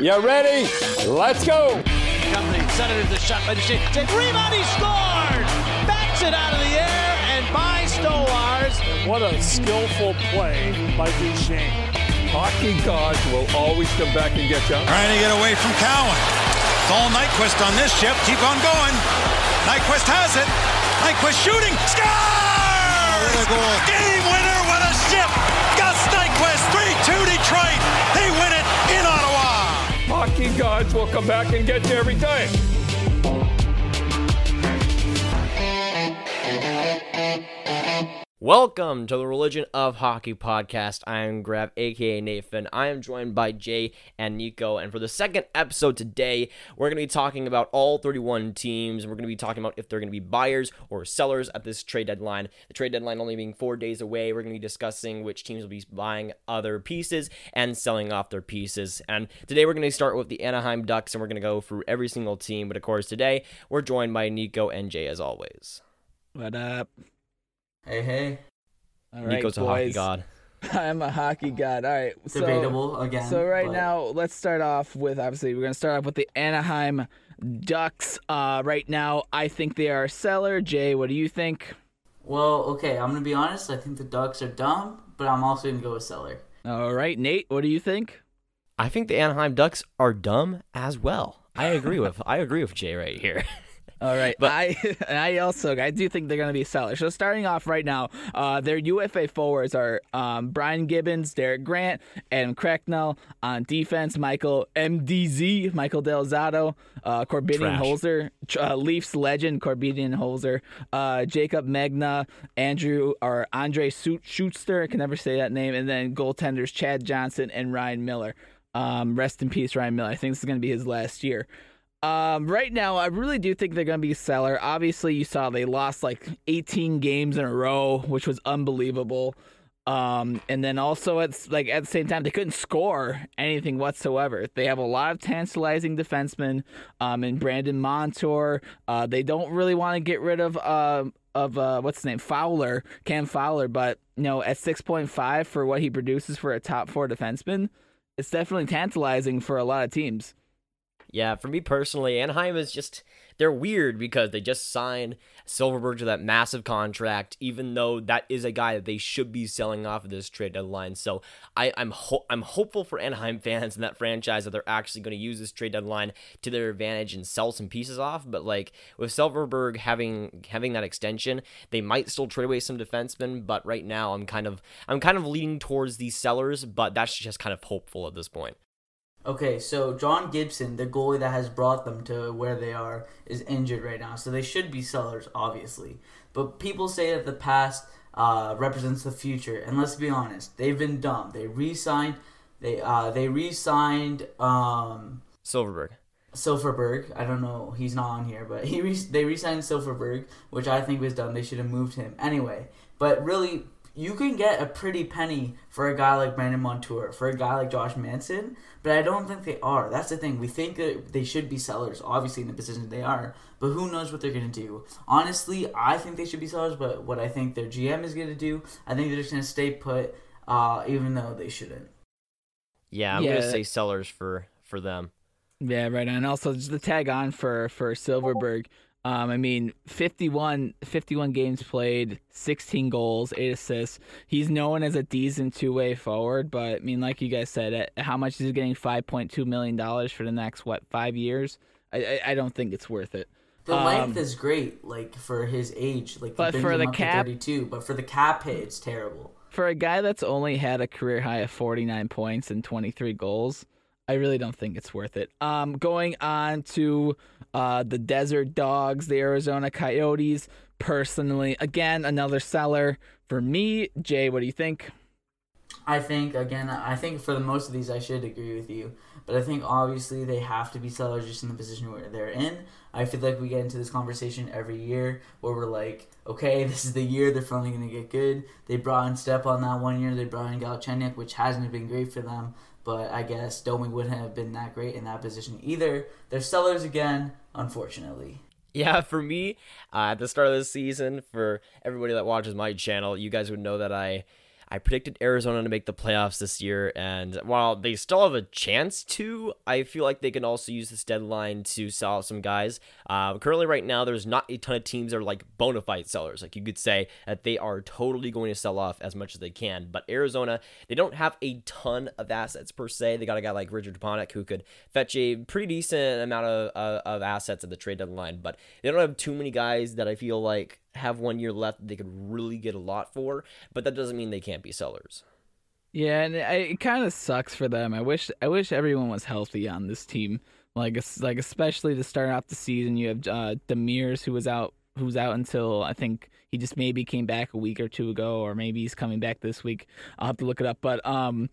You ready? Let's go. Come the Senators, the shot by Duchene. Take rebound, he scored! Backs it out of the air and by Stowars. What a skillful play by Duchene. Hockey gods will always come back and get you. Trying to get away from Cowan. It's all Nyquist on this ship. Keep on going. Nyquist has it. Nyquist shooting. Score! What a goal. Game winner. What a ship. Hockey gods will come back and get you every time. Welcome to the Religion of Hockey podcast. I am Grab, aka Nathan. I am joined by Jay and Nico, and for the second episode today, we're going to be talking about all 31 teams, and we're going to be talking about if they're going to be buyers or sellers at this trade deadline. The trade deadline only being four days away, we're going to be discussing which teams will be buying other pieces and selling off their pieces. And today, we're going to start with the Anaheim Ducks, and we're going to go through every single team. But of course, today we're joined by Nico and Jay as always. What up? Hey, hey. All right, Nico's a boys. hockey god. I'm a hockey god. All right. So, Debatable again. So right but now, let's start off with obviously we're gonna start off with the Anaheim Ducks. Uh, right now, I think they are a seller. Jay, what do you think? Well, okay, I'm gonna be honest. I think the Ducks are dumb, but I'm also gonna go with Seller. All right, Nate, what do you think? I think the Anaheim Ducks are dumb as well. I agree with I agree with Jay right here. All right, But- I I also I do think they're going to be sellers. So starting off right now, uh, their UFA forwards are um, Brian Gibbons, Derek Grant, Adam Cracknell on defense. Michael MDZ, Michael Del Zotto, uh, Korbinian. Holzer, uh, Leafs legend Korbinian Holzer, uh, Jacob Megna, Andrew or Andre Schuster, I can never say that name, and then goaltenders Chad Johnson and Ryan Miller. Um, rest in peace, Ryan Miller. I think this is going to be his last year. Um, right now, I really do think they're going to be a seller. Obviously, you saw they lost like 18 games in a row, which was unbelievable. Um, and then also it's like at the same time they couldn't score anything whatsoever. They have a lot of tantalizing defensemen, um, and Brandon Montour. Uh, they don't really want to get rid of uh of uh what's his name Fowler, Cam Fowler, but you know at 6.5 for what he produces for a top four defenseman, it's definitely tantalizing for a lot of teams. Yeah, for me personally, Anaheim is just they're weird because they just signed Silfverberg to that massive contract, even though that is a guy that they should be selling off of this trade deadline. So I, I'm ho- I'm hopeful for Anaheim fans and that franchise that they're actually going to use this trade deadline to their advantage and sell some pieces off. But like with Silfverberg having having that extension, they might still trade away some defensemen. But right now, I'm kind of I'm kind of leaning towards these sellers, but that's just kind of hopeful at this point. Okay, so John Gibson, the goalie that has brought them to where they are, is injured right now, so they should be sellers, obviously. But people say that the past uh, represents the future, and let's be honest, they've been dumb. They re-signed, they uh, they re-signed um, Silfverberg. Silfverberg. I don't know, he's not on here, but he re- they re-signed Silfverberg, which I think was dumb. They should have moved him anyway. But really, you can get a pretty penny for a guy like Brandon Montour, for a guy like Josh Manson, but I don't think they are. That's the thing. We think that they should be sellers, obviously in the position they are, but who knows what they're going to do. Honestly, I think they should be sellers, but what I think their GM is going to do, I think they're just going to stay put, uh, even though they shouldn't. Yeah, I'm Yeah. gonna say sellers for for them. Yeah, right. And also just the tag on for for Silfverberg. Um, I mean, 51, 51 games played, 16 goals, 8 assists. He's known as a decent two way forward, but I mean, like you guys said, at how much is he getting $5.2 million for the next, what, five years? I, I, I don't think it's worth it. The Um, length is great, like for his age, like But for the cap- 32. But for the cap hit, it's terrible. For a guy that's only had a career high of 49 points and 23 goals, I really don't think it's worth it. Um, going on to uh, the Desert Dogs, the Arizona Coyotes. Personally, again, another seller for me. Jay, what do you think? I think again, I think for the most of these, I should agree with you. But I think obviously they have to be sellers just in the position where they're in. I feel like we get into this conversation every year where we're like, okay, this is the year they're finally going to get good. They brought in Stepan that one year. They brought in Galchenyuk, which hasn't been great for them. But I guess Domi wouldn't have been that great in that position either. They're sellers again, unfortunately. Yeah, for me, uh, at the start of the season, for everybody that watches my channel, you guys would know that I I predicted Arizona to make the playoffs this year, and while they still have a chance to, I feel like they can also use this deadline to sell some guys. Uh, currently, right now, there's not a ton of teams that are like bona fide sellers. Like you could say that they are totally going to sell off as much as they can. But Arizona, they don't have a ton of assets per se. They got a guy like Richard Panik who could fetch a pretty decent amount of, of assets at the trade deadline, but they don't have too many guys that I feel like have one year left they could really get a lot for, but that doesn't mean they can't be sellers. Yeah, and it, it kind of sucks for them. I wish I wish everyone was healthy on this team. Like like especially to start off the season, you have uh, Demers who was out who's out until I think he just maybe came back a week or two ago, or maybe he's coming back this week. I'll have to look it up, but um,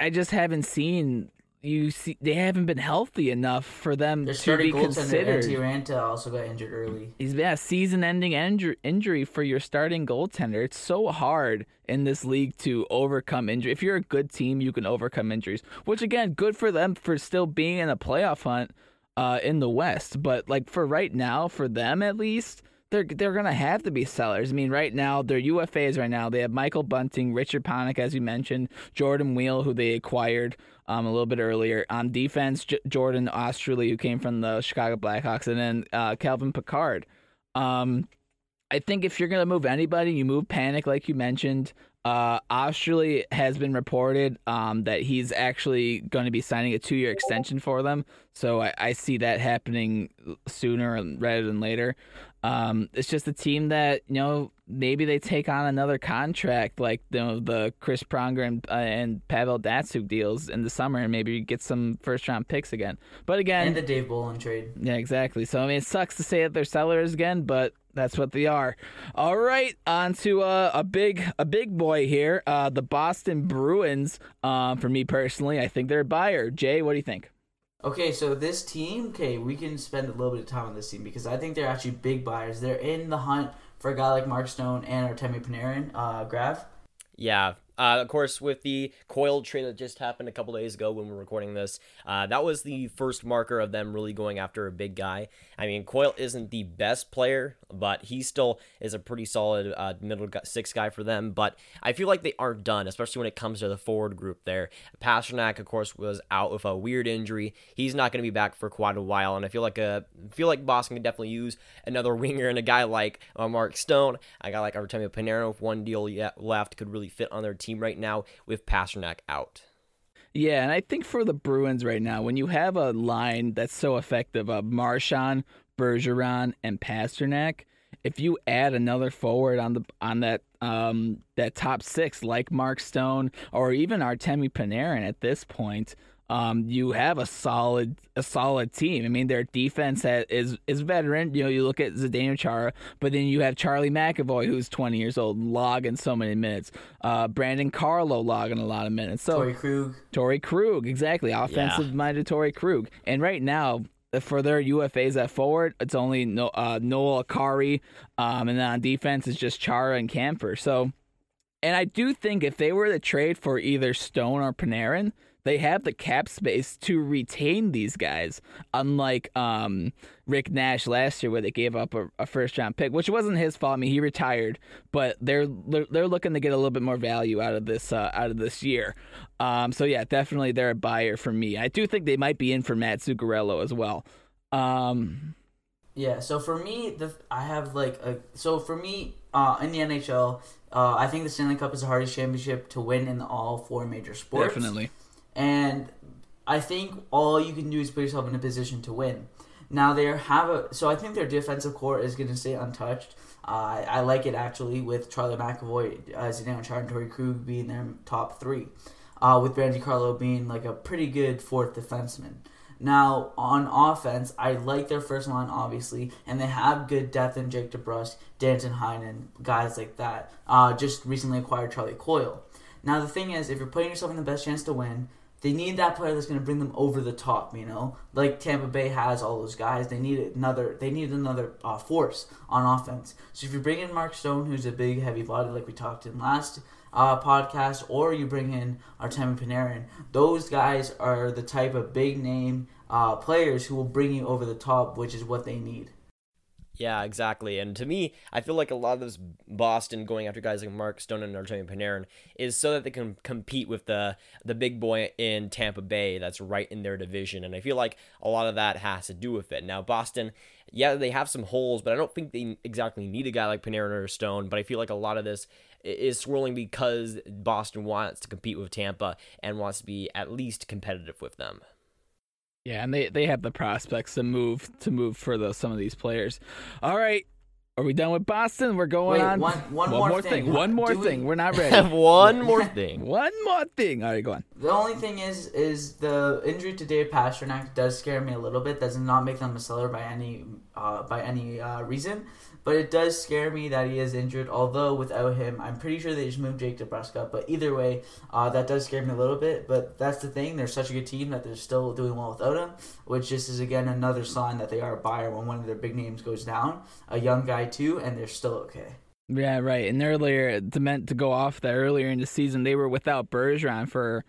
I just haven't seen you see they haven't been healthy enough for them Their to be considered. Antti Raanta also got injured early. He's been a season-ending inju- injury for your starting goaltender. It's so hard in this league to overcome injury. If you're a good team, you can overcome injuries. Which again, good for them for still being in a playoff hunt uh, in the West. But like for right now, for them at least, they're they're gonna have to be sellers. I mean, right now their UFAs right now they have Michael Bunting, Richard Panik, as you mentioned, Jordan Weal, who they acquired um, a little bit earlier. On defense, J- Jordan Oesterle, who came from the Chicago Blackhawks, and then uh, Calvin Pickard. Um, I think if you're gonna move anybody, you move Panik, like you mentioned. Uh, Oesterle has been reported um, that he's actually going to be signing a two-year extension for them, so I, I see that happening sooner rather than later. Um, it's just a team that you know maybe they take on another contract like you know, the Chris Pronger and, uh, and Pavel Datsyuk deals in the summer, and maybe get some first-round picks again. But again, And the Dave Bolland trade. yeah, exactly. So I mean, it sucks to say that they're sellers again, but that's what they are. All right, on to uh, a big a big boy here, uh, the Boston Bruins. Um, for me personally, I think they're a buyer. Jay, what do you think? Okay, so this team, okay, we can spend a little bit of time on this team because I think they're actually big buyers. They're in the hunt for a guy like Mark Stone and Artemi Panarin. Uh, Grav? Yeah. Uh, of course, with the Coyle trade that just happened a couple days ago when we are recording this, uh, that was the first marker of them really going after a big guy. I mean, Coyle isn't the best player, but he still is a pretty solid uh, middle six guy for them. But I feel like they aren't done, especially when it comes to the forward group there. Pastrnak, of course, was out with a weird injury. He's not going to be back for quite a while, and I feel like a feel like Boston could definitely use another winger and a guy like uh, Mark Stone, a guy like Artemi Panarin with one deal yet left could really fit on their team right now with Pastrnak out. Yeah, and I think for the Bruins right now, when you have a line that's so effective of Marchand, Bergeron, and Pastrnak, if you add another forward on the on that um that top six like Mark Stone or even Artemi Panarin at this point, um, you have a solid a solid team. I mean, their defense has, is is veteran. You know, you look at Zdeno Chara, but then you have Charlie McAvoy, who's 20 years old, logging so many minutes. Uh, Brandon Carlo logging a lot of minutes. So Torrey Krug. Torrey Krug, exactly, offensive minded Torrey Krug. And right now, for their UFAs at forward, it's only no, uh, Noel Acciari, um, and then on defense it's just Chara and Kampfer. So, and I do think if they were to trade for either Stone or Panarin, they have the cap space to retain these guys. Unlike um, Rick Nash last year, where they gave up a, a first round pick, which wasn't his fault. I mean, he retired, but they're they're, looking to get a little bit more value out of this uh, out of this year. Um, so yeah, definitely they're a buyer for me. I do think they might be in for Matt Zuccarello as well. Um, Yeah, so for me, the I have like a so for me uh, in the NHL, uh, I think the Stanley Cup is the hardest championship to win in all four major sports. definitely. And I think all you can do is put yourself in a position to win. Now they have a so I think their defensive core is going to stay untouched. Uh, I, like it actually with Charlie McAvoy, uh, Zdeno Chara, and Torrey Krug being their top three, uh, with Brandy Carlo being like a pretty good fourth defenseman. Now on offense, I like their first line obviously, and they have good depth in Jake DeBrusk, Danton Heinen, guys like that. Uh, just recently acquired Charlie Coyle. Now the thing is, if you're putting yourself in the best chance to win, they need that player that's going to bring them over the top. You know, like Tampa Bay has all those guys. They need another. They need another uh, force on offense. So if you bring in Mark Stone, who's a big, heavy body, like we talked in last uh, podcast, or you bring in Artemi Panarin, those guys are the type of big name uh, players who will bring you over the top, which is what they need. Yeah, exactly. And to me, I feel like a lot of this Boston going after guys like Mark Stone and Artemi Panarin is so that they can compete with the the big boy in Tampa Bay that's right in their division. And I feel like a lot of that has to do with it. Now, Boston, yeah, they have some holes, but I don't think they exactly need a guy like Panarin or Stone. But I feel like a lot of this is swirling because Boston wants to compete with Tampa and wants to be at least competitive with them. Yeah, and they, they have the prospects to move to move for the, some of these players. All right, are we done with Boston? We're going Wait, on. one- one more thing. One more Do we- thing. We're not ready. Have one more thing. one more thing. All right, go on. The only thing is, is the injury to Dave Pastrnak does scare me a little bit. Does not make them a seller by any, uh, by any uh, reason, but it does scare me that he is injured. Although without him, I'm pretty sure they just moved Jake DeBrusca. But either way, uh, that does scare me a little bit. But that's the thing; they're such a good team that they're still doing well without him, which just is again another sign that they are a buyer when one of their big names goes down. A young guy too, and they're still okay. Yeah, right. And earlier, to meant to go off that earlier in the season, they were without Bergeron for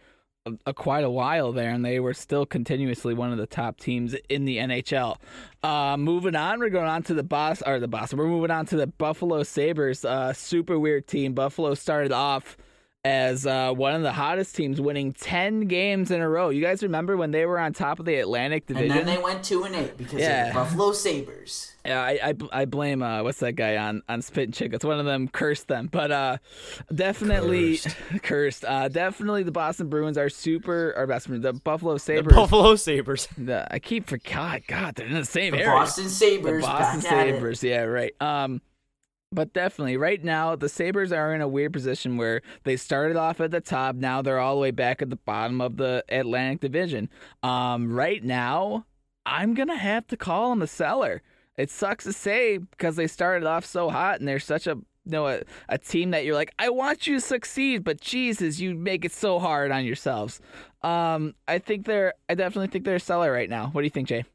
a, quite a while there, and they were still continuously one of the top teams in the NHL. Uh, moving on, we're going on to the boss or the boss. We're moving on to the Buffalo Sabres. Uh, super weird team. Buffalo started off as uh, one of the hottest teams, winning ten games in a row. You guys remember when they were on top of the Atlantic Division? And then they went two and eight because Yeah. of the Buffalo Sabres. Yeah, I, I, I blame uh what's that guy on on Spit and Chicklets? One of them cursed them, but uh definitely cursed. Uh, definitely the Boston Bruins are super. Or best the Buffalo Sabres. The Sabres. Buffalo Sabres. the- I keep forgot. God, they're in the same The area. Boston Sabres. the Boston back it. Sabres. Yeah, right. Um, but definitely right now the Sabres are in a weird position where they started off at the top. Now they're all the way back at the bottom of the Atlantic Division. Um, right now I'm gonna have to call them a seller. It sucks to say because they started off so hot and they're such a you know a, a team that you're like I want you to succeed, but Jesus, you make it so hard on yourselves. Um, I think they're I definitely think they're a seller right now. What do you think, Jay?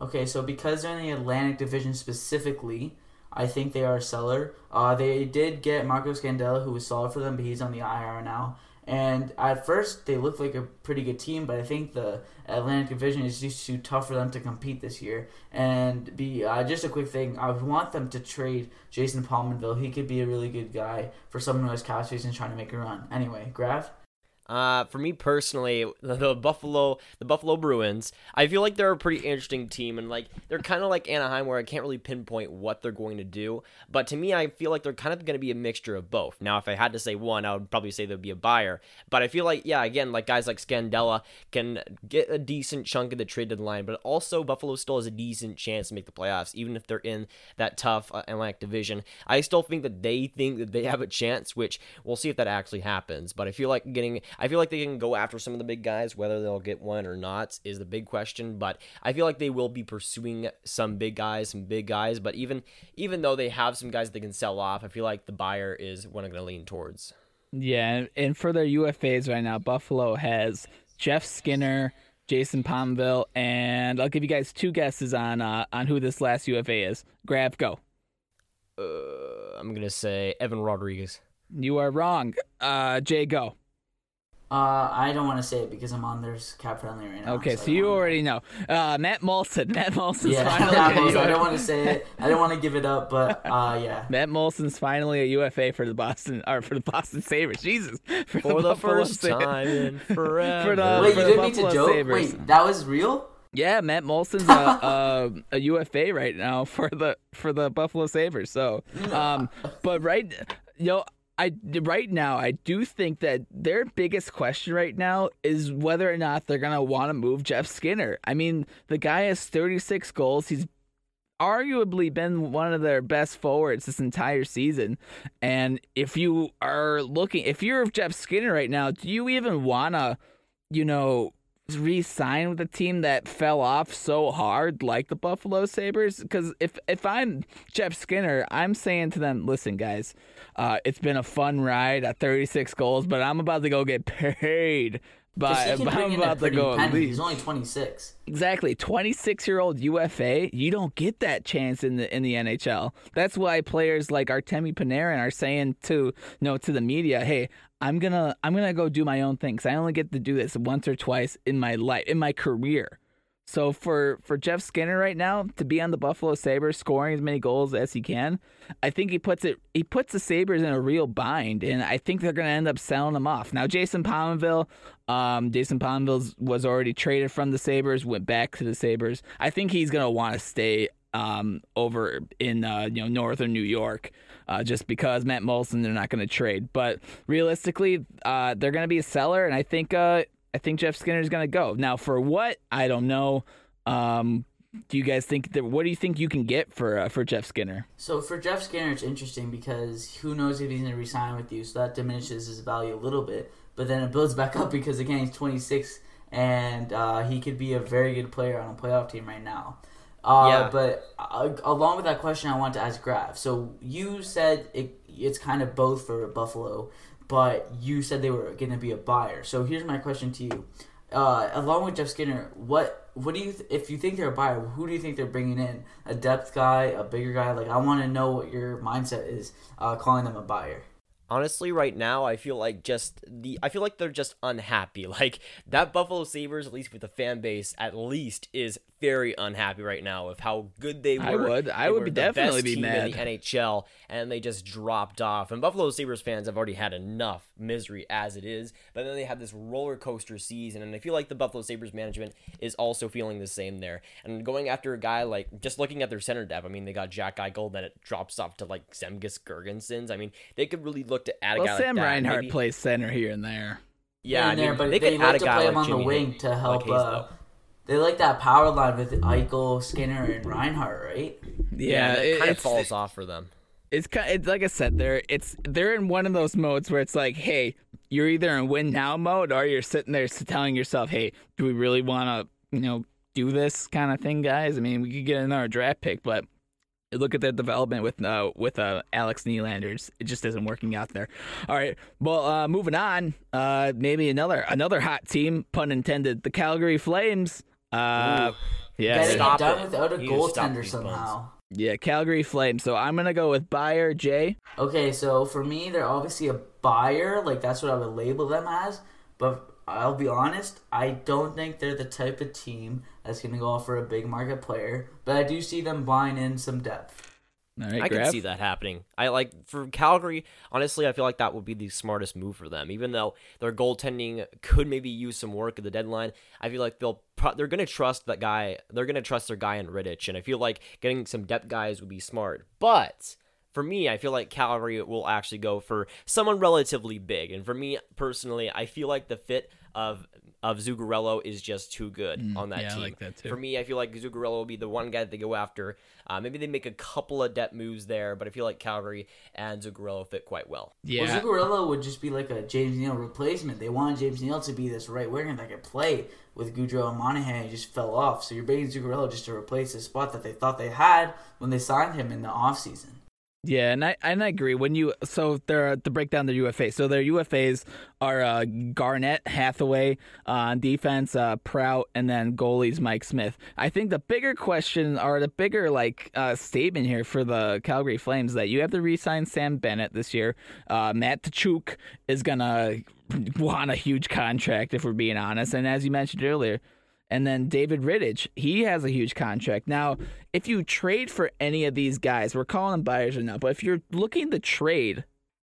Okay, so because they're in the Atlantic Division specifically, I think they are a seller. Uh, they did get Marco Scandella, who was solid for them, but he's on the IR now. And at first, they looked like a pretty good team, but I think the Atlantic Division is just too tough for them to compete this year. And be uh, just a quick thing, I would want them to trade Jason Pominville. He could be a really good guy for someone who has cap space and trying to make a run. Anyway, Graf. Uh, for me personally, the, Buffalo, the Buffalo Bruins, I feel like they're a pretty interesting team, and like they're kind of like Anaheim, where I can't really pinpoint what they're going to do. But to me, I feel like they're kind of going to be a mixture of both. Now, if I had to say one, I would probably say they'd be a buyer. But I feel like, yeah, again, like guys like Scandella can get a decent chunk of the trade deadline, but also Buffalo still has a decent chance to make the playoffs, even if they're in that tough uh, Atlantic division. I still think that they think that they have a chance, which we'll see if that actually happens. But I feel like getting, I feel like they can go after some of the big guys, whether they'll get one or not is the big question. But I feel like they will be pursuing some big guys, some big guys. But even even though they have some guys they can sell off, I feel like the buyer is what I'm going to lean towards. Yeah, and- for their UFAs right now, Buffalo has Jeff Skinner, Jason Pominville, and I'll give you guys two guesses on uh, on who this last UFA is. Grab, go. Uh, I'm going to say Evan Rodrigues. You are wrong. Uh, Jay, go. Uh, I don't want to say it because I'm on their cap friendly right now. Okay, I so you already know. Uh, Matt Moulson. Matt Moulson's Yeah, finally Matt Moulson, I UFA. don't want to say it. I don't want to give it up, but uh, yeah. Matt Moulson's finally a UFA for the Boston or for the Boston Sabres. Jesus, for, For the Buffalo first Sa- time in forever. For the- Wait, for you didn't mean to joke? Sabres. Wait, that was real? Yeah, Matt Moulson's a, a a UFA right now for the for the Buffalo Sabres. So, um, but right, you know, I right now I do think that their biggest question right now is whether or not they're gonna want to move Jeff Skinner. I mean, the guy has 36 goals. He's arguably been one of their best forwards this entire season. And if you are looking, if you're Jeff Skinner right now, do you even wanna, you know? Re-sign with a team that fell off so hard like the Buffalo Sabres? Because if if I'm Jeff Skinner I'm saying to them listen guys uh, it's been a fun ride at 36 goals but I'm about to go get paid by can I'm about to go penny. He's only 26. Exactly. 26 year old UFA, you don't get that chance in the in the NHL. That's why players like Artemi Panarin are saying to you know to the media, hey, I'm gonna I'm gonna go do my own thing because I only get to do this once or twice in my life in my career. So for for Jeff Skinner right now to be on the Buffalo Sabres scoring as many goals as he can, I think he puts it he puts the Sabres in a real bind and I think they're going to end up selling him off. Now Jason Pominville, um Jason Pominville was already traded from the Sabres, went back to the Sabres. I think he's going to want to stay um, over in uh, you know northern New York, uh, just because Matt Moulson they're not going to trade. But realistically, uh, they're going to be a seller, and I think uh, I think Jeff Skinner is going to go. Now for what I don't know. Um, do you guys think that? What do you think you can get for uh, for Jeff Skinner? So for Jeff Skinner, it's interesting because who knows if he's going to resign with you, so that diminishes his value a little bit. But then it builds back up because again he's 26 and uh, he could be a very good player on a playoff team right now. Uh, Yeah. But uh, along with that question, I want to ask Graf. So you said it, it's kind of both for Buffalo, but you said they were going to be a buyer. So here's my question to you: uh, Along with Jeff Skinner, what what do you th- if you think they're a buyer? Who do you think they're bringing in? A depth guy, a bigger guy? Like I want to know what your mindset is uh, calling them a buyer. honestly right now i feel like just the i feel like they're just unhappy like that buffalo sabres at least with the fan base at least is very unhappy right now with how good they were I would- I They would be the definitely best be team mad. in the nhl and they just dropped off and buffalo sabres fans have already had enough misery as it is but then they have this roller coaster season and i feel like the buffalo sabres management is also feeling the same there and going after a guy like just looking at their center depth i mean they got jack eichel then it drops off to like zemgus girgensons i mean they could really look to add a Well, guy Sam like that. Reinhart Maybe- plays center here and there. yeah, I in there, but they, they, could like add a to guy play him like on the wing Hay- to help. Hayes, uh, though. They like that power line with Eichel, Skinner, and Reinhart, right? Yeah, it, it- kind of it's falls off for them. it's kind it's like I said they're it's they're in one of those modes where it's like, hey, you're either in win now mode or you're sitting there telling yourself, hey, do we really want to you know do this kind of thing, guys? I mean, we could get another draft pick, but look at their development with uh, with uh, Alex Nylanders. It just isn't working out there. All right, well, uh, moving on. Uh, maybe another another hot team, pun intended. The Calgary Flames. Uh, yeah, Getting stop it done it. without a You need to stop goaltender these somehow. yeah, Calgary Flames. So I'm gonna go with buyer Jay. Okay, so for me, they're obviously a buyer. Like that's what I would label them as. But I'll be honest, I don't think they're the type of team that's going to go out for a big market player. But I do see them buying in some depth. Right, I can see that happening. I like for Calgary. Honestly, I feel like that would be the smartest move for them. Even though their goaltending could maybe use some work at the deadline, I feel like they'll pro- they're gonna trust that guy. They're gonna trust their guy in Rittich, and I feel like getting some depth guys would be smart. But for me, I feel like Calgary will actually go for someone relatively big. And for me personally, I feel like the fit of of Zuccarello is just too good on that Mm, yeah, I team. like that too. For me, I feel like Zuccarello will be the one guy that they go after. Uh, maybe they make a couple of depth moves there, but I feel like Calgary and Zuccarello fit quite well. Yeah, Well, Zuccarello would just be like a James Neal replacement. They wanted James Neal to be this right winger that could play with Gaudreau and Monahan. He just fell off. So you're bringing Zuccarello just to replace the spot that they thought they had when they signed him in the offseason. Yeah, and I and I agree. When you so they're to break down their UFA. So their UFAs are uh, Garnet, Hathaway uh, on defense, uh, Prout, and then goalies Mike Smith. I think the bigger question or the bigger like uh, statement here for the Calgary Flames that you have to re-sign Sam Bennett this year. Uh, Matt Tkachuk is gonna want a huge contract if we're being honest, and as you mentioned earlier. And then David Rittich, he has a huge contract. Now, if you trade for any of these guys, we're calling them buyers or not, but if you're looking to trade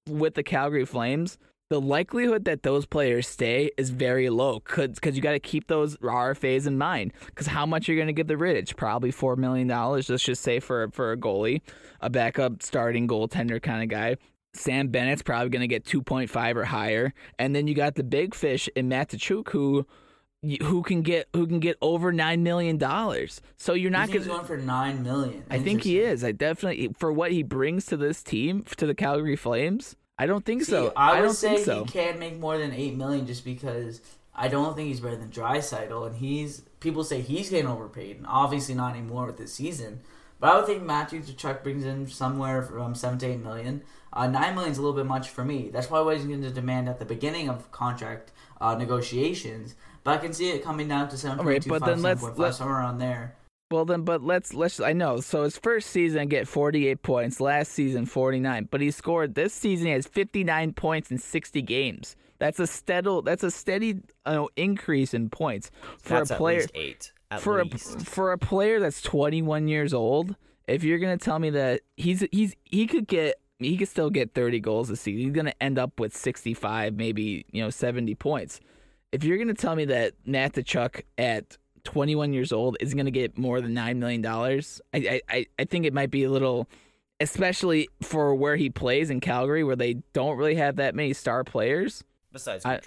with the Calgary Flames, the likelihood that those players stay is very low because you got to keep those RFAs in mind. Because how much you're going to give the Rittich? Probably $4 million, let's just say, for, for a goalie, a backup starting goaltender kind of guy. Sam Bennett's probably going to get 2.5 or higher. And then you got the big fish in Matt Tkachuk, who who can get who can get over nine million dollars. So you're I not he's going. for nine million. I think he is. I definitely for what he brings to this team to the Calgary Flames. I don't think See, so. I would don't say think so. he can't make more than eight million just because I don't think he's better than Draisaitl, and he's people say he's getting overpaid, and obviously not anymore with this season. But I would think Matthew Tkachuk brings in somewhere from seven to eight million. Uh, nine million is a little bit much for me. That's why I was going to demand at the beginning of contract uh, negotiations. But I can see it coming down to seven All right, point but then let's- seven point five, let- somewhere around there. Well then, but let's let's. I know. So his first season get 48 points. Last season 49. But he scored this season. He has 59 points in 60 games. That's a steady. That's a steady uh, increase in points for That's a at player. least eight. At for least. a for a player that's 21 years old, if you're gonna tell me that he's he's he could get he could still get 30 goals this season, he's gonna end up with 65, maybe you know 70 points. If you're gonna tell me that Nat Tkachuk at 21 years old is gonna get more than nine million dollars, I, I I think it might be a little, especially for where he plays in Calgary, where they don't really have that many star players. Besides I-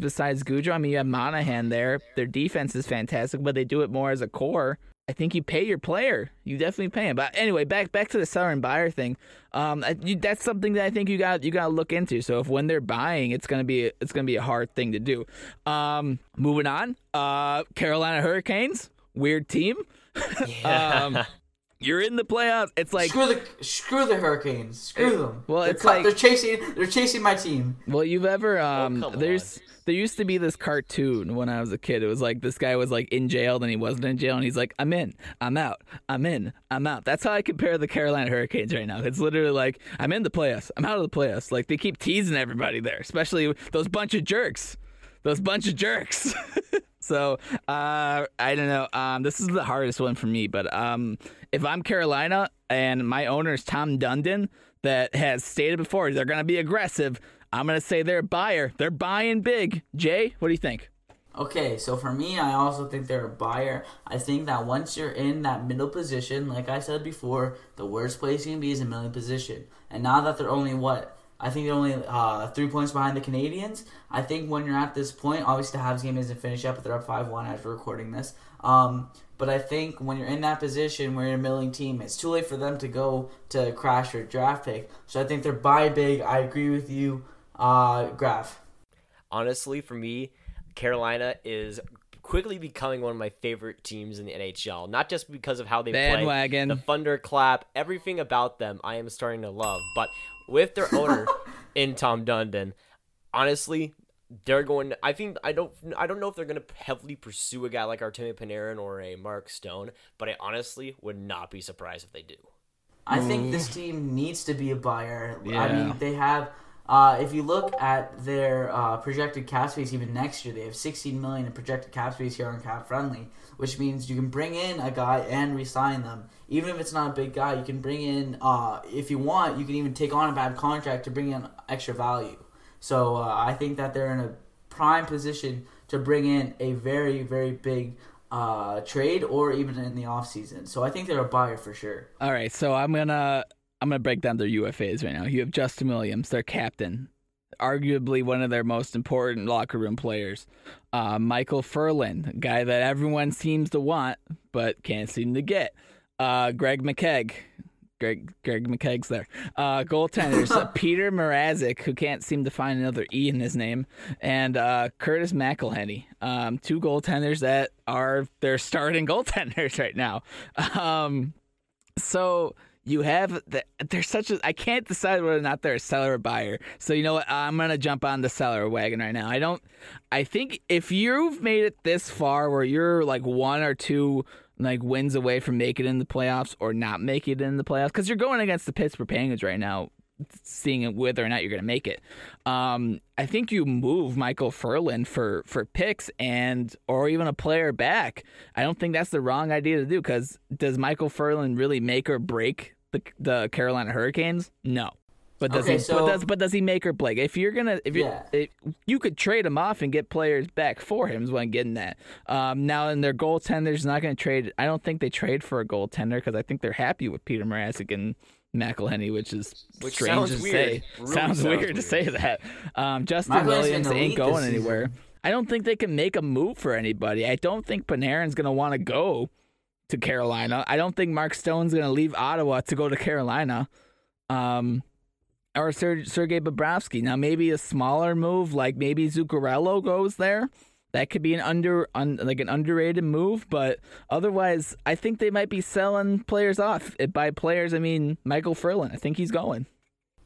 besides Gaudreau, I mean, you have Monahan there. Their defense is fantastic, but they do it more as a core. I think you pay your player. You definitely pay him. But anyway, back back to the seller and buyer thing. Um, you, that's something that I think you got you got to look into. So if when they're buying, it's gonna be it's gonna be a hard thing to do. Um, moving on. Uh, Carolina Hurricanes, weird team. um, you're in the playoffs. It's like screw the screw the Hurricanes. Screw them. well, they're it's cu- like- they're chasing they're chasing my team. Well, you've ever um come there's there used to be this cartoon when I was a kid. It was like this guy was like in jail, then he wasn't in jail, and he's like, I'm in, I'm out, I'm in, I'm out. That's how I compare the Carolina Hurricanes right now. It's literally like I'm in the playoffs, I'm out of the playoffs. Like they keep teasing everybody there, especially those bunch of jerks, those bunch of jerks. so uh, I don't know. Um, this is the hardest one for me, but um, if I'm Carolina and my owner is Tom Dundon, that has stated before they're going to be aggressive. I'm going to say they're a buyer. They're buying big. Jay, what do you think? Okay, so for me, I also think they're a buyer. I think that once you're in that middle position, like I said before, the worst place you can be is a middle position. And now that they're only what? I think they're only uh, three points behind the Canadiens. I think when you're at this point, obviously the Habs game isn't finished yet, but they're up 5 1 after recording this. Um, but I think when you're in that position where you're a milling team, it's too late for them to go to crash your draft pick. So I think they're buy big. I agree with you, uh, Graf. honestly, for me, Carolina is quickly becoming one of my favorite teams in the NHL. Not just because of how they Bandwagon. play, the thunderclap, everything about them, I am starting to love. But with their owner in Tom Dundon, honestly, they're going. I think I don't. I don't know if they're going to heavily pursue a guy like Artemi Panarin or a Mark Stone. But I honestly would not be surprised if they do. I think mm. this team needs to be a buyer. I mean, they have. Uh, if you look at their uh, projected cap space, even next year, they have 16 million in projected cap space here on Cap Friendly, which means you can bring in a guy and re-sign them. Even if it's not a big guy, you can bring in. Uh, if you want, you can even take on a bad contract to bring in extra value. So uh, I think that they're in a prime position to bring in a very, very big uh, trade or even in the offseason. So I think they're a buyer for sure. All right, so I'm gonna I'm gonna break down their UFAs right now. You have Justin Williams, their captain, arguably one of their most important locker room players. Uh, Michael Ferland, guy that everyone seems to want but can't seem to get. Uh, Greg McKegg. Greg Greg McKegg's there. Uh, goaltenders Peter Mrazek, who can't seem to find another E in his name, and uh, Curtis McElhinney. Um, two goaltenders that are their starting goaltenders right now. Um, so you have the, there's such a I can't decide whether or not they're a seller or buyer. So you know what? I'm gonna jump on the seller wagon right now. I don't. I think if you've made it this far, where you're like one or two like wins away from making it in the playoffs or not making it in the playoffs, because you're going against the Pittsburgh Penguins right now, seeing whether or not you're gonna make it. Um, I think you move Michael Ferland for for picks and or even a player back. I don't think that's the wrong idea to do because does Michael Ferland really make or break the the Carolina Hurricanes? No. But does Okay, he? so- but does but does he make or break? If you're gonna, if you Yeah. if you could trade him off and get players back for him, is what I'm getting at. Um, now in their goaltenders, not going to trade. I don't think they trade for a goaltender because I think they're happy with Peter Mrazek and McElhinney, which is Which strange sounds to weird. say. Really sounds, sounds weird, to say that. Um, Justin McElhinney's Williams ain't going anywhere. season. I don't think they can make a move for anybody. I don't think Panarin's going to want to go to Carolina. I don't think Mark Stone's going to leave Ottawa to go to Carolina. Um, or Ser- Sergei Bobrovsky. Now, maybe a smaller move, like maybe Zuccarello goes there. That could be an under, un, like an underrated move, but otherwise, I think they might be selling players off. By players, I mean Michael Ferland. I think he's going.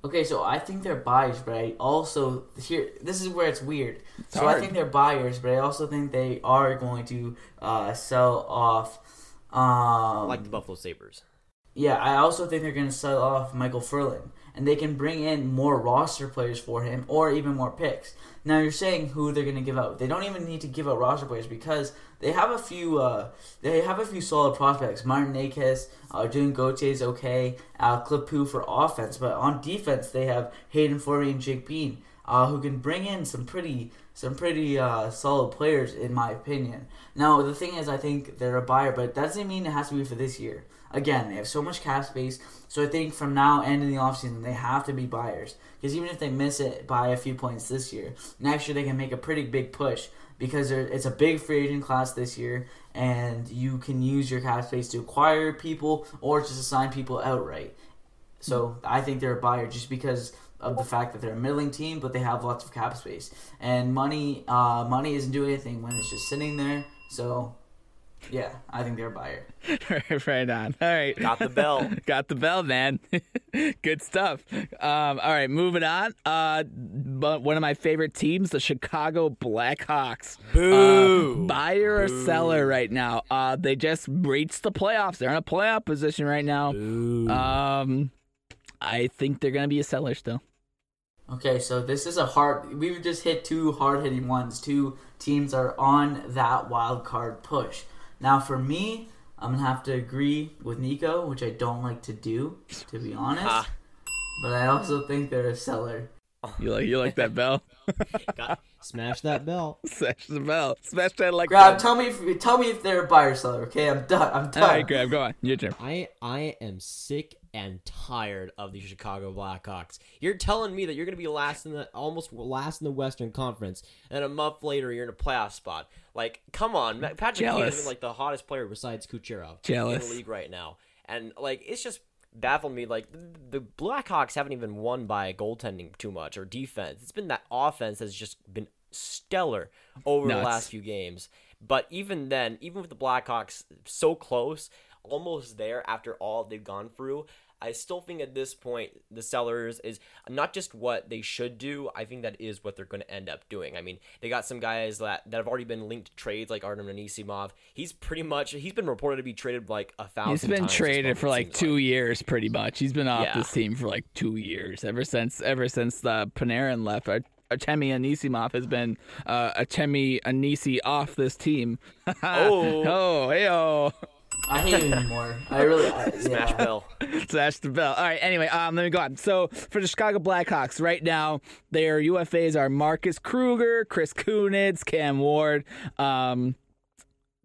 Okay, so I think they're buyers, but I also here this is where it's weird. so I think they're buyers, but I also think they are going to uh, sell off. Um, Like the Buffalo Sabres. yeah, I also think they're going to sell off Michael Ferland, and they can bring in more roster players for him or even more picks. Now you're saying who they're going to give out. They don't even need to give out roster players because they have a few. Uh, they have a few solid prospects. Martin Necas, uh, June Gauthier is okay. Uh, Clippu for offense, but on defense they have Hayden Fleury and Jake Bean, uh, who can bring in some pretty some pretty uh, solid players in my opinion. Now the thing is, I think they're a buyer, but that doesn't mean it has to be for this year. Again, they have so much cap space, so I think from now and in the offseason they have to be buyers. Because even if they miss it by a few points this year, next year they can make a pretty big push because it's a big free agent class this year, and you can use your cap space to acquire people or just assign people outright. So I think they're a buyer just because of the fact that they're a middling team, but they have lots of cap space and money. Uh, money isn't doing anything when it's just sitting there. So yeah, I think they're a buyer. right on. All right. Got the bell. Got the bell, man. Good stuff. Um, all right, moving on. Uh, but one of my favorite teams, the Chicago Blackhawks. Boo. Uh, buyer or seller right now. Uh, they just reached the playoffs. They're in a playoff position right now. Boo. Um, I think they're gonna be a seller still. Okay, so this is a hard. We've just hit two hard hitting ones. Two teams are on that wild card push. Now, for me, I'm gonna have to agree with Nico, which I don't like to do, to be honest. Ah. But I also think they're a seller. You like you like that bell? Got- smash that bell. Smash the bell. Smash that like. Grab, tell me if tell me if they're a buyer or seller. Okay, I'm done. I'm done. All right, grab. Go on. Your turn. I I am sick and tired of the Chicago Blackhawks. You're telling me that you're going to be last in the almost last in the Western Conference, and a month later you're in a playoff spot. Like, come on, Patrick Kane is like the hottest player besides Kucherov Jealous. in the league right now, and like it's just baffled me. Like the Blackhawks haven't even won by goaltending too much or defense. It's been that offense has just been stellar over the last few games. But even then, even with the Blackhawks so close, almost there after all they've gone through, I still think at this point the sellers is not just what they should do. I think that is what they're going to end up doing. I mean, they got some guys that that have already been linked to trades, like Artem Anisimov. He's pretty much he's been reported to be traded like a thousand. He's been traded for like two years, pretty much. He's been off Yeah. this team for like two years, ever since ever since the Panarin left. Ar- Artemi Anisimov has been uh, Artemi Anisi off this team. Oh. oh, hey, oh. I hate it anymore. I really I, Smash yeah. Bell. Smash the bell. All right. Anyway, um, let me go on. So for the Chicago Blackhawks, right now their UFAs are Marcus Kruger, Chris Kunitz, Cam Ward, um,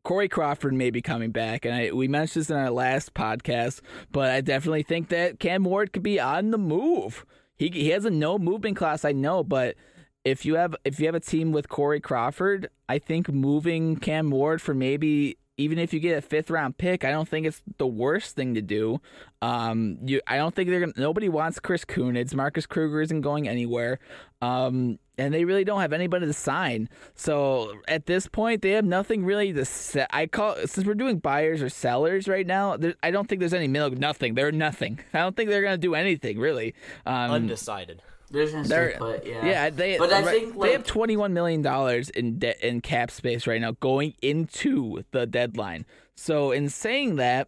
Corey Crawford may be coming back, and I, we mentioned this in our last podcast. But I definitely think that Cam Ward could be on the move. He he has a no movement class, I know, but if you have if you have a team with Corey Crawford, I think moving Cam Ward for maybe even if you get a fifth round pick, I don't think it's the worst thing to do. Um, you I don't think they're gonna. Nobody wants Chris Kunitz. Marcus Kruger isn't going anywhere. Um, and they really don't have anybody to sign. So at this point, they have nothing really to say. I call since we're doing buyers or sellers right now. There, I don't think there's any middle. Nothing. They're nothing. I don't think they're gonna do anything really. Um, Undecided. They're just gonna they're-. Yeah. yeah, they. But I right- think they have twenty one million dollars in debt in cap space right now going into the deadline. So in saying that,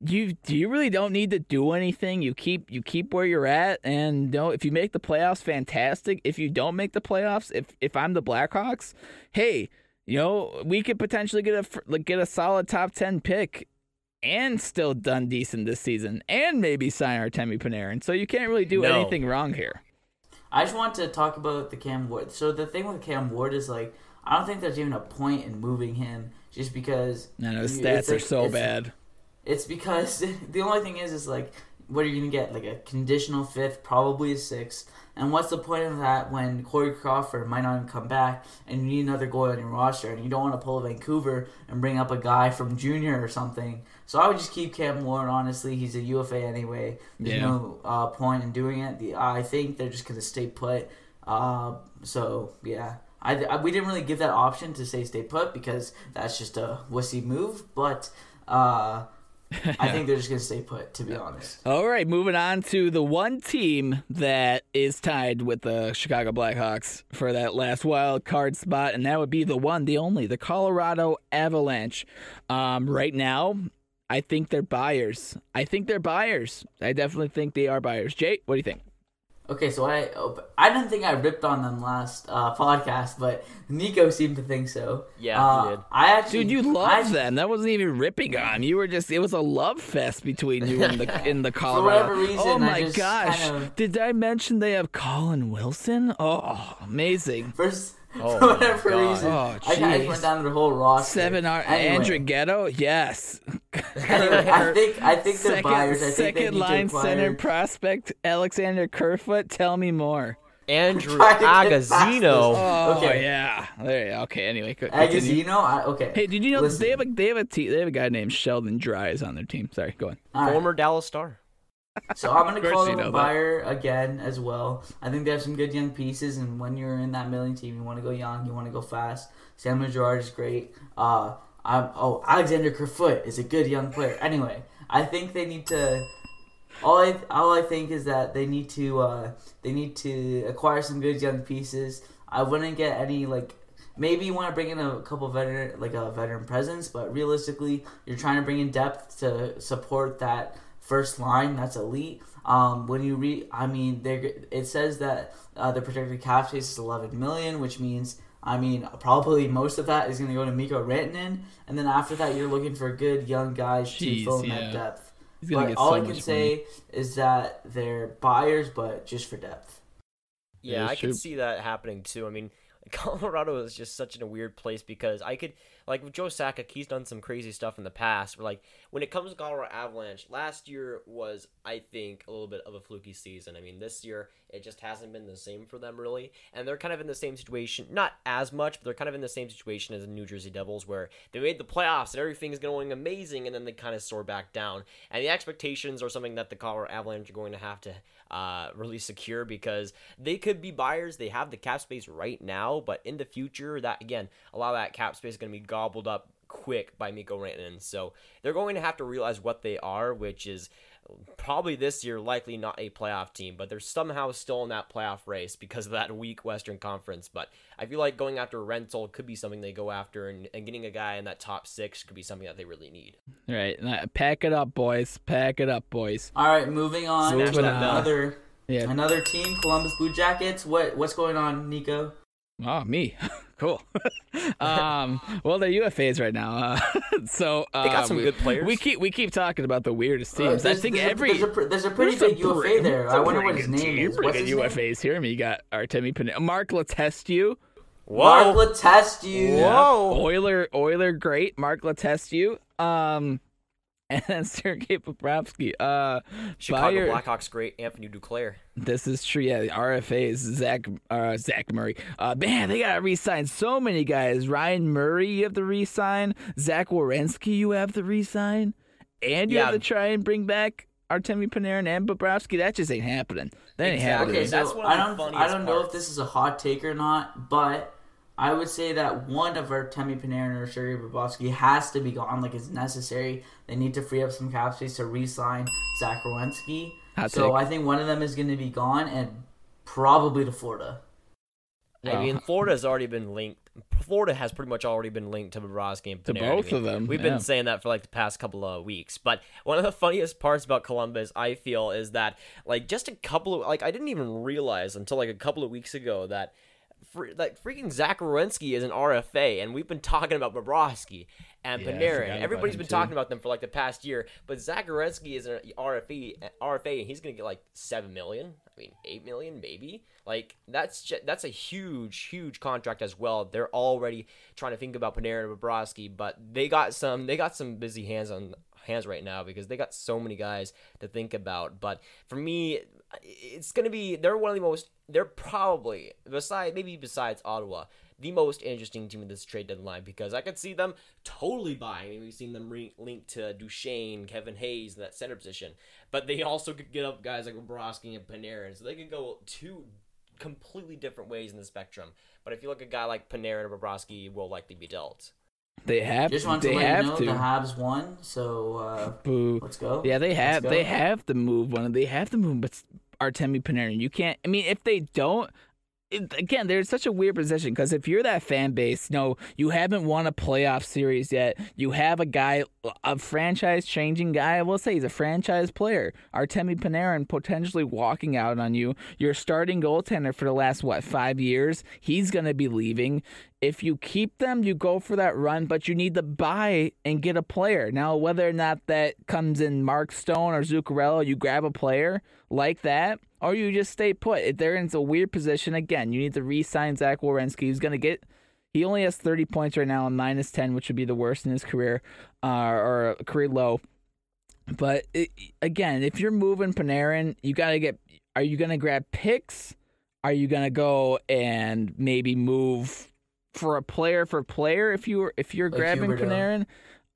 you do you really don't need to do anything. You keep you keep where you're at, and you know, if you make the playoffs, fantastic. If you don't make the playoffs, if if I'm the Blackhawks, hey, you know we could potentially get a like get a solid top ten pick. And still done decent this season, and maybe sign our Artemi Panarin. So you can't really do No. anything wrong here. I just want to talk about the Cam Ward. So the thing with Cam Ward is like I don't think there's even a point in moving him just because No, no, his stats it's are like- so it's- bad. It's because the only thing is, is like, what are you gonna get? Like a conditional fifth, probably a sixth. And what's the point of that when Corey Crawford might not even come back, and you need another goalie on your roster, and you don't want to pull Vancouver and bring up a guy from junior or something? So I would just keep Cam Ward. Honestly, he's a UFA anyway. There's Yeah. no uh, point in doing it. The I think they're just gonna stay put. Uh, so yeah. I, I, we didn't really give that option to say stay put because that's just a wussy move, but uh, I think they're just gonna stay put. To be honest, All right, moving on to the one team that is tied with the Chicago Blackhawks for that last wild card spot, and that would be the one, the only, the Colorado Avalanche. Um, right now, I think they're buyers. I think they're buyers. I definitely think they are buyers. Jay, what do you think? Okay, so I I didn't think I ripped on them last uh, podcast, but Nico seemed to think so. Yeah, uh, he did. I actually, Dude, you love I, them. That wasn't even ripping on. You were just it was a love fest between you and the in the Colorado. whatever reason, oh I my just gosh. kind of- Did I mention they have Colin Wilson? Oh, amazing. First, Oh for my whatever God. reason, Oh, I kind jeez. of went down the whole roster. Seven R anyway, Andrew Ghetto? Yes. anyway, I think I think they're second buyers. I second need line acquire. center prospect Alexander Kerfoot. Tell me more. Andrew Trying to get past Agozzino. Oh Okay. yeah. There you go. Okay. Anyway, co- continue. Agozzino, I, okay. Hey, did you know Listen. they have a they have a te- they have a guy named Sheldon Dries on their team? Sorry, go on. All right. Former Dallas Star. So I'm gonna call you them a that. buyer again as well. I think they have some good young pieces, and when you're in that million team, you want to go young, you want to go fast. Samuel Girard is great. Uh, I'm, oh, Alexander Kerfoot is a good young player. Anyway, I think they need to. All I all I think is that they need to uh, they need to acquire some good young pieces. I wouldn't get any like maybe you want to bring in a couple veteran like a veteran presence, but realistically, you're trying to bring in depth to support that first line that's elite. Um, when you read, I mean, they it says that uh, the projected cap space is 11 million, which means. I mean, probably most of that is going to go to Mikko Rantanen, and then after that, you're looking for good young guys to fill in yeah. that depth. But get all so I can much say is that they're buyers, but just for depth. Yeah, Yeah, I true. could see that happening too. I mean, Colorado is just such in a weird place because I could like with Joe Sakic, he's done some crazy stuff in the past. But like when it comes to Colorado Avalanche, last year was I think a little bit of a fluky season. I mean, this year it just hasn't been the same for them really, and they're kind of in the same situation. Not as much, but they're kind of in the same situation as the New Jersey Devils, where they made the playoffs and everything's going amazing, and then they kind of soar back down. And the expectations are something that the Colorado Avalanche are going to have to uh, really secure because they could be buyers. They have the cap space right now, but in the future, that again, a lot of that cap space is going to be gobbled up quick by Mikko Rantanen. So they're going to have to realize what they are, which is probably this year likely not a playoff team, but they're somehow still in that playoff race because of that weak Western Conference. But I feel like going after a rental could be something they go after, and, and getting a guy in that top six could be something that they really need. All right, pack it up, boys. Pack it up, boys. All right, moving on Moving to on. another Yeah. another team, Columbus Blue Jackets. What what's going on, Nico? Oh, me. cool. um, well, they're UFAs right now. Uh, so uh, They got some we, good players. We keep we keep talking about the weirdest Uh, teams. I there's- think there's a- every there's a, there's a pretty there's big some UFA pretty- there. I wonder what his name team, is. pretty What's good his name? UFAs here. Me got Artemi Panarin, Mark Letestu. Mark Letestu. Whoa. Euler, Euler, great. Mark Letestu. Um, and then Sergei Bobrovsky. Uh, Chicago Bayer- Blackhawks great Anthony Duclair. This is true. Yeah, the RFAs, Zach, uh, Zach Murray. Uh, man, they got to re-sign so many guys. Ryan Murray, you have to re-sign. Zach Werenski, you have to re-sign. And you Yeah. have to try and bring back Artemi Panarin and Bobrovsky. That just ain't happening. That ain't Exactly. happening. Okay, so That's one of I the don't I don't know if this is a hot take or not, but I would say that one of Artemi Panarin or Sergei Bobrovsky has to be gone. Like it's necessary. They need to free up some cap space to re-sign Zach Werenski. Hot So take. I think one of them is going to be gone, and probably to Florida. I Wow. mean, has already been linked. Florida has pretty much already been linked to Bobrovsky and To Panarin. I both mean, of them, We've yeah. been saying that for like the past couple of weeks. But one of the funniest parts about Columbus, I feel, is that like just a couple of like I didn't even realize until like a couple of weeks ago that. Like freaking Zach Werenski is an RFA, and we've been talking about Bobrovsky and Yeah, Panarin. Everybody's been too. talking about them for like the past year, but Zach Werenski is an RFA, RFA, and he's gonna get like seven million. I mean, eight million, maybe. Like that's ju- that's a huge, huge contract as well. They're already trying to think about Panarin and Bobrovsky, but they got some they got some busy hands on hands right now because they got so many guys to think about. But for me, it's gonna be they're one of the most they're probably besides maybe besides Ottawa the most interesting team in this trade deadline because I could see them totally buying. I mean, we've seen them re- linked to Duchene, Kevin Hayes in that center position, but they also could get up guys like Bobrovsky and Panarin, so they could go two completely different ways in the spectrum. But if you look at a guy like Panarin or Bobrovsky, will likely be dealt. They have Just want to They let have you know to. the Habs won, so uh, Boo. let's go. Yeah, they have. They have to move one. They have to move, but Artemi Panarin. You can't. I mean, if they don't, it, again, there's such a weird position because if you're that fan base, you know, you haven't won a playoff series yet. You have a guy, a franchise changing guy. I will say he's a franchise player. Artemi Panarin potentially walking out on you. Your starting goaltender for the last, what, five years? He's going to be leaving. If you keep them, you go for that run, but you need to buy and get a player. Now, whether or not that comes in Mark Stone or Zuccarello, you grab a player like that or you just stay put. They're in a weird position again. You need to re-sign Zach Werenski. He's going to get. He only has 30 points right now, and minus 10, which would be the worst in his career, uh, or career low. But it, again, if you're moving Panarin, you got to get. Are you going to grab picks? Are you going to go and maybe move for a player for player if you are if you're Like grabbing Huberdeau. Panarin?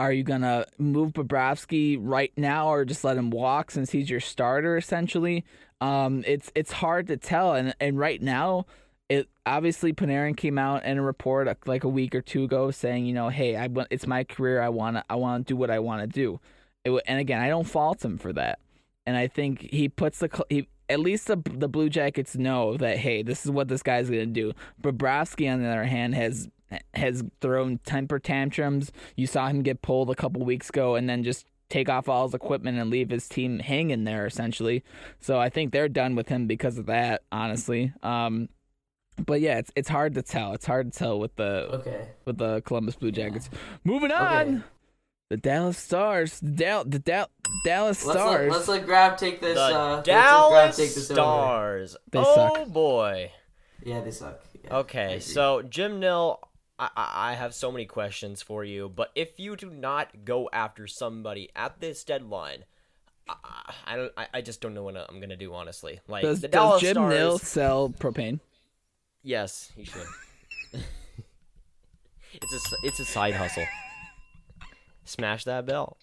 Are you gonna move Bobrovsky right now, or just let him walk since he's your starter essentially? Um, it's it's hard to tell, and and right now, it obviously Panarin came out in a report uh, like a week or two ago saying, you know, hey, I want it's my career, I wanna I wanna do what I want to do, it, and again, I don't fault him for that, and I think he puts the he. At least the the Blue Jackets know that hey, this is what this guy's gonna do. Bobrovsky, on the other hand, has has thrown temper tantrums. You saw him get pulled a couple weeks ago, and then just take off all his equipment and leave his team hanging there essentially. So I think they're done with him because of that, honestly. Um, but yeah, it's it's hard to tell. It's hard to tell with the Okay. with the Columbus Blue Jackets. Moving on, Okay. the Dallas Stars, the Dal- the Dal- Dallas Let's Stars. let, let's let Grab take this. The uh, let's let Grab Dallas take this over. Stars. They oh suck. boy. Yeah, they suck. Yeah, Okay, so Jim Nill, I, I have so many questions for you, but if you do not go after somebody at this deadline, I, I- don't. I, I just don't know what I'm gonna do. Honestly, like does, the does Jim Stars. Nill sell propane? Yes, he should. it's a it's a side hustle. Smash that bell.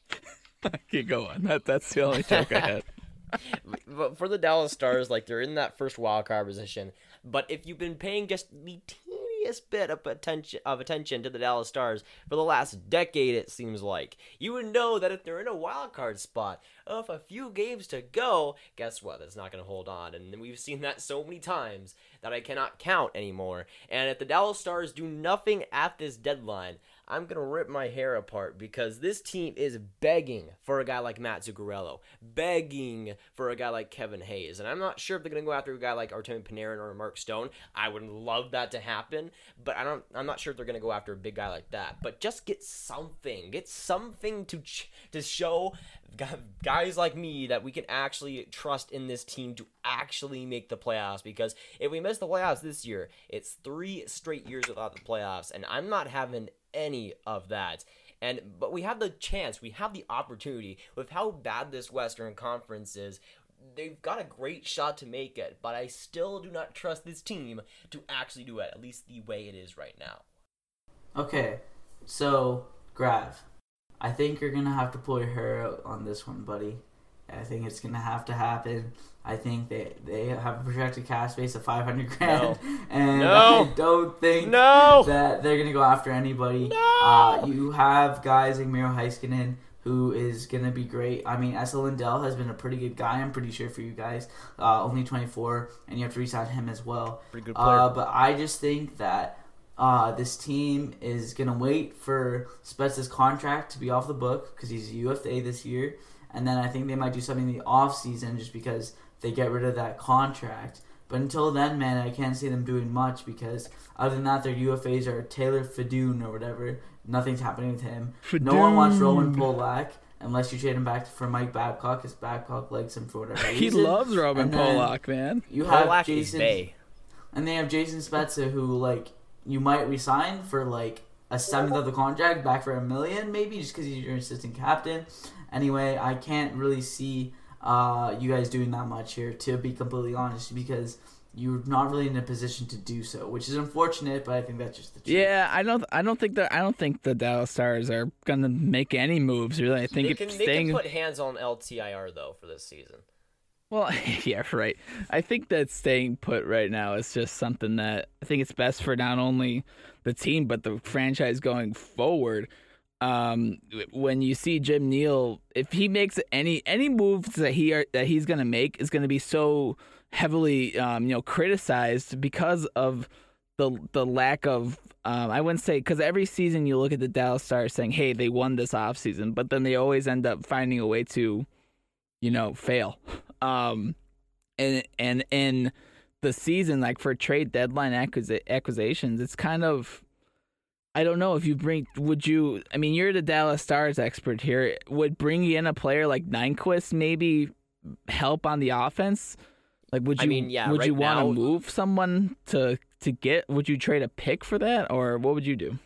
Keep going. That that's the only joke I had. but for the Dallas Stars, like they're in that first wild card position. But if you've been paying just the teeniest bit of attention of attention to the Dallas Stars for the last decade, it seems like you would know that if they're in a wild card spot of a few games to go, guess what? That's not going to hold on, and we've seen that so many times that I cannot count anymore. And if the Dallas Stars do nothing at this deadline, I'm gonna rip my hair apart because this team is begging for a guy like Matt Zuccarello, begging for a guy like Kevin Hayes, and I'm not sure if they're gonna go after a guy like Artemi Panarin or Mark Stone. I would love that to happen, but I don't. I'm not sure if they're gonna go after a big guy like that. But just get something, get something to ch- to show guys like me that we can actually trust in this team to actually make the playoffs. Because if we miss the playoffs this year, it's three straight years without the playoffs, and I'm not having any of that. And but we have the chance, we have the opportunity with how bad this Western Conference is. They've got a great shot to make it, but I still do not trust this team to actually do it, at least the way it is right now. Okay, so Grav, I think you're gonna have to pull your hair out on this one, buddy. I think it's gonna have to happen. I think they they have a projected cash space of 500 grand, and No. I don't think No! that they're gonna go after anybody. Uh, you have guys like Miro Heiskanen, who is gonna be great. I mean, Esa Lindell has been a pretty good guy. I'm pretty sure for you guys, uh, only 24, and you have to resign him as well. Pretty good player. Uh, but I just think that uh, this team is gonna wait for Spez's contract to be off the book because he's a UFA this year, and then I think they might do something in the off season just because they get rid of that contract. But until then, man, I can't see them doing much because other than that, their UFAs are Taylor Fedun or whatever. Nothing's happening with him. No one wants Roman Polak unless you trade him back for Mike Babcock because Babcock likes him for whatever reason. He loves Roman Polak, man. You have Polak Jason Bay. and they have Jason Spezza, who like you might resign for like a seventh of the contract, back for a million maybe, just because he's your assistant captain. Anyway, I can't really see uh, you guys doing that much here, to be completely honest, because you're not really in a position to do so, which is unfortunate. But I think that's just the truth. Yeah, I don't. I don't think that. I don't think the Dallas Stars are gonna make any moves. Really, I think They it's can, they staying. can put hands on LTIR though for this season. Well, yeah, right. I think that staying put right now is just something that I think it's best for not only the team but the franchise going forward. Um, when you see Jim Nill, if he makes any any moves that he are, that he's gonna make is gonna be so heavily um, you know criticized because of the the lack of um, I wouldn't say because every season you look at the Dallas Stars saying, "Hey, they won this offseason," but then they always end up finding a way to, you know, fail. Um, and and in the season, like for trade deadline acquisi- acquisitions, it's kind of I don't know if you bring. Would you? I mean, you're the Dallas Stars expert here. Would bringing in a player like Nyquist maybe help on the offense? Like, would you? I mean, yeah, Would right you want to move someone to to get? Would you trade a pick for that, or what would you do?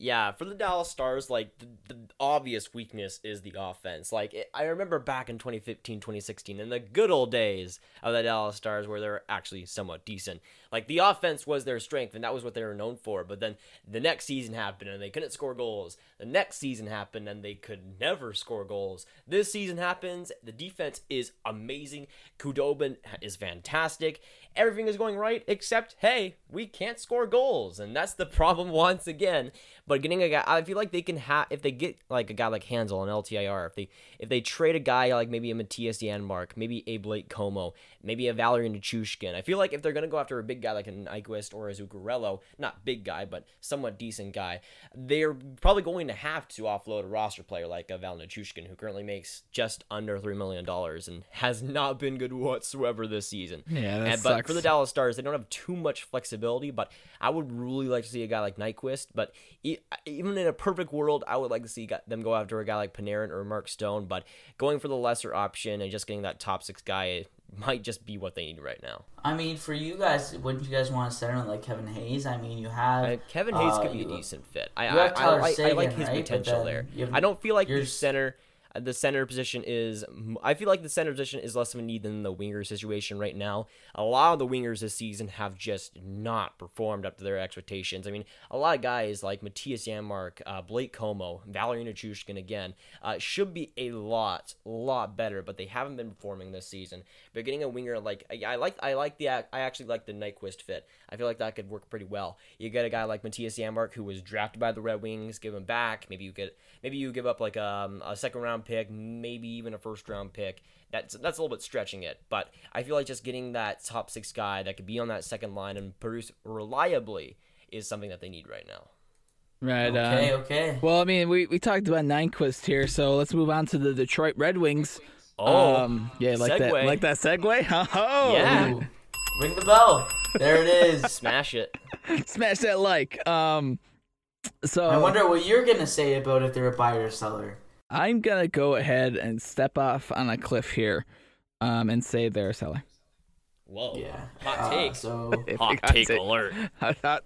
Yeah, for the Dallas Stars, like the, the obvious weakness is the offense. Like it, I remember back in 2015, 2016, in the good old days of the Dallas Stars, where they're actually somewhat decent. Like the offense was their strength, and that was what they were known for. But then the next season happened, and they couldn't score goals. The next season happened, and they could never score goals. This season happens. The defense is amazing. Khudobin is fantastic. Everything is going right, except hey, we can't score goals, and that's the problem once again. But getting a guy, I feel like they can have if they get like a guy like Hanzal and LTIR, if they if they trade a guy like maybe a Mattias Janmark, maybe a Blake Comeau, maybe a Valeri Nichushkin. I feel like if they're gonna go after a big guy like an Nyquist or a Zuccarello, not big guy, but somewhat decent guy, they're probably going to have to offload a roster player like a Val Nichushkin, who currently makes just under three million dollars and has not been good whatsoever this season. Yeah, that And- but for the Dallas Stars, they don't have too much flexibility, but I would really like to see a guy like Nyquist. But even in a perfect world, I would like to see them go after a guy like Panarin or Mark Stone. But going for the lesser option and just getting that top six guy might just be what they need right now. I mean, for you guys, wouldn't you guys want to center like Kevin Hayes? I mean, you have Uh, Kevin Hayes uh, could be a decent fit. I I, I, like, I like his right? Potential there. have- I don't feel like you're the center. The center position is. I feel like the center position is less of a need than the winger situation right now. A lot of the wingers this season have just not performed up to their expectations. I mean, a lot of guys like Mattias Janmark, uh, Blake Comeau, Valeri Nichushkin again uh, should be a lot, lot better, but they haven't been performing this season. But getting a winger like I, I like, I like the, I actually like the Nyquist fit. I feel like that could work pretty well. You get a guy like Mattias Janmark who was drafted by the Red Wings, give him back. Maybe you get, maybe you give up like um, a second round pick, maybe even a first round pick. That's that's a little bit stretching it, but I feel like just getting that top six guy that could be on that second line and produce reliably is something that they need right now. Right. Okay, uh, okay. Well, I mean, we, we talked about Nyquist here, so let's move on to the Detroit Red Wings. Oh, um, yeah, like that, segue. like that segue. Oh, Yeah. Ooh. Ring the bell. There it is. Smash it. smash that like. Um, so I wonder what you're gonna say about if they're a buyer or seller. I'm gonna go ahead and step off on a cliff here, um, and say they're a seller. Whoa. Yeah. Hot Uh, take. so, Hot Hot take take. alert.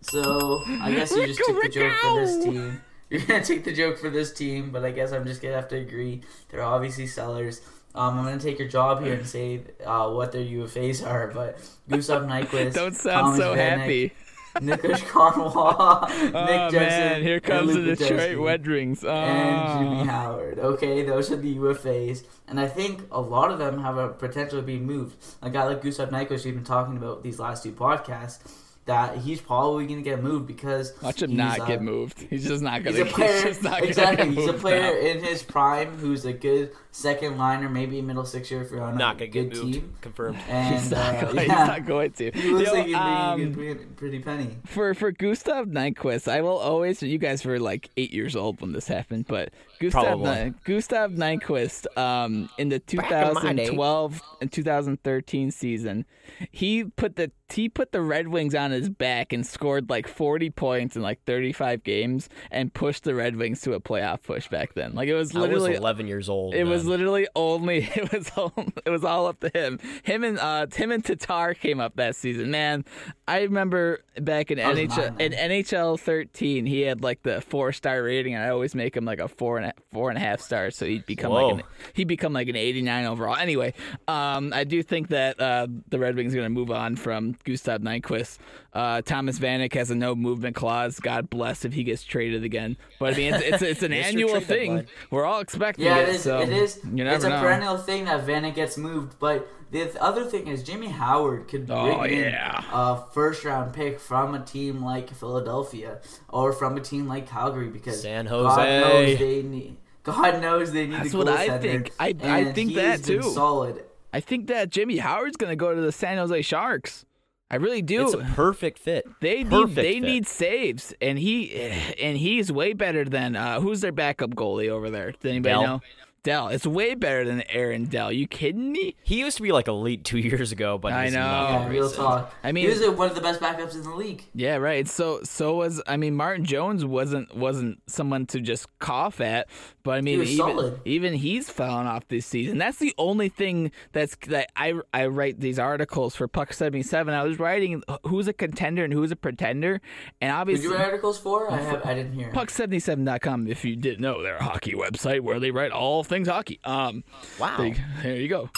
so I guess you just took the joke for this team. You're gonna take the joke for this team, but I guess I'm just gonna have to agree. They're obviously sellers. Um, I'm gonna take your job here and say uh, what their UFAs are, but Gustav Nyquist. Don't sound Thomas so Vanek, happy. Kronwall, Nick oh Jensen, man, here and comes the Detroit. Red Wings. Oh. and ah. Jimmy Howard. Okay, those are the UFAs, and I think a lot of them have a potential to be moved. A guy like Gustav Nyquist, we've been talking about these last two podcasts, that he's probably going to get moved because Watch him not uh, get moved. He's just not gonna. He's a player, just not gonna exactly. He's a player now. in his prime who's a good second liner, maybe middle sixer if you're on Not a good get moved. team. Confirmed. And He's not, uh, going, he's not going to. he looks Yo, like he's um, making a pretty, pretty penny. for for Gustav Nyquist, I will always. You guys were like eight years old when this happened, but Gustav Probably. Ny- Gustav Nyquist, um, in the in my day. 2012 and 2013 season, he put the he put the Red Wings on his back and scored like 40 points in like 35 games and pushed the Red Wings to a playoff push back then. Like it was I was literally 11 years old. it was literally only it was all, it was all up to him. Him and uh him and Tatar came up that season. Man, I remember back in NHL in. NHL 13, he had like the four star rating, and I always make him like a four and a, four and a half stars, so he'd become Whoa. like an, he'd become like an 89 overall. Anyway, um, I do think that uh, the Red Wings are going to move on from Gustav Nyquist. Uh, Thomas Vanek has a no movement clause. God bless if he gets traded again. But I mean, it's it's, it's an annual thing. deadline. We're all expecting Yeah, it. it is. so it is. You never it's a know. perennial thing that Vanek gets moved. But the other thing is Jimmy Howard could bring Oh, in a first round pick from a team like Philadelphia or from a team like Calgary because San Jose. God knows they need. God knows they need That's a what I goaltender, think. I- I think he that has been too. Solid I think that Jimmy Howard's gonna go to the San Jose Sharks. I really do. It's a perfect fit. They need they fit. need saves, and he and he's way better than uh, who's their backup goalie over there? Does anybody Dell. know? Dell. It's way better than Aaron Dell. You kidding me? He used to be like elite two years ago, but I know. not Yeah, real talk. I mean- he was uh, one of the best backups in the league. Yeah, right. So so was I mean Martin Jones wasn't wasn't someone to just cough at, but I mean was even solid. even he's fallen off this season. That's the only thing that's that I I write these articles for Puck seventy seven. I was writing who's a contender and who's a pretender, and Did obviously you write articles for? I have. I didn't hear. puck77.com if you didn't know they're a hockey website where they write all things hockey um Wow. there you, there you go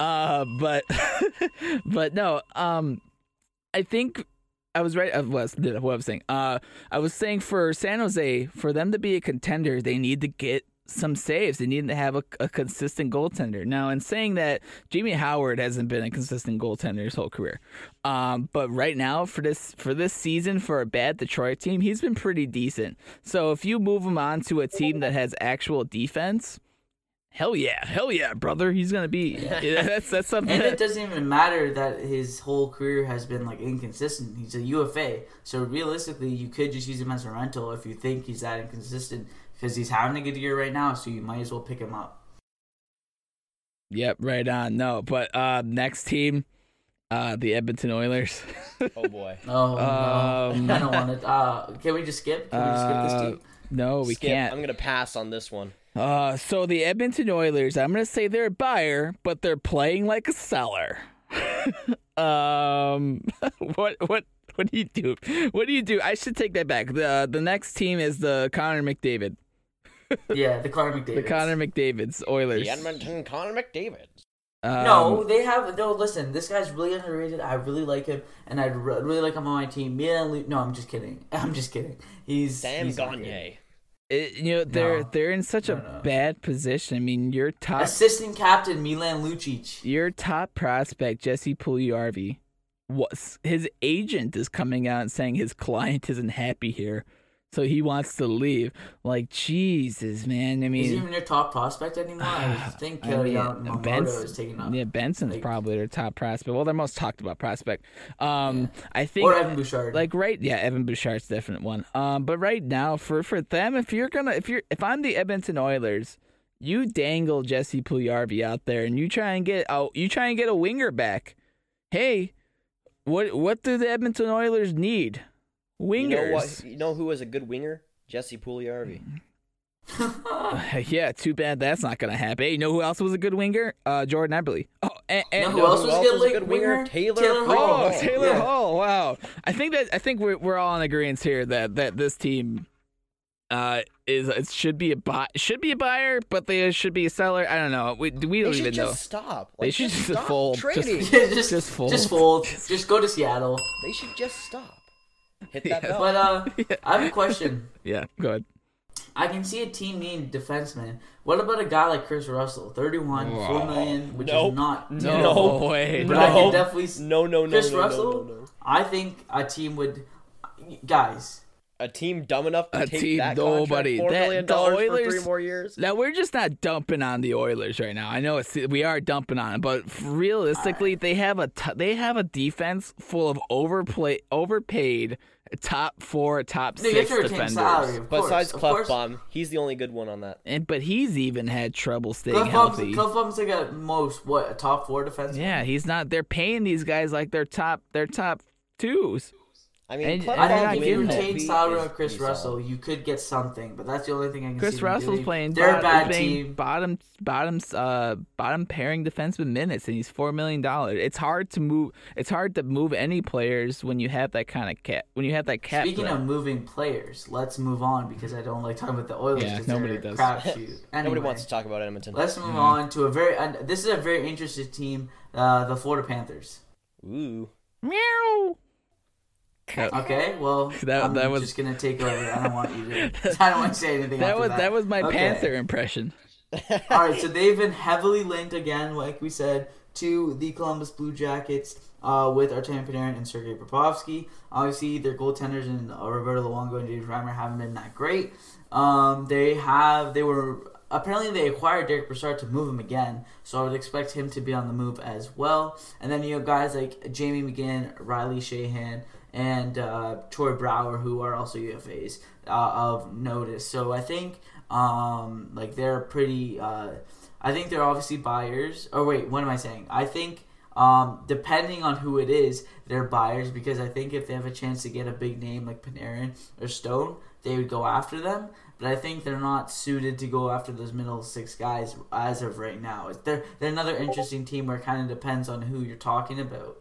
uh but but no um i think i was right i was what i was saying uh i was saying for san jose for them to be a contender they need to get some saves. They need to have a, a consistent goaltender. Now, in saying that, Jamie Howard hasn't been a consistent goaltender his whole career. Um, but right now, for this for this season, for a bad Detroit team, he's been pretty decent. So if you move him on to a team that has actual defense, hell yeah, hell yeah, brother, he's gonna be. Yeah, that's that's something. And it That, doesn't even matter that his whole career has been like inconsistent. He's a UFA, so realistically, you could just use him as a rental if you think he's that inconsistent because he's having a good year right now. So you might as well pick him up. yep, right on. No, but uh, next team, uh, the Edmonton Oilers. Oh boy. Oh Um, no, I don't want it. Uh, can we just skip? Can we just skip Uh, this team? no, we Skip. can't. I'm gonna pass on this one. Uh, so the Edmonton Oilers, I'm gonna say they're a buyer, but they're playing like a seller. um, what what what do you do? What do you do? I should take that back. The the next team is the Connor McDavid, Yeah, the Connor McDavid. the Connor McDavid's Oilers. The Edmonton Connor McDavid. Um, No, they have. No, listen. This guy's really underrated. I really like him, and I'd re- really like him on my team. Milan Lu- No, I'm just kidding. I'm just kidding. He's Sam he's not good. Gagne. It- you know they're No. they're in such a No, no. bad position. I mean, your top Assistant captain Milan Lucic. your top prospect Jesse Puljujarvi was his agent is coming out and saying his client isn't happy here, so he wants to leave. Like Jesus, man. I mean, Is he even your top prospect anymore? I think I uh, mean, Yamamoto Benson- is taking up. yeah, Benson's Like- probably their top prospect. Well, their most talked about prospect. Um, I think Or Evan Bouchard. like right yeah evan bouchard's a definite one um but right now for for them if you're gonna if you're if i'm the edmonton oilers you dangle jesse Puljujarvi out there and you try and get oh you try and get a winger back hey what what do the edmonton oilers need wingers You know what? You know who was a good winger? Jesse Puljujarvi. yeah too bad that's not gonna happen hey you know who else was a good winger uh jordan eberle oh and, You know and who know else who was else a good was a good winger? winger? Taylor Hall. Oh, Taylor Yeah. Hall! Wow, I think that I think we're we're all in agreement here that that this team uh is it should be a buy should be a buyer, but they should be a seller. I don't know. We we don't should even know. just stop. They should just just stop fold. Just- trading. Yeah, just, Just fold. Just fold. Just go to Seattle. They should just stop. Hit that Yeah. bell. But uh, I have a question. Yeah, go ahead. I can see a team needing defenseman. What about a guy like Kris Russell, 31, four million, which Nope. is not No, terrible. way. But no. I can definitely no, no, no, Kris no, no, Russell. no, no. I think a team would, guys. A team dumb enough to A take team- that nobody. contract, four That- million the dollars for Oilers- three more years. Now we're just not dumping on the Oilers right now. I know it's we are dumping on it, but realistically, ah. they have a t- they have a defense full of overplay overpaid top four, top No, six to defenders. salary, course. Besides of course. Klefbom, he's the only good one on that. And but he's even had trouble staying Klefbom's, healthy. Klefbom's like at most what a top four defenseman. Yeah, he's not. They're paying these guys like they're top. They're top twos. I mean, And- and I think if you it. retain is- salary is Kris Russell, solid. you could get something. But that's the only thing I can Kris see. them Russell's doing. playing. They're a bad team. Bottom, bottom, uh, bottom pairing defenseman minutes, and he's four million dollars. It's hard to move. It's hard to move any players when you have that kind of cap. When you have that cap. Speaking threat. of moving players, let's move on because I don't like talking about the Oilers. Yeah, 'cause nobody they're a does. Anyway, Nobody wants to talk about Edmonton. Let's move on to a very. And this is a very interesting team, uh, the Florida Panthers. Ooh. meow. Okay, well, That- I'm that was- just gonna take over. I don't want you to. I don't want to say anything. that was that. that was my Okay. Panther impression. All right, so they've been heavily linked again, like we said, to the Columbus Blue Jackets uh, with Artemi Panarin and Sergei Bobrovsky. Obviously, their goaltenders and uh, Roberto Luongo and James Reimer haven't been that great. Um, they have they were apparently they acquired Derek Brassard to move him again, so I would expect him to be on the move as well. And then you have guys like Jamie McGinn, Riley Sheahan, and uh, Troy Brouwer, who are also UFAs uh, of notice. So I think um, like they're pretty. Uh, I think they're obviously buyers. Oh wait, what am I saying? I think um, depending on who it is, they're buyers because I think if they have a chance to get a big name like Panarin or Stone, they would go after them. But I think they're not suited to go after those middle six guys as of right now. They're they're another interesting team where it kind of depends on who you're talking about.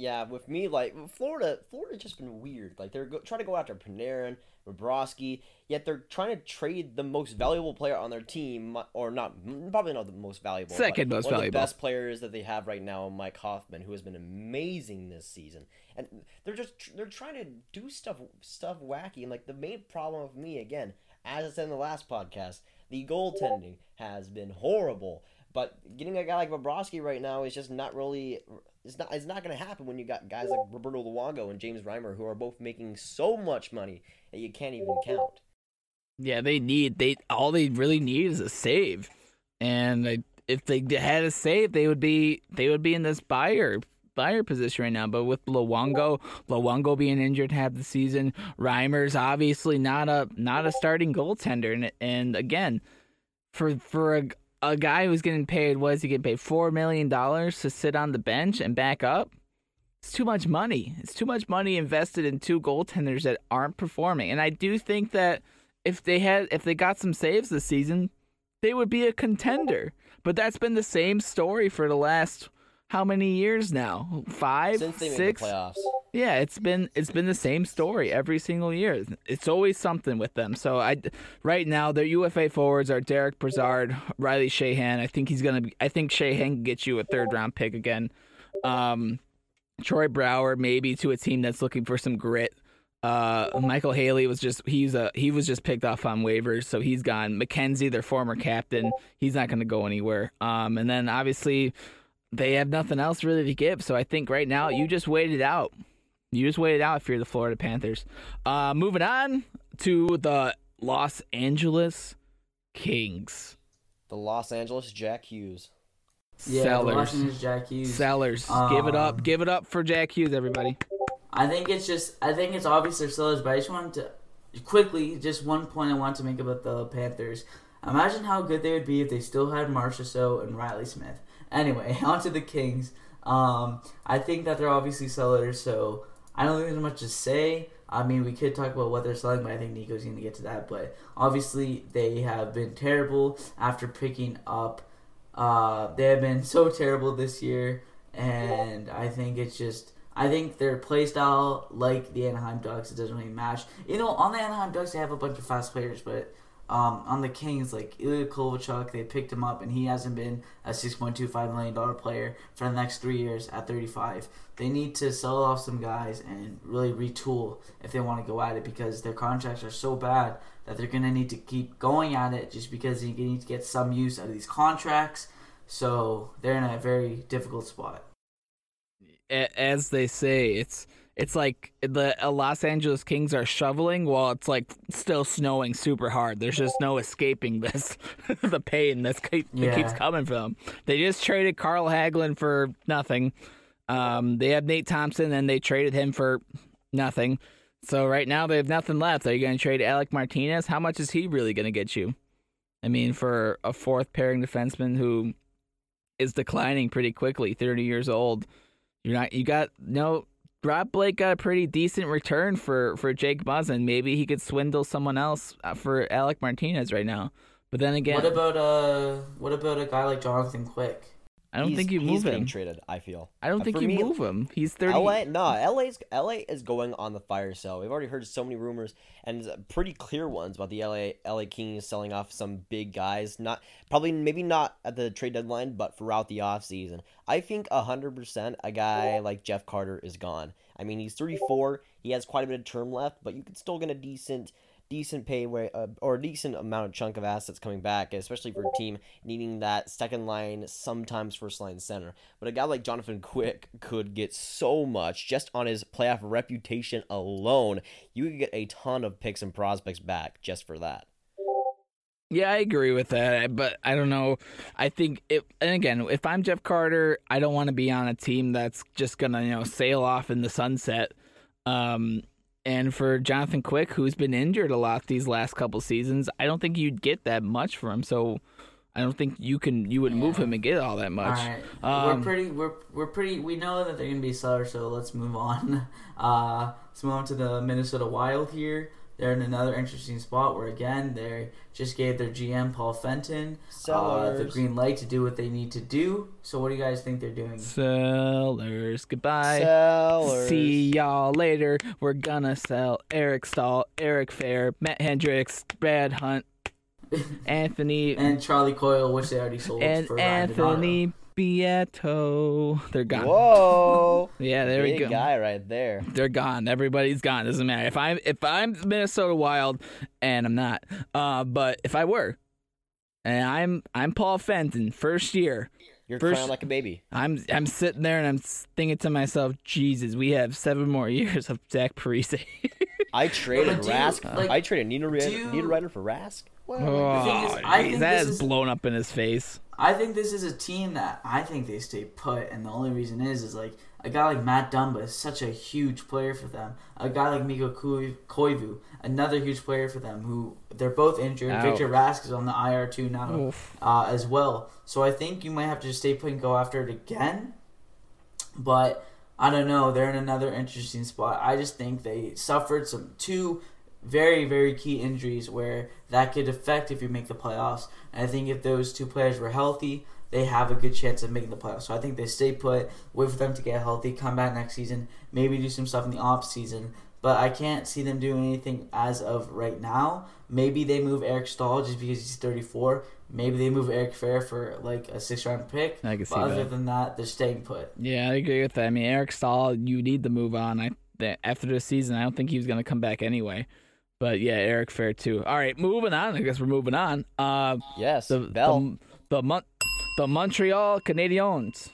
Yeah, with me, like Florida, Florida just been weird. Like they're go- trying to go after Panarin, Bobrovsky, yet they're trying to trade the most valuable player on their team, or not, probably not the most valuable, second most one valuable, of the best players that they have right now, Mike Hoffman, who has been amazing this season. And they're just they're trying to do stuff stuff wacky. And like the main problem with me again, as I said in the last podcast, the goaltending has been horrible. But getting a guy like Bobrovsky right now is just not really it's not it's not going to happen when you got guys like Roberto Luongo and James Reimer who are both making so much money that you can't even count. Yeah, they need they all they really need is a save, and I, if they had a save, they would be they would be in this buyer buyer position right now. But with Luongo, Luongo being injured half the season, Reimer's obviously not a not a starting goaltender, and and again, for for a a guy who's getting paid, what is he getting paid? Four million dollars to sit on the bench and back up. It's too much money. It's too much money invested in two goaltenders that aren't performing. And I do think that if they had, if they got some saves this season, they would be a contender. But that's been the same story for the last how many years now? Five, Since they six. made the playoffs. Yeah, it's been it's been the same story every single year. It's always something with them. So I, right now their UFA forwards are Derek Brassard, Riley Sheahan. I think he's gonna. Be, I think Sheahan can get you a third round pick again. Um, Troy Brouwer maybe to a team that's looking for some grit. Uh, Micheal Haley was just he's a he was just picked off on waivers, so he's gone. MacKenzie, their former captain, he's not going to go anywhere. Um, and then obviously they have nothing else really to give. So I think right now you just wait it out. You just wait it out if you're the Florida Panthers. Uh, moving on to the Los Angeles Kings. The Los Angeles Jack Hughes. Yeah, Sellers. Washington's Jack Hughes. Sellers. give it up. Um, Give it up for Jack Hughes, everybody. I think it's just I think it's obvious they're sellers, but I just wanted to quickly just one point I want to make about the Panthers. Imagine how good they would be if they still had Marchessault and Reilly Smith. Anyway, on to the Kings. Um, I think that they're obviously sellers, so I don't think there's much to say. I mean, we could talk about what they're selling, but I think Nico's going to get to that. But obviously, they have been terrible after picking up. Uh, they have been so terrible this year, and I think it's just. I think their play style, like the Anaheim Ducks, it doesn't really match. You know, on the Anaheim Ducks, they have a bunch of fast players, but um, on the Kings, like Ilya Kovalchuk, they picked him up, and he hasn't been a six point two five million dollar player for the next three years at thirty five. They need to sell off some guys and really retool if they want to go at it because their contracts are so bad that they're gonna need to keep going at it just because they need to get some use out of these contracts. So they're in a very difficult spot. As they say, it's it's like the uh, Los Angeles Kings are shoveling while it's like still snowing super hard. There's just no escaping this, the pain that's keep, that Yeah. keeps coming from them. They just traded Carl Hagelin for nothing. Um, they have Nate Thompson, and they traded him for nothing. So right now they have nothing left. Are you going to trade Alec Martinez? How much is he really going to get you? I mean, for a fourth pairing defenseman who is declining pretty quickly, 30 years old. You're not. You got no. Rob Blake got a pretty decent return for for Jake Muzzin. Maybe he could swindle someone else uh, for Alec Martinez right now. But then again, What about uh what about a guy like Jonathan Quick? I don't He's- think you he's move him. traded. I feel. I don't Uh, think you me, move him. He's thirty. LA, no, LA's LA is going on the fire sale. We've already heard so many rumors and pretty clear ones about the LA LA Kings selling off some big guys. Not probably maybe not at the trade deadline, but throughout the offseason. I think hundred percent a guy like Jeff Carter is gone. I mean, he's thirty four. He has quite a bit of term left, but you could still get a decent decent pay way, uh, or a decent amount of chunk of assets coming back, especially for a team needing that second line, sometimes first line center. But a guy like Jonathan Quick could get so much just on his playoff reputation alone. You could get a ton of picks and prospects back just for that. Yeah, I agree with that, but I don't know. I think it, and again, if I'm Jeff Carter, I don't want to be on a team that's just gonna you know sail off in the sunset. Um, and for Jonathan Quick, who's been injured a lot these last couple seasons, I don't think you'd get that much for him. So I don't think you can you would move him and get all that much. right, Um, we're pretty. We're we're pretty. We know that they're gonna be sellers, so let's move on. Uh, let's move on to the Minnesota Wild here. They're in another interesting spot where again they just gave their GM Paul Fenton uh, the green light to do what they need to do. So what do you guys think they're doing? Sellers, goodbye. Sellers. See y'all later. We're gonna sell Eric Staal, Eric Fehr, Matt Hendricks, Brad Hunt, Anthony, and, And Charlie Coyle, which they already sold for Ryan Anthony Beato. They're gone. Whoa. Yeah, there we Big go. guy right there. They're gone. Everybody's gone. Doesn't matter if I'm if I'm Minnesota Wild, and I'm not. Uh, but if I were, and I'm I'm Paul Fenton, first year. You're First- crying like a baby. I'm I'm sitting there and I'm thinking to myself, Jesus, we have seven more years of Zach Parise. I traded but do you- Rask. like, I traded Nina, do you- Nina Ryder for Rask. thing is, oh, I think that this is is- blown up in his face. I think this is a team that I think they stay put, and the only reason is is like a guy like Matt Dumba is such a huge player for them. A guy like Mikko Koi- Koivu, another huge player for them. Who they're both injured. Ouch. Victor Rask is on the IR too now uh, as well. So I think you might have to just stay put and go after it again. But I don't know. They're in another interesting spot. I just think they suffered some two very very key injuries where that could affect if you make the playoffs. And I think if those two players were healthy, they have a good chance of making the playoffs. So I think they stay put, wait for them to get healthy, come back next season, maybe do some stuff in the off season. But I can't see them doing anything as of right now. Maybe they move Eric Staal just because he's 34. Maybe they move Eric Fehr for like a six round pick. I can see but other that. than that, they're staying put. Yeah, I agree with that. I mean, Eric Staal, you need to move on. I after this season, I don't think he was gonna come back anyway. But yeah, Eric Fehr too. All right, moving on. I guess we're moving on. Uh, Yes. the Bell. the the, Mon- the Montreal Canadiens.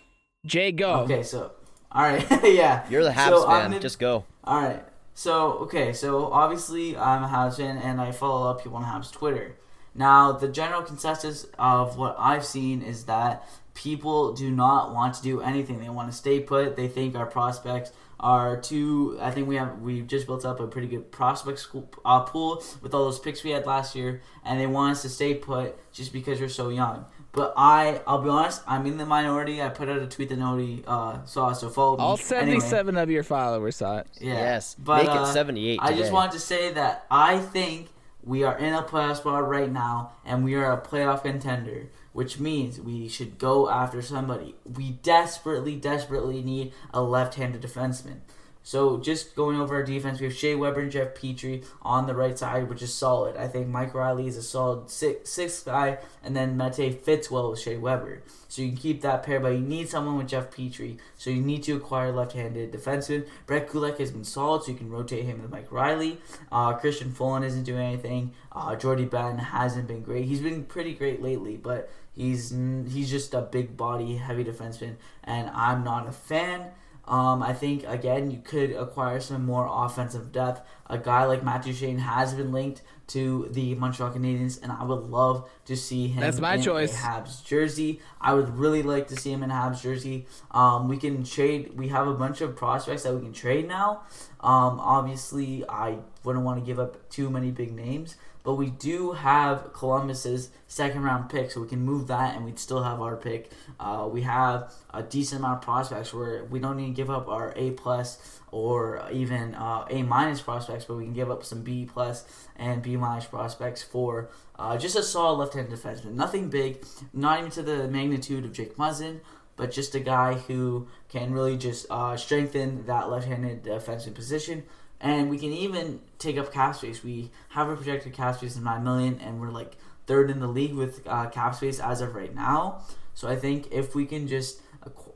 Jay, go. Okay, so all right, yeah. You're the Habs So, fan. gonna- Just go. All right. So okay, so obviously I'm a Habs fan, and I follow up people on Habs Twitter. Now the general consensus of what I've seen is that people do not want to do anything. They want to stay put. They think our prospects are two, I think we have we've just built up a pretty good prospect school, uh, pool with all those picks we had last year, and they want us to stay put just because you're so young. But I, I'll be honest, I'm in the minority. I put out a tweet that nobody uh, saw, so follow me. All Anyway. 77 of your followers saw it. Yeah. Yes. But, Make it uh, 78 I just wanted to say that I think we are in a playoff spot right now, and we are a playoff contender, which means we should go after somebody. We desperately, desperately need a left-handed defenseman. So just going over our defense, we have Shea Weber and Jeff Petry on the right side, which is solid. I think Mike Reilly is a solid six, sixth guy, and then Mete fits well with Shea Weber. So you can keep that pair, but you need someone with Jeff Petry. So you need to acquire left-handed defenseman. Brett Kulak has been solid, so you can rotate him with Mike Reilly. Uh, Christian Fullen isn't doing anything. Uh, Jordie Benn hasn't been great. He's been pretty great lately, but he's he's just a big body, heavy defenseman, and I'm not a fan. Um, I think again you could acquire some more offensive depth. A guy like Matt Duchene has been linked to the Montreal Canadiens, and I would love to see him. That's my in choice. A Habs jersey. I would really like to see him in a Habs jersey. Um, we can trade. We have a bunch of prospects that we can trade now. Um, obviously, I wouldn't want to give up too many big names, but we do have Columbus's second round pick, so we can move that, and we'd still have our pick. Uh, we have a decent amount of prospects where we don't need to give up our A plus or even uh, A minus prospects, but we can give up some B plus and B minus prospects for uh, just a solid left-handed defenseman. Nothing big, not even to the magnitude of Jake Muzzin, but just a guy who can really just uh, strengthen that left-handed defensive position. And we can even take up cap space. We have a projected cap space of nine million, and we're like third in the league with uh, cap space as of right now. So I think if we can just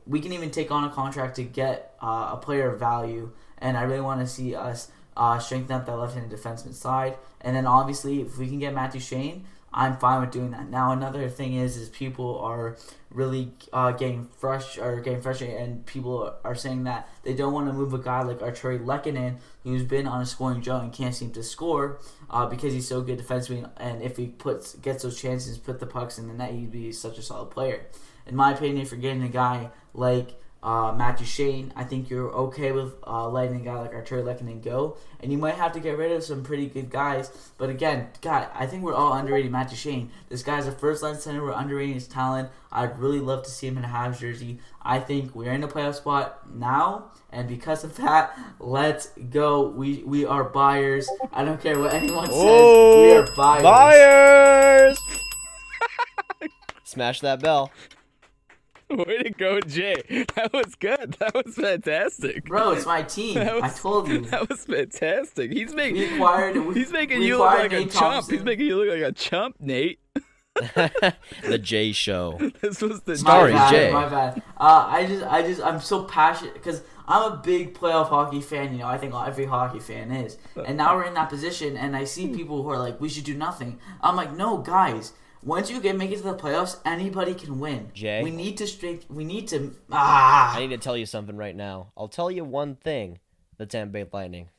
we can even take on a contract to get uh, a player of value, and I really want to see us uh, strengthen up that left-handed defenseman side. And then obviously, if we can get Matt Duchene, I'm fine with doing that. Now another thing is is people are really uh, getting fresh or getting frustrated, and people are saying that they don't want to move a guy like Artturi Lehkonen, who's been on a scoring drought and can't seem to score uh, because he's so good defensively, and if he puts gets those chances, put the pucks in the net, he'd be such a solid player. In my opinion, if you're getting a guy like uh, Matt Duchene, I think you're okay with uh, letting a guy like Artturi Lehkonen go, and you might have to get rid of some pretty good guys. But again, God, I think we're all underrating Matt Duchene. This guy's a first line center. We're underrating his talent. I'd really love to see him in a Habs jersey. I think we're in a playoff spot now, and because of that, let's go. We we are buyers. I don't care what anyone says. we are buyers. Buyers! Smash that bell. Way to go, Jay. That was good. That was fantastic. Bro, it's my team. That I told you. That was fantastic. He's making We acquired. We, he's making we you look acquired like a Nate chump. He's making you look like a chump, Nate. the Jay Show. This was the My Starring bad, Jay. My bad. Uh, I just, I just, I'm so passionate because I'm a big playoff hockey fan. You know, I think every hockey fan is. And now we're in that position, and I see people who are like, "We should do nothing." I'm like, "No, guys. Once you get make it to the playoffs, anybody can win. Jay? we need to straight. We need to. Ah, I need to tell you something right now. I'll tell you one thing. The Tampa Bay Lightning.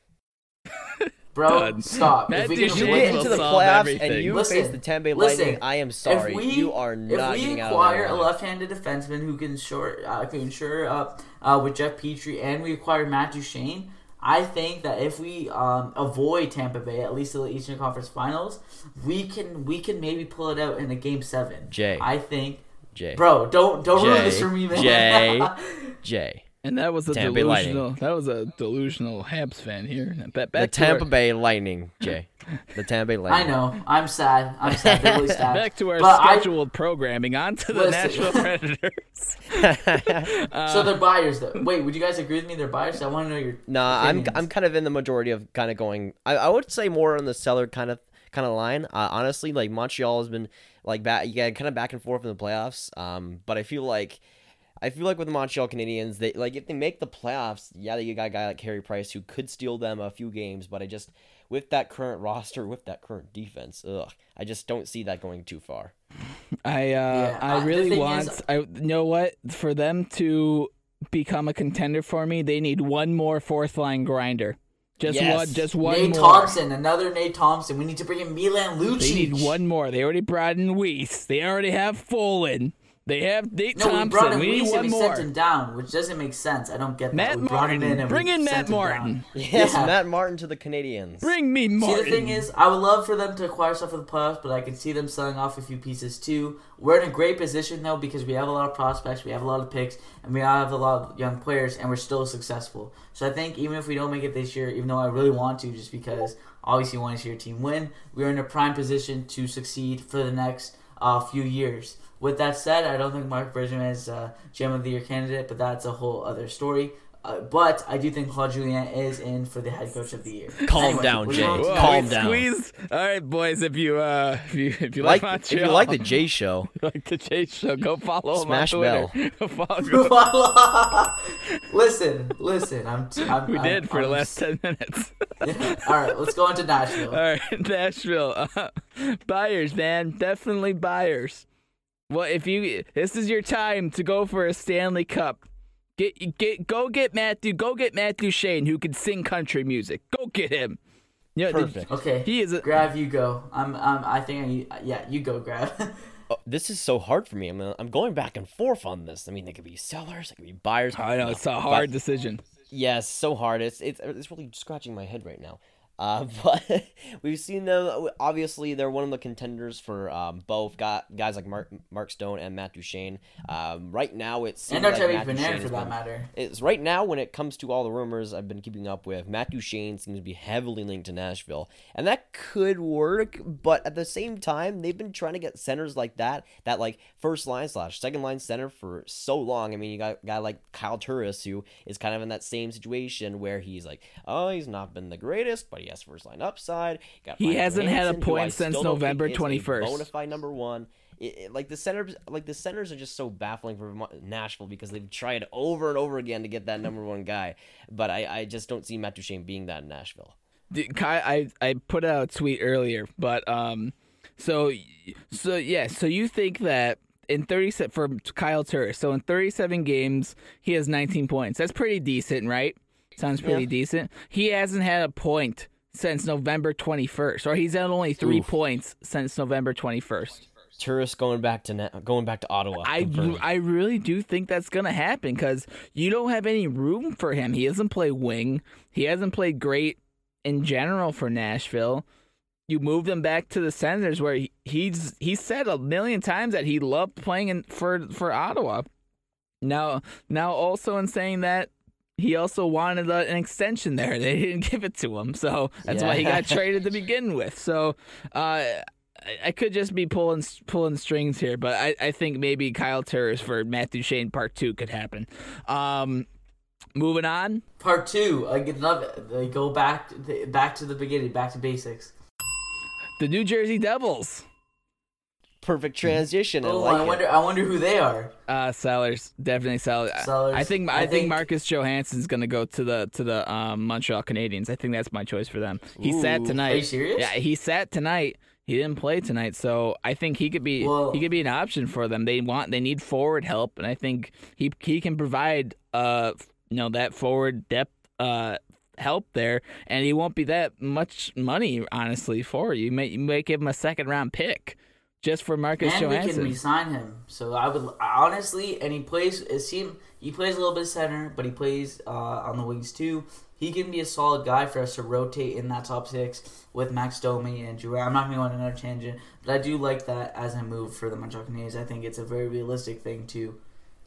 bro, Done. stop. Matt if we can You get into the playoffs everything. and you Listen, face the Tampa Bay listen, Lightning. I am sorry. we- you are not if we getting out of acquire a left-handed defenseman who can short, uh, can shore up uh, with Jeff Petry, and we acquire Matt Duchene, I think that if we um, avoid Tampa Bay at least to the Eastern Conference Finals, we can we can maybe pull it out in a Game Seven. Jay. I think, Jay. bro, don't don't ruin this for me, man. Jay. Jay. And that was a Tampa Bay Lightning. delusional. That was a delusional Habs fan here. Back, back The Tampa our, Bay Lightning, Jay. The Tampa Bay I know. I'm sad. I'm sad. Really sad. Back to our But I- scheduled programming. On to the Listen. Nashville Predators. so they're buyers, though. Wait, would you guys agree with me? They're buyers. I want to know your. No, I'm. I'm kind of in the majority of kind of going. I, I would say more on the seller kind of kind of line. Uh, honestly, like Montreal has been like back, yeah, kind of back and forth in the playoffs. Um, but I feel like. I feel like with the Montreal Canadiens, they like if they make the playoffs, yeah, they got a guy like Carey Price who could steal them a few games, but I just with that current roster, with that current defense, ugh, I just don't see that going too far. I uh, Yeah, uh, I the really want. is- I you know what for them to become a contender for me, they need one more fourth line grinder. Just Yes. one. Just one Nate more. Thompson, another Nate Thompson. We need to bring in Milan Lucic. They need one more. They already brought in Weiss. They already have Fullen. They have Nate No, we Thompson. brought him, we need one we more. sent him down, which doesn't make sense. I don't get Matt that. We brought him Martin. in and Bring in Matt Martin. down. Yes, Yeah. Matt Martin to the Canadiens. Bring me Martin. See, the thing is, I would love for them to acquire stuff for the playoffs, but I can see them selling off a few pieces too. We're in a great position though because we have a lot of prospects, we have a lot of picks, and we have a lot of young players, and we're still successful. So I think even if we don't make it this year, even though I really want to, just because obviously you want to see your team win, we're in a prime position to succeed for the next uh, few years. With that said, I don't think Marc Bergevin is a Gem of the Year candidate, but that's a whole other story. Uh, but I do think Claude Julien is in for the head coach of the year. Calm Anyway, down, Jay. Whoa, Calm down. Squeeze. All right, boys. If you uh, if you if you like like, if you like the J Show, like the J Show, go follow Smash him on Twitter. Go follow, listen, listen. I'm. T- I'm we I'm- did for the I'm last ten minutes. All right, let's go into Nashville. All right, Nashville. Uh, buyers, man, definitely buyers. Well, if you this is your time to go for a Stanley Cup. Get get go get Matthew go get Matt Duchene who can sing country music. Go get him. Yeah, the- Perfect. Okay, He is a- Grab, you go. I'm. I'm. I think. I, yeah, you go. Grab. Oh, this is so hard for me. I'm I'm going back and forth on this. I mean, they could be sellers, they could be buyers. I know it's a hard decision. Yes, so hard. It's it's it's really scratching my head right now. Uh, but we've seen them. Obviously, they're one of the contenders for um, both got guys like Mark Mark Stone and Matt Duchene. Um, right now, it seems and like Matt Duchene for that matter. It's right now when it comes to all the rumors I've been keeping up with. Matt Duchene seems to be heavily linked to Nashville, and that could work. But at the same time, they've been trying to get centers like that, that like first line slash second line center for so long. I mean, you got a guy like Kyle Turris who is kind of in that same situation where he's like, oh, he's not been the greatest, but he has first line upside. Got He hasn't had a Johansen, who I point since still don't think November 21st. bona fide number one. It, it- like the centers, like the centers are just so baffling for Nashville because they've tried over and over again to get that number one guy, but I, I just don't see Matt Duchene being that in Nashville. Kai, I I put out a tweet earlier, but um, So, so yeah. So you think that in 30 for Kyle Turris, so in 37 games, he has 19 points. That's pretty decent, right? Sounds pretty Yeah. decent. He hasn't had a point since November 21st, or he's had only three Oof. points since November 21st. Turris going back to Na- going back to Ottawa. I, confirmed. I really do think that's going to happen because you don't have any room for him. He doesn't play wing. He hasn't played great in general for Nashville. You move him back to the Senators where he, he's he said a million times that he loved playing in, for for Ottawa. Now now also in saying that he also wanted a, an extension there. They didn't give it to him, so that's why he got traded to begin with. So uh, I- I could just be pulling pulling strings here, but I, I think maybe Kyle Turris for Matt Duchene part two could happen. Um, moving on, Part two, I get love it. They go back back to the beginning, back to basics. the New Jersey Devils. Perfect transition. I Oh, like I it. wonder. I wonder who they are. Uh, Sellers definitely Sellers. I- Sellers. I think I, I think, think- Marcus Johansson's gonna go to the to the um, Montreal Canadiens. I think that's my choice for them. He sat tonight. Are you serious? Yeah, he sat tonight. He didn't play tonight, so I think he could be Well- he could be an option for them. They want they need forward help, and I think he he can provide uh you know that forward depth uh help there, and he won't be that much money honestly for you. You may you may give him a second round pick just for Marcus and we can Johansson. resign him. So I would honestly, and he plays. It seems he plays a little bit center, but he plays uh, on the wings too. He can be a solid guy for us to rotate in that top six with Max Domi and Drew. I'm not going to go on another tangent, but I do like that as a move for the Montreal Canadiens. I think it's a very realistic thing too.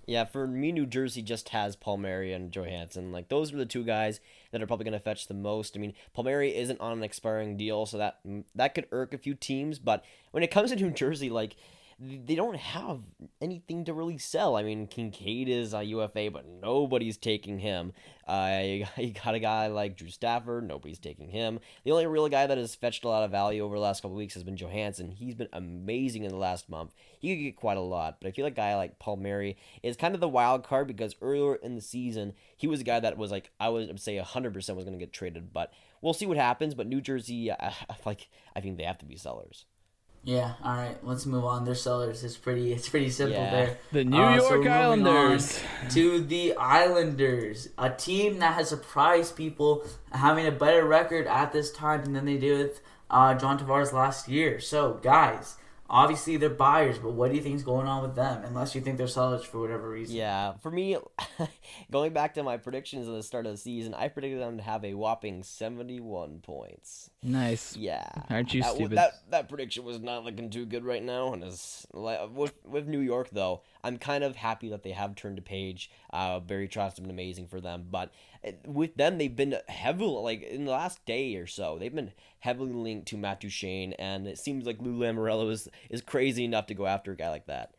Yeah, for me, New Jersey just has Palmieri and Johansson. Like those are the two guys that are probably going to fetch the most. I mean, Palmieri isn't on an expiring deal, so that that could irk a few teams. But when it comes to New Jersey, like they don't have anything to really sell. I mean, Kinkaid is a UFA, but nobody's taking him. Uh, you got a guy like Drew Stafford, nobody's taking him. The only real guy that has fetched a lot of value over the last couple weeks has been Johansson. He's been amazing in the last month. He could get quite a lot, but I feel like a guy like Palmieri is kind of the wild card because earlier in the season he was a guy that was like I would say 100% was going to get traded, but we'll see what happens. But New Jersey, like I think they have to be sellers. Yeah. All right. Let's move on. Their sellers. It's pretty. It's pretty simple Yeah. there. The New Uh, York moving Islanders. to the Islanders, a team that has surprised people having a better record at this time than they did with uh, John Tavares last year. So, guys, obviously they're buyers, but what do you think is going on with them? Unless you think they're sellers for whatever reason. Yeah, for me, going back to my predictions at the start of the season, I predicted them to have a whopping 71 points. Nice. Yeah, Aren't you that, stupid? That that prediction was not looking too good right now, and is with with New York though, I'm kind of happy that they have turned a page. Uh, Barry Trotz has been amazing for them, but uh, with them they've been heavily like in the last day or so they've been heavily linked to Matt Duchene, and it seems like Lou Lamoriello is is crazy enough to go after a guy like that.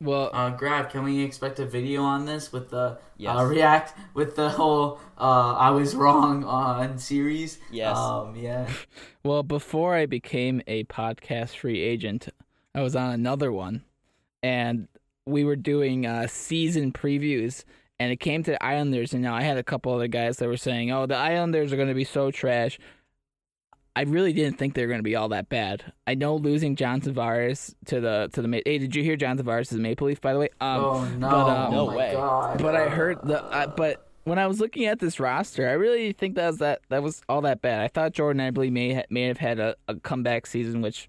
Well, Uh, Grab, can we expect a video on this with the Yes. uh, react with the whole uh, "I was wrong" on series? Yes. Um, yeah. Well, before I became a podcast free agent, I was on another one, and we were doing uh, season previews. And it came to the Islanders, and now I had a couple other guys that were saying, "Oh, the Islanders are going to be so trash." I really didn't think they were going to be all that bad. I know losing John Tavares to the to the Ma- hey, did you hear John Tavares is a Maple Leaf by the way? Um, oh no! but, um, No oh way. God. but I heard the uh, but when I was looking at this roster, I really think that was that that was all that bad. I thought Jordan Eberle may ha- may have had a, a comeback season, which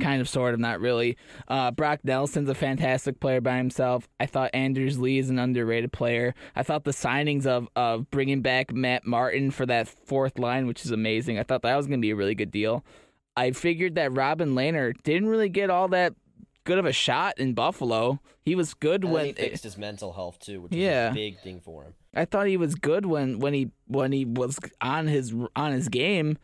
kind of sort of not really. Uh, Brock Nelson's a fantastic player by himself. I thought Anders Lee is an underrated player. I thought the signings of of bringing back Matt Martin for that fourth line, which is amazing. I thought that was going to be a really good deal. I figured that Robin Lehner didn't really get all that good of a shot in Buffalo. He was good And when he fixed his mental health too, which Yeah. is a big thing for him. I thought he was good when when he when he was on his on his game,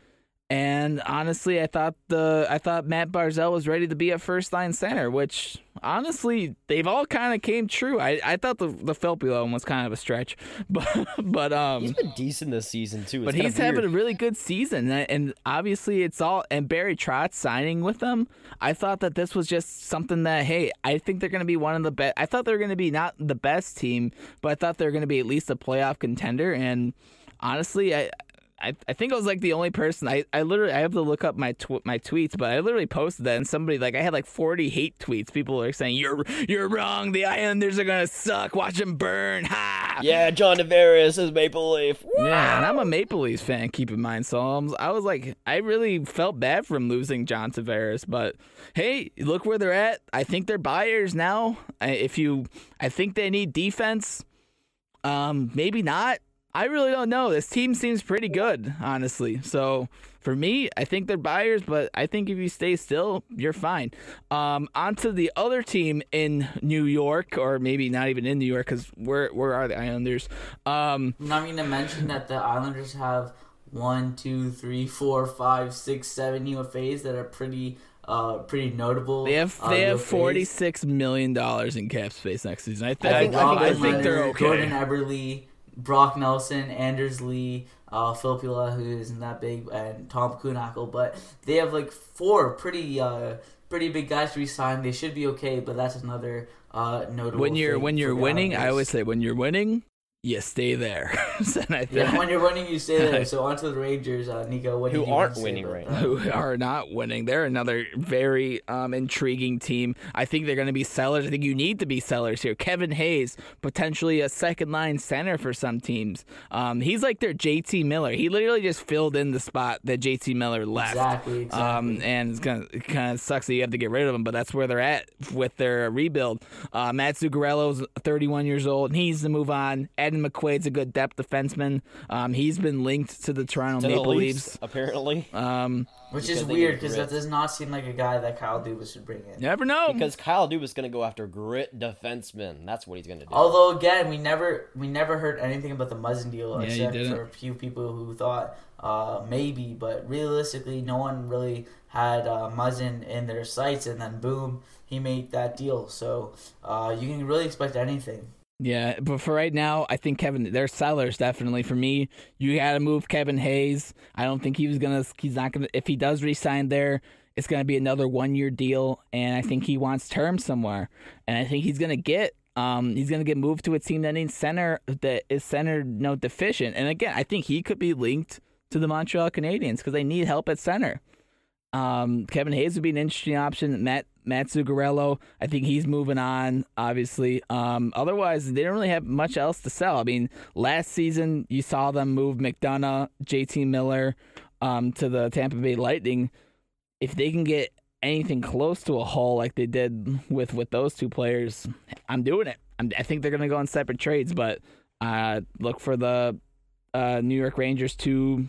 and honestly, I thought the I thought Matt Barzal was ready to be a first line center, which honestly they've all kind of came true. I, I thought the the Filppula one was kind of a stretch, but but um. He's been decent this season too. It's but he's having a really good season, and- and obviously it's all. And Barry Trotz signing with them, I thought that this was just something that hey, I think they're going to be one of the best. I thought they were going to be not the best team, but I thought they were going to be at least a playoff contender. And honestly, I I, I think I was like the only person. I, I literally I have to look up my tw- my tweets, but I literally posted that and somebody like I had like 40 hate tweets. People are saying you're you're wrong. The Islanders are gonna suck. Watch them burn. Ha. Yeah, John Tavares is Maple Leaf. Yeah, and I'm a Maple Leafs fan. Keep in mind, so I'm, I was like, I really felt bad from losing John Tavares, but hey, look where they're at. I think they're buyers now. I, if you, I think they need defense. Um, maybe not. I really don't know. This team seems pretty good, honestly. So for me, I think they're buyers, but I think if you stay still, you're fine. Um, on to the other team in New York, or maybe not even in New York, because where where are the Islanders? Um, I'm not even to mention that the Islanders have one, two, three, four, five, six, seven UFAs that are pretty uh pretty notable. they have uh, they have forty six million dollars in cap space next season. I, th- I I, think- think, I I, think they're okay. Jordan Eberle, Brock Nelson, Anders Lee, uh, who isn't that big, and Tom Kuhnhackl. But they have like four pretty uh, pretty big guys to resign. They should be okay, but that's another uh, notable. when you're thing when you're winning, I always say when you're winning, you stay there. and I think Yeah, when you're winning, you stay there. So on to the Rangers, uh, Nico. What do Who you aren't winning right that? who are not winning. They're another very um, intriguing team. I think they're going to be sellers. I think you need to be sellers here. Kevin Hayes, potentially a second line center for some teams. Um, he's like their JT Miller. He literally just filled in the spot that JT Miller left. Exactly, exactly. Um, and it's gonna it kind of sucks that you have to get rid of him, but that's where they're at with their rebuild. Uh, Matt Zuccarello's 31 years old, and he needs to move on. Adam McQuaid's a good depth defenseman. Um, he's been linked to the Toronto To the Maple Leafs, Leafs. apparently. Um, Which Because is weird because that does not seem like a guy that Kyle Dubas should bring in. never know. Because Kyle Dubas is going to go after grit defensemen. That's what he's going to do. Although again, we never we never heard anything about the Muzzin deal Yeah, except for a few people who thought uh, maybe, but realistically, no one really had uh, Muzzin in their sights, and then boom, he made that deal. So uh, you can really expect anything. Yeah, but for right now, I think Kevin. They're sellers definitely for me. You got to move Kevin Hayes. I don't think he was gonna. He's not gonna. If he does resign there, it's gonna be another one year deal, and I think he wants term somewhere, and I think he's gonna get. Um, he's gonna get moved to a team that needs center that is center no deficient, and again, I think he could be linked to the Montreal Canadiens because they need help at center. Um, Kevin Hayes would be an interesting option. Matt Matt Zuccarello, I think he's moving on. Obviously, um, otherwise they don't really have much else to sell. I mean, last season you saw them move McDonagh, JT Miller, um, to the Tampa Bay Lightning. If they can get anything close to a haul like they did with with those two players, I'm doing it. I'm, I think they're gonna go on separate trades, but uh, look for the uh, New York Rangers to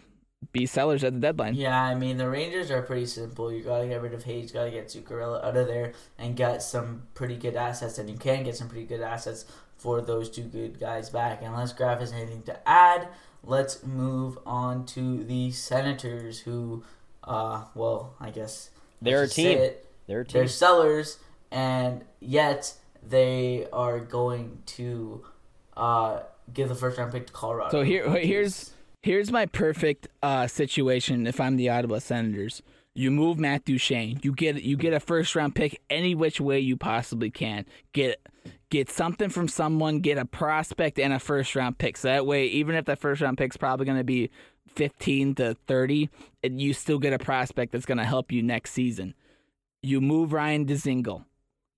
be sellers at the deadline. Yeah, I mean the Rangers are pretty simple. You gotta get rid of Hayes, gotta get Zuccarello out of there, and get some pretty good assets. And you can get some pretty good assets for those two good guys back. Unless Graf has anything to add, let's move on to the Senators, who, uh, well, I guess They're a let's just say team. it, They're a They're sellers, and yet they are going to uh, give the first round pick to Colorado. So here, here's here's my perfect uh, situation. If I'm the Ottawa Senators, you move Matt Duchene. You get you get a first round pick any which way you possibly can. Get get something from someone. Get a prospect and a first round pick. So that way, even if that first round pick's probably going to be 15 to 30, it, you still get a prospect that's going to help you next season. You move Ryan Dzingel.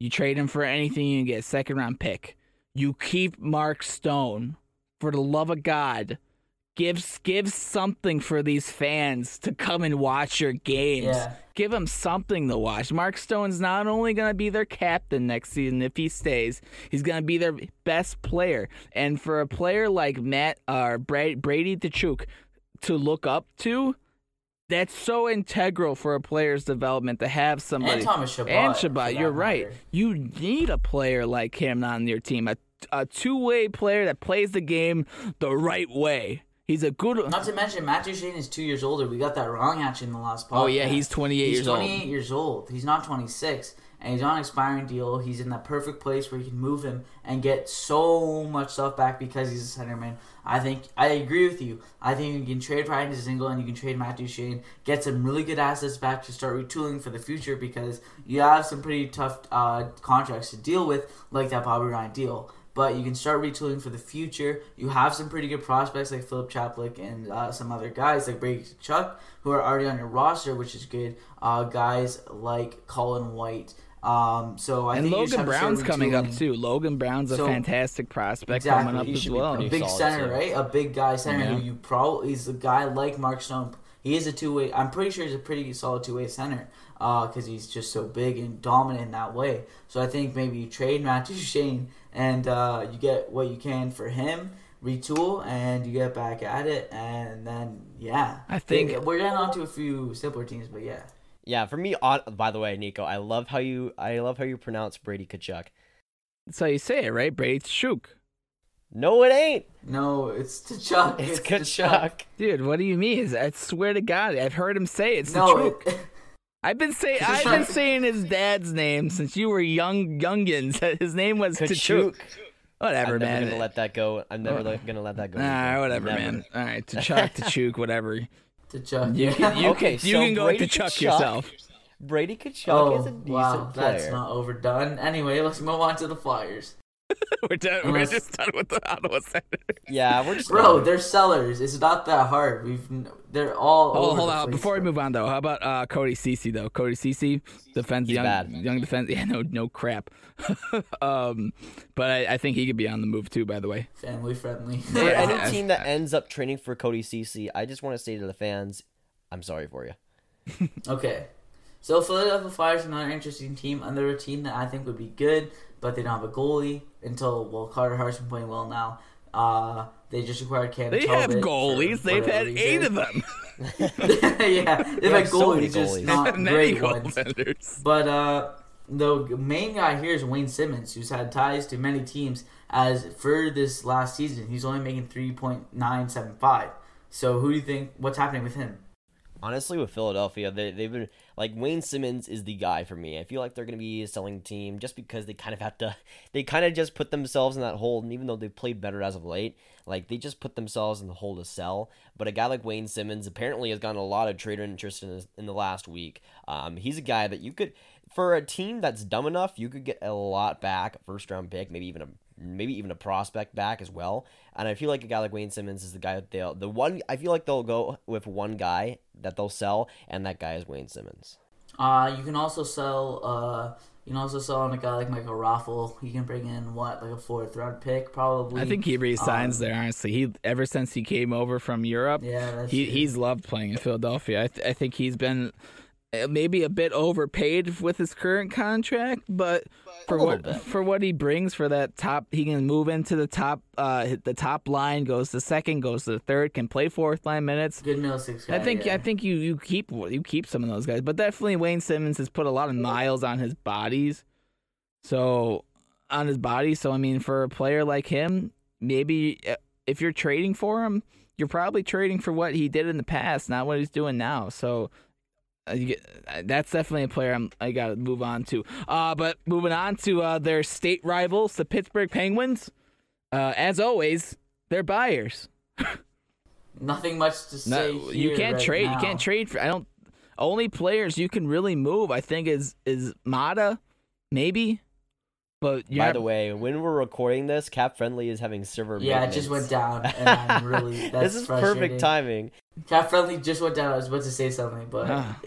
You trade him for anything you can get second round pick. You keep Mark Stone. For the love of God, give give something for these fans to come and watch your games. Yeah. Give them something to watch. Mark Stone's not only going to be their captain next season if he stays, he's going to be their best player. And for a player like Matt or Bra- Brady Tachuk to look up to, that's so integral for a player's development to have somebody. And Thomas Chabot, And that you're right. You need a player like him on your team. A, a two way player that plays the game the right way. He's a good. Not to mention, Matt Duchene is two years older. We got that wrong actually in the last podcast. Oh, yeah, he's 28 he's years old. 28 years old. He's not 26. And he's on an expiring deal. He's in that perfect place where you can move him and get so much stuff back because he's a centerman. I think I agree with you. I think you can trade Ryan Dzingel and you can trade Matt Duchene, get some really good assets back to start retooling for the future because you have some pretty tough uh, contracts to deal with, like that Bobby Ryan deal. But you can start retooling for the future. You have some pretty good prospects like Philip Chaplik and uh, some other guys like Brady Chuck who are already on your roster, which is good. Uh, guys like Colin White. Um, so I and think Logan have to start Brown's coming up too. Logan Brown's a So- fantastic prospect Exactly. coming up He as well. a big center, too. right? A big guy center Yeah. who you probably is a guy like Mark Stone. He is a two way. I'm pretty sure he's a pretty solid two way center because he's just so big and dominant in that way. So I think maybe you trade Matt Duchene and uh, you get what you can for him, retool, and you get back at it, and then yeah, I think- we're getting on to a few simpler teams, but yeah. Yeah, for me. By the way, Nico, I love how you I love how you pronounce Brady Kachuk. That's how you say it, right? Brady Shuk. No, it ain't. No, it's T'Chuk. It's T'Chuk. Kachuk. Dude, what do you mean? I swear to God, I've heard him say it. it's No, Tachuk. it, I've been saying I've been saying his dad's name since you were young youngins. His name was Tachuk. Kachuk. Whatever, I'm never man. gonna let that go. I'm never le- gonna let that go. Nah, whatever, Never. man. All right, Tachuk, Tachuk, whatever. You, T'Chuk. you, yeah. you, Okay, can, you so can go Brady with Tachuk Tkachuk- yourself. Brady Kachuk Oh, is a decent wow, player. that's not overdone. Anyway, let's move on to the Flyers. we're done. Unless- We're just done with the Ottawa Senators. Yeah, we're just Bro, they're sellers. It's not that hard. We've they're all. Oh, over hold the on. place, Before we move on, though, how about uh, Cody Ceci though? Cody Ceci, defense, He's young, bad. young defense. Yeah, no, no crap. um, but I, I think he could be on the move too. By the way, family friendly. For any Yeah. team that ends up training for Cody Ceci, I just want to say to the fans, I'm sorry for you. okay, so Philadelphia Flyers are another interesting team, and they're a team that I think would be good, but they don't have a goalie until well Carter Hart's been playing well now. Uh, they just acquired Cam. they have Talbot for goalies. They've whatever had eight of them. yeah, they've They had have so many goalies, just goalies. not Many great ones. But uh, the main guy here is Wayne Simmonds, who's had ties to many teams. As for this last season, he's only making three point nine seven five. So who do you think? What's happening with him? Honestly, with Philadelphia, they, they've been like Wayne Simmonds is the guy for me. I feel like they're going to be a selling team just because they kind of have to. They kind of just put themselves in that hole, and even though they've played better as of late, like they just put themselves in the hole to sell. But a guy like Wayne Simmonds apparently has gotten a lot of trader interest in this, in the last week. Um, he's a guy that you could, for a team that's dumb enough, you could get a lot back, first round pick, maybe even a maybe even a prospect back as well. And I feel like a guy like Wayne Simmonds is the guy that they'll the one. I feel like they'll go with one guy that they'll sell, and that guy is Wayne Simmonds. Uh, you can also sell. Uh, you can also sell on a guy like Michael Raffl. You can bring in what, like a fourth round pick, probably. I think he resigns Um, there. Honestly, he ever since he came over from Europe, Yeah, he true. he's loved playing in Philadelphia. I, th- I think he's been maybe a bit overpaid with his current contract, but for what bit. for what he brings for that top, he can move into the top. Uh, the top line goes to second, goes to the third, can play fourth line minutes. good middle six guy. I think yeah. I think you you keep you keep some of those guys, but definitely Wayne Simmonds has put a lot of miles on his bodies. So on his body, so I mean for a player like him, maybe uh, if you're trading for him, you're probably trading for what he did in the past, not what he's doing now. So uh, you get, uh, that's definitely a player I'm, I got to move on to. Uh, but moving on to uh, their state rivals, the Pittsburgh Penguins. Uh, as always, they're buyers. nothing much to say. No, you can't right trade. now. You can't trade for. I don't. Only players you can really move, I think, is is Maatta, maybe. But you're By the way, when we're recording this, Cap Friendly is having server Yeah, it just went down, and I'm really. That's this is perfect timing. Cat friendly just went down. I was about to say something, but Ah.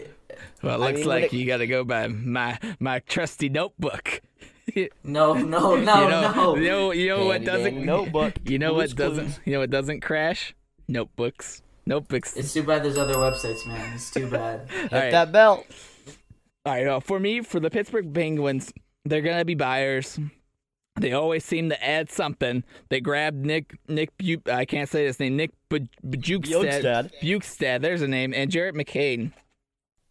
well, it I looks mean, like it- you got to go by my my trusty notebook. you no, no, no, know, no. you know, you know what doesn't dandy notebook. You know what doesn't Clues. you know what doesn't crash? Notebooks. Notebooks. It's too bad there's other websites, man. It's too bad. Hit All right. that bell. All right, uh, for me, for the Pittsburgh Penguins, they're gonna be buyers. They always seem to add something. They grabbed Nick Nick Bu- I can't say his name. Nick Bukestad. Bjugstad. Bukestad. There's a name. And Jared McCann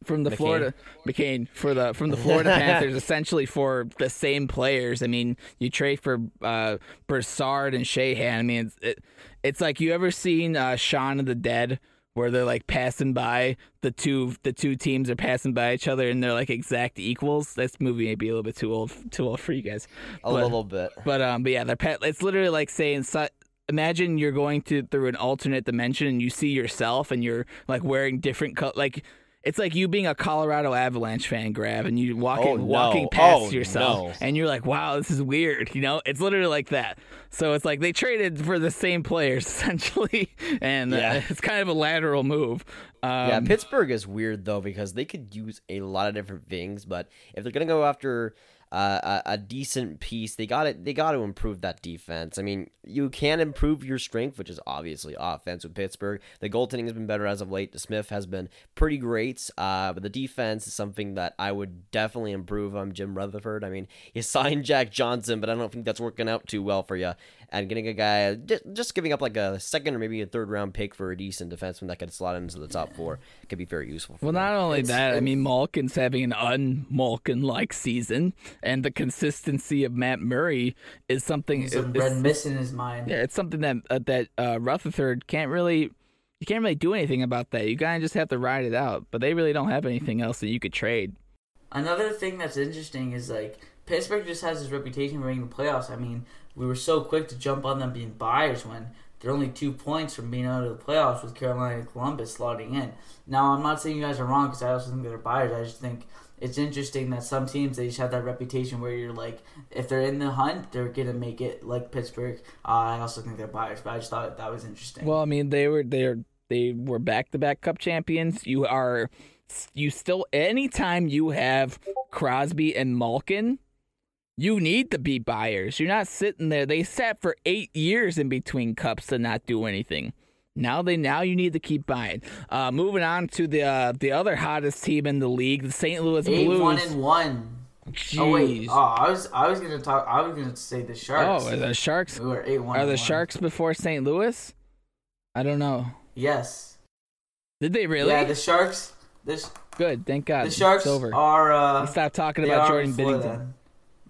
from the McCann. Florida McCann for the from the Florida Panthers. Essentially for the same players. I mean, you trade for uh, Broussard and Sheahan. I mean, it's it, it's like you ever seen uh, Shaun of the Dead where they're like passing by the two the two teams are passing by each other and they're like exact equals. This movie may be a little bit too old too old for you guys. A But- little bit. But um, but yeah, they're pa- it's literally like saying. So, imagine you're going to through an alternate dimension and you see yourself and you're like wearing different co- like. It's like you being a Colorado Avalanche fan, Grav, and you walking Oh, no. walking past Oh, yourself, no. and you're like, "Wow, this is weird." You know, it's literally like that. So it's like they traded for the same players essentially, and uh, it's kind of a lateral move. Um, Yeah, Pittsburgh is weird though because they could use a lot of different things, but if they're gonna go after uh, a, a decent piece, they got it. They got to improve that defense. I mean, you can improve your strength, which is obviously offense with Pittsburgh. The goaltending has been better as of late. The Smith has been pretty great, uh, but the defense is something that I would definitely improve on Jim Rutherford. I mean, you signed Jack Johnson, but I don't think that's working out too well for you. And getting a guy, just, just giving up like a second or maybe a third round pick for a decent defenseman that could slot into the top four could be very useful. For Well, them. not only It's- that, I mean, Malkin's having an un-Malkin like season, and the consistency of Matt Murray is something. Red mist in his mind. Yeah, it's something that uh, that uh, Rutherford can't really. You can't really do anything about that. You kind of just have to ride it out. But they really don't have anything else that you could trade. Another thing that's interesting is like Pittsburgh just has this reputation for making the playoffs. I mean, we were so quick to jump on them being buyers when they're only two points from being out of the playoffs with Carolina and Columbus slotting in. Now, I'm not saying you guys are wrong because I also think they're buyers. I just think it's interesting that some teams they just have that reputation where you're like, if they're in the hunt, they're gonna make it. Like Pittsburgh, uh, I also think they're buyers, but I just thought that was interesting. Well, I mean, they were they are they were back to back Cup champions. You are you still anytime you have Crosby and Malkin, you need to be buyers. You're not sitting there. They sat for eight years in between cups to not do anything. Now they now you need to keep buying. Uh, moving on to the uh, the other hottest team in the league, the St. Louis eight Blues. one and one. Jeez. Oh wait, oh I was I was gonna talk. I was gonna say the Sharks. Oh, are the Sharks we were eight one. are the one. Sharks before St. Louis? I don't know. Yes. Did they really? Yeah, the Sharks. This Good, thank God. the Sharks it's over. are. Uh, We stopped talking about Jordan Binnington.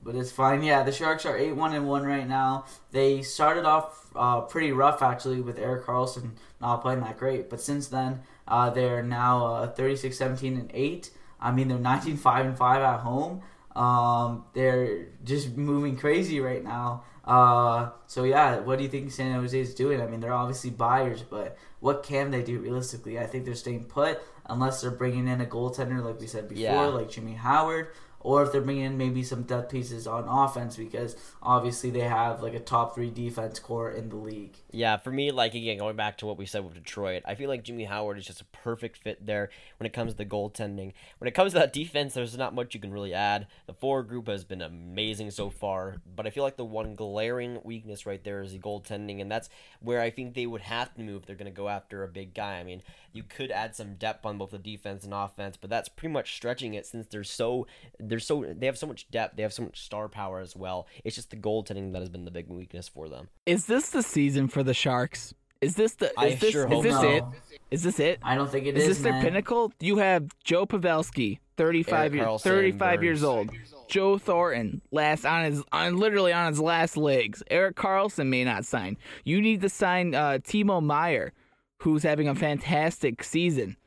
But it's fine. Yeah, the Sharks are eight one and one right now. They started off uh, pretty rough actually with Erik Karlsson not playing that great, but since then uh, they're now uh, 36 17 and eight. I mean they're 19 5 and five at home. Um, they're just moving crazy right now. Uh, so yeah, what do you think San Jose is doing? I mean, they're obviously buyers, but what can they do realistically? I think they're staying put unless they're bringing in a goaltender, like we said before, Yeah. like Jimmy Howard, or if they're bringing in maybe some depth pieces on offense because obviously they have like a top three defense core in the league. Yeah, for me, like again, going back to what we said with Detroit, I feel like Jimmy Howard is just a perfect fit there when it comes to the goaltending. When it comes to that defense, there's not much you can really add. The forward group has been amazing so far, but I feel like the one glaring weakness right there is the goaltending, and that's where I think they would have to move. They're going to go after a big guy. I mean, you could add some depth on both the defense and offense, but that's pretty much stretching it since they're so they're so they have so much depth, they have so much star power as well. It's just the goaltending that has been the big weakness for them. Is this the season for the Sharks? Is this the? Is I this, sure is this so. it? Is this it? I don't think it Is is. this their pinnacle? You have Joe Pavelski, 35 Erik years, Karlsson, 35 years old. Joe Thornton, last on his on literally on his last legs. Erik Karlsson may not sign. You need to sign uh, Timo Meier, who's having a fantastic season.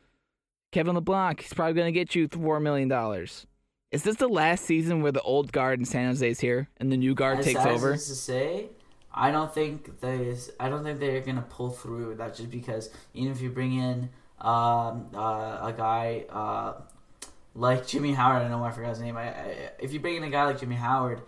Kevin Labanc, he's probably going to get you four million dollars. Is this the last season where the old guard in San Jose is here and the new guard As takes over? to say, I don't think they. I don't think they're gonna pull through that just because even if you bring in um, uh, a guy uh, like Jimmy Howard, I don't know why I forgot his name. I, I, if you bring in a guy like Jimmy Howard,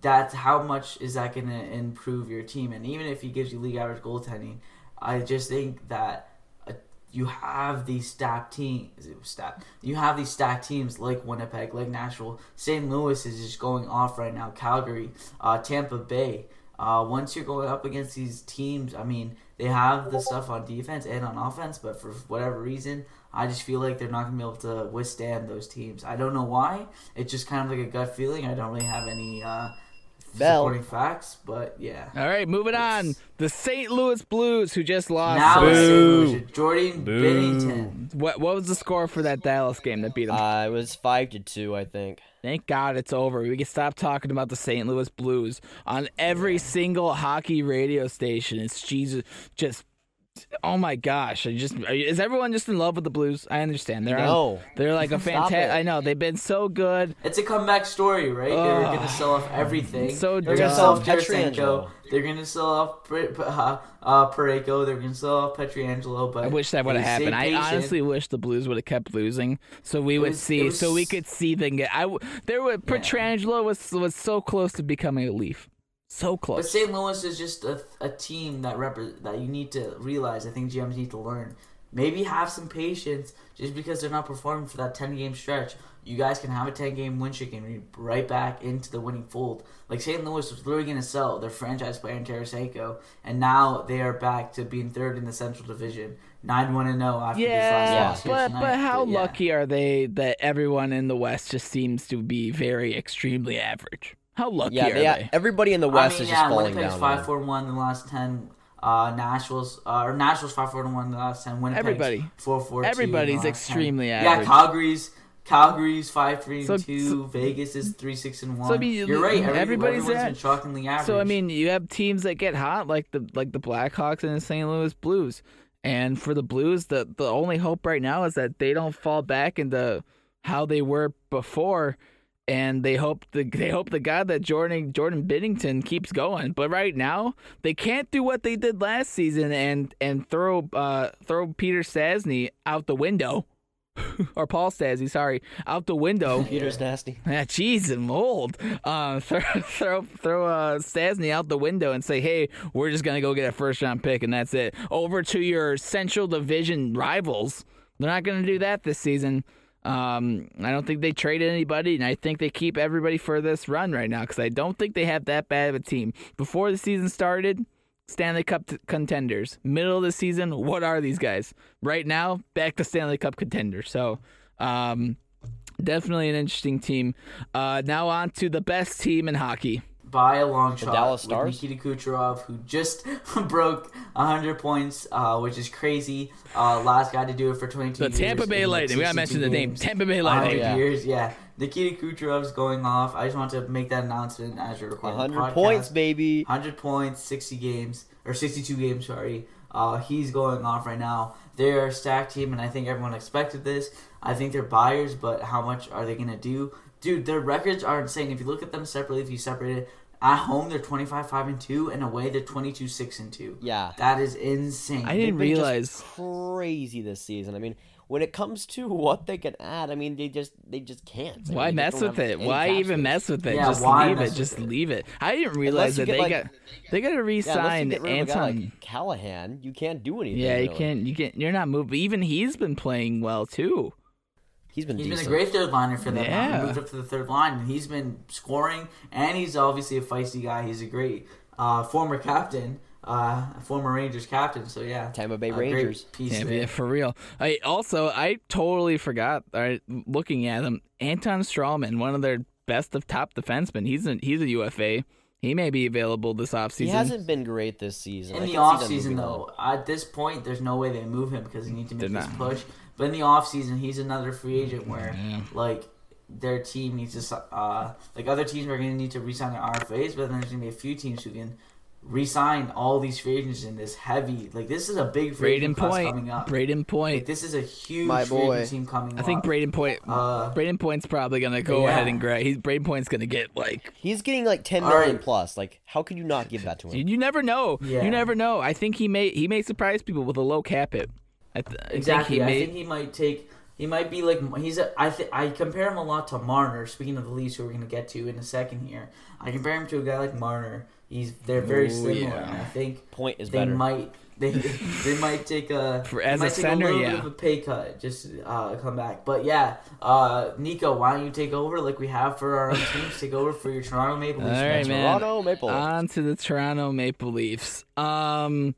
that's how much is that gonna improve your team? And even if he gives you league average goaltending, I just think that uh, you have these stacked teams. Stacked. You have these stacked teams like Winnipeg, like Nashville. St. Louis is just going off right now. Calgary, uh, Tampa Bay. Uh, once you're going up against these teams, I mean, they have the stuff on defense and on offense, but for whatever reason, I just feel like they're not gonna be able to withstand those teams. I don't know why. It's just kind of like a gut feeling. I don't really have any uh, Bell. supporting facts, but yeah. All right, moving on. The St. Louis Blues, who just lost. Now Boo. St. Louis. Jordan Binnington. What what was the score for that Dallas game that beat them? Uh, it was five to two, I think. Thank God it's over. We can stop talking about the St. Louis Blues on every single hockey radio station. It's Jesus just Oh my gosh! I just is everyone just in love with the Blues? I understand. They're on- No. they're like a Stop fantastic. I know they've been so good. It's a comeback story, right? They're gonna sell off everything. So they're dumb. gonna sell off Pietrangelo. Tarasenko. They're gonna sell off Pre- uh, uh, Pareko. They're gonna sell off Pietrangelo. But I wish that would have happened. I honestly wish the Blues would have kept losing, so we would was- see, was- so we could see them get. I there were Pietrangelo was was so close to becoming a Leaf, so close. But. St. Louis is just a, a team that repre- that you need to realize. I think GMs need to learn. Maybe have some patience. Just because they're not performing for that ten game stretch, you guys can have a ten game win streak and be right back into the winning fold. Like St. Louis was literally going to sell their franchise player in Tarasenko, and now they are back to being third in the Central Division, nine one and zero after this last yeah, loss here but but how yeah. lucky are they that everyone in the West just seems to be very extremely average? How lucky Yeah, are they, they? everybody in the I West mean, is yeah, just falling Winnipeg's down. five man. four in the last ten. Uh, Nashville's uh, or Nashville's five four one in the last ten. Winnipeg's Everybody. four four. Everybody's two in the last extremely 10. average. Yeah, Calgary's Calgary's five three So- and two. so- Vegas is three six and one. So, I mean, You're right. Every, everybody's everyone's at- been shockingly average. So I mean, you have teams that get hot like the like the Blackhawks and the St. Louis Blues. And for the Blues, the the only hope right now is that they don't fall back into how they were before and they hope the they hope the God that Jordan Jordan Binnington keeps going. But right now, they can't do what they did last season and and throw uh throw Peter Stastny out the window. or Paul Stastny, sorry, out the window. Peter's nasty. Yeah, jeez, I'm old. Um, throw throw throw uh, Stastny out the window and say, "Hey, we're just gonna go get a first round pick, and that's it." Over to your Central Division rivals. They're not gonna do that this season. Um, I don't think they traded anybody, and I think they keep everybody for this run right now because I don't think they have that bad of a team. Before the season started, Stanley Cup t- contenders. Middle of the season, what are these guys? Right now, back to Stanley Cup contenders. So, um, definitely an interesting team. Uh, now on to the best team in hockey. By a long shot Dallas with Stars? Nikita Kucherov, who just broke 100 points, uh, which is crazy. Uh, last guy to do it for 22 The years. Tampa Bay in, like, Lightning. We gotta mention the name. Tampa Bay Lightning. yeah. years, yeah. Nikita Kucherov's going off. I just want to make that announcement as you're recording 100 podcast. points, baby. 100 points, 60 games, or 62 games, sorry. Uh, he's going off right now. They're a stacked team, and I think everyone expected this. I think they're buyers, but how much are they going to do? Dude, their records are insane. If you look at them separately, if you separate it, at home they're 25 5 and 2, and away they're 22 6 and 2. Yeah. That is insane. I didn't They've been just realize. crazy this season. I mean, when it comes to what they can add, I mean, they just they just can't. I Why they mess with it? Why cap even mess with it? Yeah, just leave it. Just it? leave it. I didn't realize that get, they like- got they got to Yeah, unless you re-sign get rid of a guy Anton. like Callahan, you can't do anything. yeah, you really. can't. You can't. You're not moving. Even he's been playing well too. He's been He's been a great third liner for them. Yeah. He moved up to the third line, and he's been scoring. And he's obviously a feisty guy. He's a great uh, former captain, uh, former Rangers captain. So yeah, Tampa Bay a great Rangers. Piece Yeah, yeah, for real. I also I totally forgot. All right, looking at him, Anton Stralman, one of their best of top defensemen. He's a he's a UFA. He may be available this offseason. He hasn't been great this season. In I the can see off season, though, on. at this point, there's no way they move him because they need to make They're this not. push. But in the off season, he's another free agent where like their team needs to uh like other teams are going to need to resign their RFAs, but then there's going to be a few teams who can resign all these free agents in this heavy like this is a big free Brayden agent class coming up. Brayden Like, Point. this is a huge My free boy. agent team coming I up. think Brayden Point. Uh, Brayden Point's probably gonna go yeah. ahead and grab. He's Brayden Point's gonna get like. He's getting like ten million right. plus. Like, how could you not give that to him? You never know. Yeah. You never know. I think he may he may surprise people with a low cap hit. I th- I Exactly. Think I may, think he might take. He might be like he's. A, I th- I compare him a lot to Marner. Speaking of the Leafs, who we're gonna get to in a second here, I compare him to a guy like Marner. He's they're very Ooh, similar. yeah. And I think Point is they better. might they they might take a For- as might a take center, a little yeah. bit of a pay cut just uh, come back. But yeah, uh, Nico, why don't you take over like we have for our own teams? Take over for your Toronto Maple Leafs. right, fans. man. Toronto Maple Leafs. On to the Toronto Maple Leafs. Um,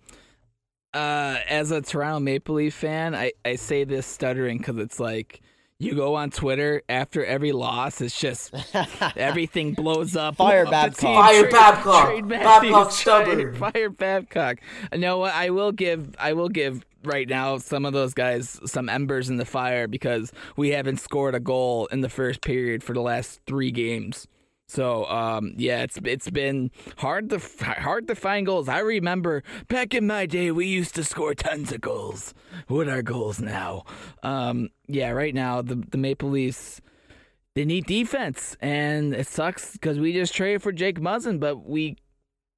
uh, as a Toronto Maple Leaf fan, I, I say this stuttering because it's like you go on Twitter after every loss, it's just everything blows up. Fire The Babcock. team Fire trade- Babcock. trade Babcock Matthews, stubborn. trade- Fire Babcock. You know what? I will give. I will give right now some of those guys some embers in the fire because we haven't scored a goal in the first period for the last three games. So um, yeah, it's it's been hard to hard to find goals. I remember back in my day, we used to score tons of goals. What are goals now? Um, yeah, right now the the Maple Leafs they need defense, and it sucks because we just traded for Jake Muzzin, but we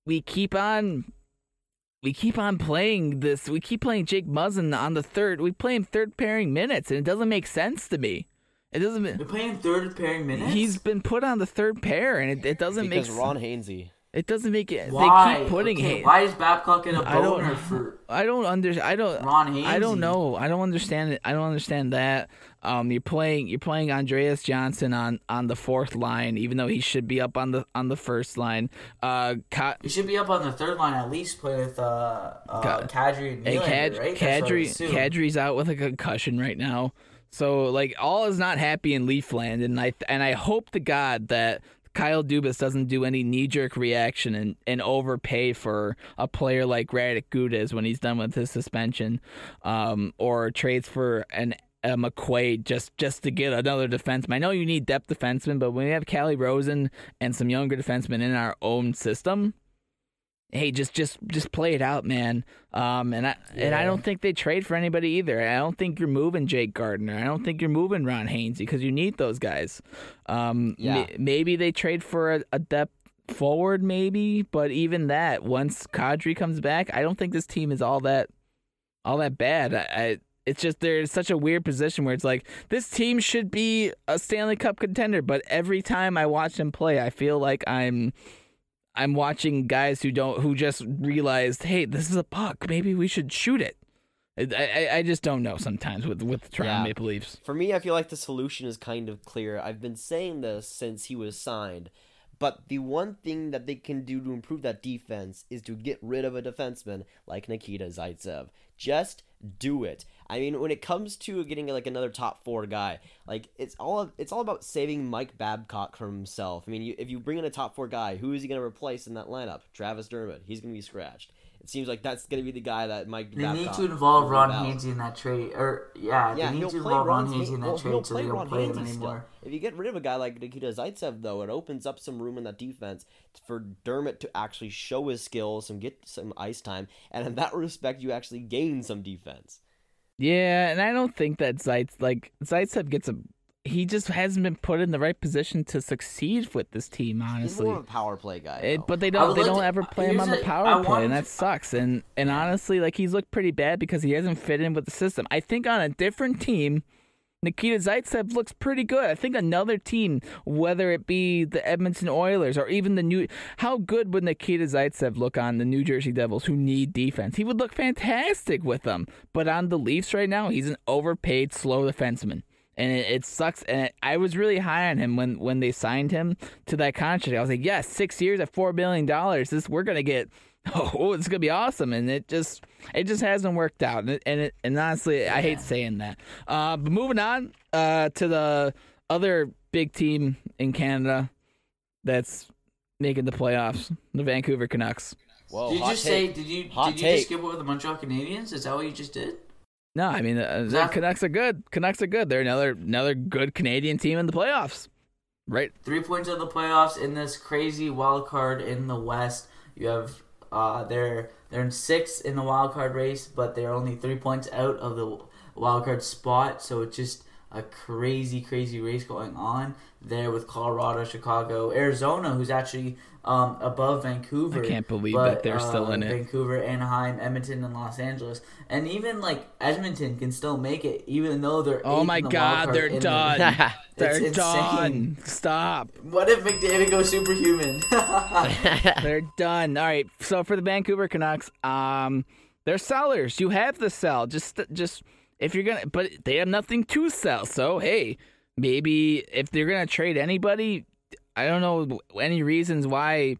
we keep on we keep on playing this. We keep playing Jake Muzzin on the third. We play him third pairing minutes, and it doesn't make sense to me. It doesn't. They're playing third pairing minutes. He's been put on the third pair, and it, it doesn't because make Ron Hainsey. It doesn't make it. Why? They keep putting okay, Hay- Why is Babcock in a I don't- boner for? I don't under. I don't. Ron I don't know. I don't understand it. I don't understand that. Um, you're playing. You're playing Andreas Johnsson on on the fourth line, even though he should be up on the on the first line. Uh, Ka- He should be up on the third line at least. Play with uh, uh Kadri and Hey, Nylander, Cad- right? That's what I Kadri. Kadri's out with a concussion right now, so like all is not happy in Leafland, and I and I hope to God that Kyle Dubas doesn't do any knee jerk reaction and, and overpay for a player like Radko Gudas when he's done with his suspension, um, or trades for an a McQuaid just just to get another defenseman. I know you need depth defensemen, but when we have Calle Rosen and some younger defensemen in our own system, hey, just just just play it out, man. Um, and I and I don't think they trade for anybody either. I don't think you're moving Jake Gardiner. I don't think you're moving Ron Hainsey because you need those guys. Um, Yeah. ma- maybe they trade for a, a depth forward, maybe, but even that, once Kadri comes back, I don't think this team is all that all that bad. I, I it's just they're in such a weird position where it's like this team should be a Stanley Cup contender, but every time I watch them play, I feel like I'm I'm watching guys who don't who just realized, hey, this is a puck. Maybe we should shoot it. I I, I just don't know sometimes with with the Toronto Yeah. Maple Leafs. For me, I feel like the solution is kind of clear. I've been saying this since he was signed. But the one thing that they can do to improve that defense is to get rid of a defenseman like Nikita Zaitsev. Just do it. I mean, when it comes to getting like another top four guy, like it's all it's all about saving Mike Babcock from himself. I mean, you, if you bring in a top four guy, who is he going to replace in that lineup? Travis Dermott. He's going to be scratched. It seems like that's going to be the guy that Mike They Babcock need to involve Ron. Hainsey in that trade, or yeah, Yeah, they need he'll to play involve Ron Hainsey in that well, trade he'll so play they don't Ron play him anymore. If you get rid of a guy like Nikita Zaitsev, though, it opens up some room in that defense for Dermott to actually show his skills, and get some ice time, and in that respect, you actually gain some defense. Yeah, and I don't think that Zaitz like Zaitsev gets a. He just hasn't been put in the right position to succeed with this team. He's Honestly, more of a power play guy. It, but they don't they don't to- ever uh, play him on the a- I power play, and that to- sucks. And and honestly, like he's looked pretty bad because he hasn't fit in with the system. I think on a different team, Nikita Zaitsev looks pretty good. I think another team, whether it be the Edmonton Oilers or even the new, how good would Nikita Zaitsev look on the New Jersey Devils, who need defense? He would look fantastic with them. But on the Leafs right now, he's an overpaid, slow defenseman and it, it sucks. And I was really high on him when when they signed him to that contract. I was like, yes, six years at four billion dollars. This we're gonna get. Oh, it's gonna be awesome, and it just it just hasn't worked out. And it, and, it, and honestly, I hate saying that. Uh, but moving on uh, to the other big team in Canada that's making the playoffs, the Vancouver Canucks. Whoa, Did you hot just say? Did you Hot did you take. just skip over the Montreal Canadiens? Is that what you just did? No, I mean uh, the Zach- Canucks are good. Canucks are good. They're another another good Canadian team in the playoffs. Right? Three points of the playoffs in this crazy wild card in the West. You have uh, they're they're in sixth in the wild card race, but they're only three points out of the wild card spot. So it's just a crazy, crazy race going on there with Colorado, Chicago, Arizona, who's actually um, above Vancouver. I can't believe but, that they're still uh, in it. Vancouver, Anaheim, Edmonton, and Los Angeles, and even like Edmonton can still make it, even though they're. Oh my the God, they're in the- done. They're It's done. Stop. What if McDavid goes superhuman? They're done. All right. So for the Vancouver Canucks, um, they're sellers. You have to sell. Just, just if you're gonna, but they have nothing to sell. So hey, maybe if they're gonna trade anybody, I don't know any reasons why.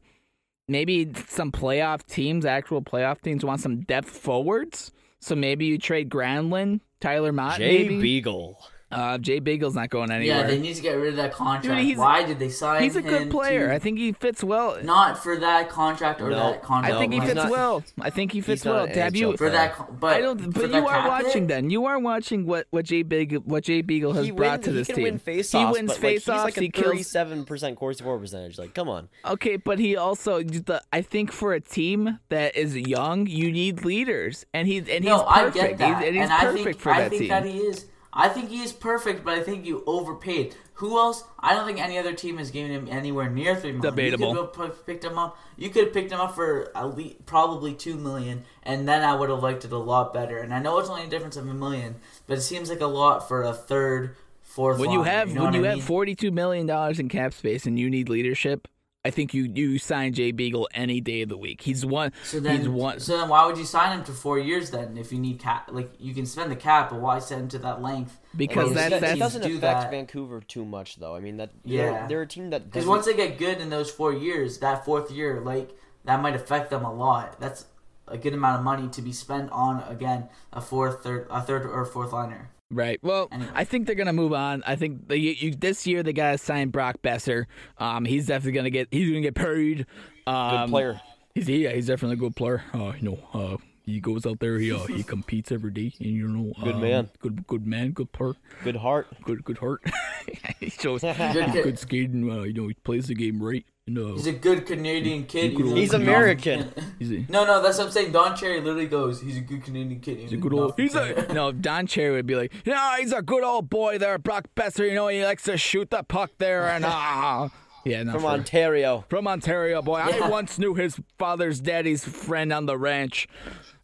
Maybe some playoff teams, actual playoff teams, want some depth forwards. So maybe you trade Granlund, Tyler Motte, Jay maybe. Beagle. Uh, Jay Beagle's not going anywhere. Yeah, they need to get rid of that contract. Dude, Why did they sign He's a good player. to- I think he fits well. not for that contract or No, that contract. I think he fits not- well. I think he fits well. an you? For that, but I don't. But you are watching. hit? Then you are watching what what Jay Big what Jay Beagle has he brought wins, to this he can team. win he offs, wins but, like, face he's like a he kills. thirty-seven percent Corsi for percentage. Like, come on. Okay, but he also. The, I think for a team that is young, you need leaders, and he and he's no, I perfect. get that, He's, and he's and I perfect think for I that think team. that he is. I think he is perfect, but I think you overpaid. Who else? I don't think any other team has given him anywhere near three million. Debatable. You could have picked him up. You could have picked him up for at least probably two million, and then I would have liked it a lot better. And I know it's only a difference of a million, but it seems like a lot for a third, fourth. when you have you know when you I have forty two million dollars in cap space and you need leadership, I think you you sign Jay Beagle any day of the week. He's one. So then, he's one. so then, why would you sign him to four years then? If you need cap, like you can spend the cap, but why send him to that length? because Like, that, you it said, that's doesn't do affect that. Vancouver too much, though. I mean, that Yeah. they're, they're a team that Because once they get good in those four years, that fourth year, like that might affect them a lot. That's a good amount of money to be spent on again a fourth, third, a third or fourth liner. Right. Well, Anyway. I think they're gonna move on. I think the, you, this year they gotta sign Brock Boeser. Um, he's definitely gonna get. He's gonna get paid. Um, good player. He's yeah, he's definitely a good player. Uh, you know, uh, he goes out there. He uh, he competes every day, and you know, Good um, man. good good man, good player, Good heart. good good heart. he shows Good good, skating. Uh, you know, he plays the game right. And, uh, He's a good Canadian kid. He's He's American. he's a, No, no, that's what I'm saying. Don Cherry literally goes, "He's a good Canadian kid." He's a good old. He's a no. Don Cherry would be like, yeah, he's a good old boy there, Brock Boeser. You know, he likes to shoot the puck there and ah. Yeah, not From for- Ontario. From Ontario, boy. I once knew his father's daddy's friend on the ranch.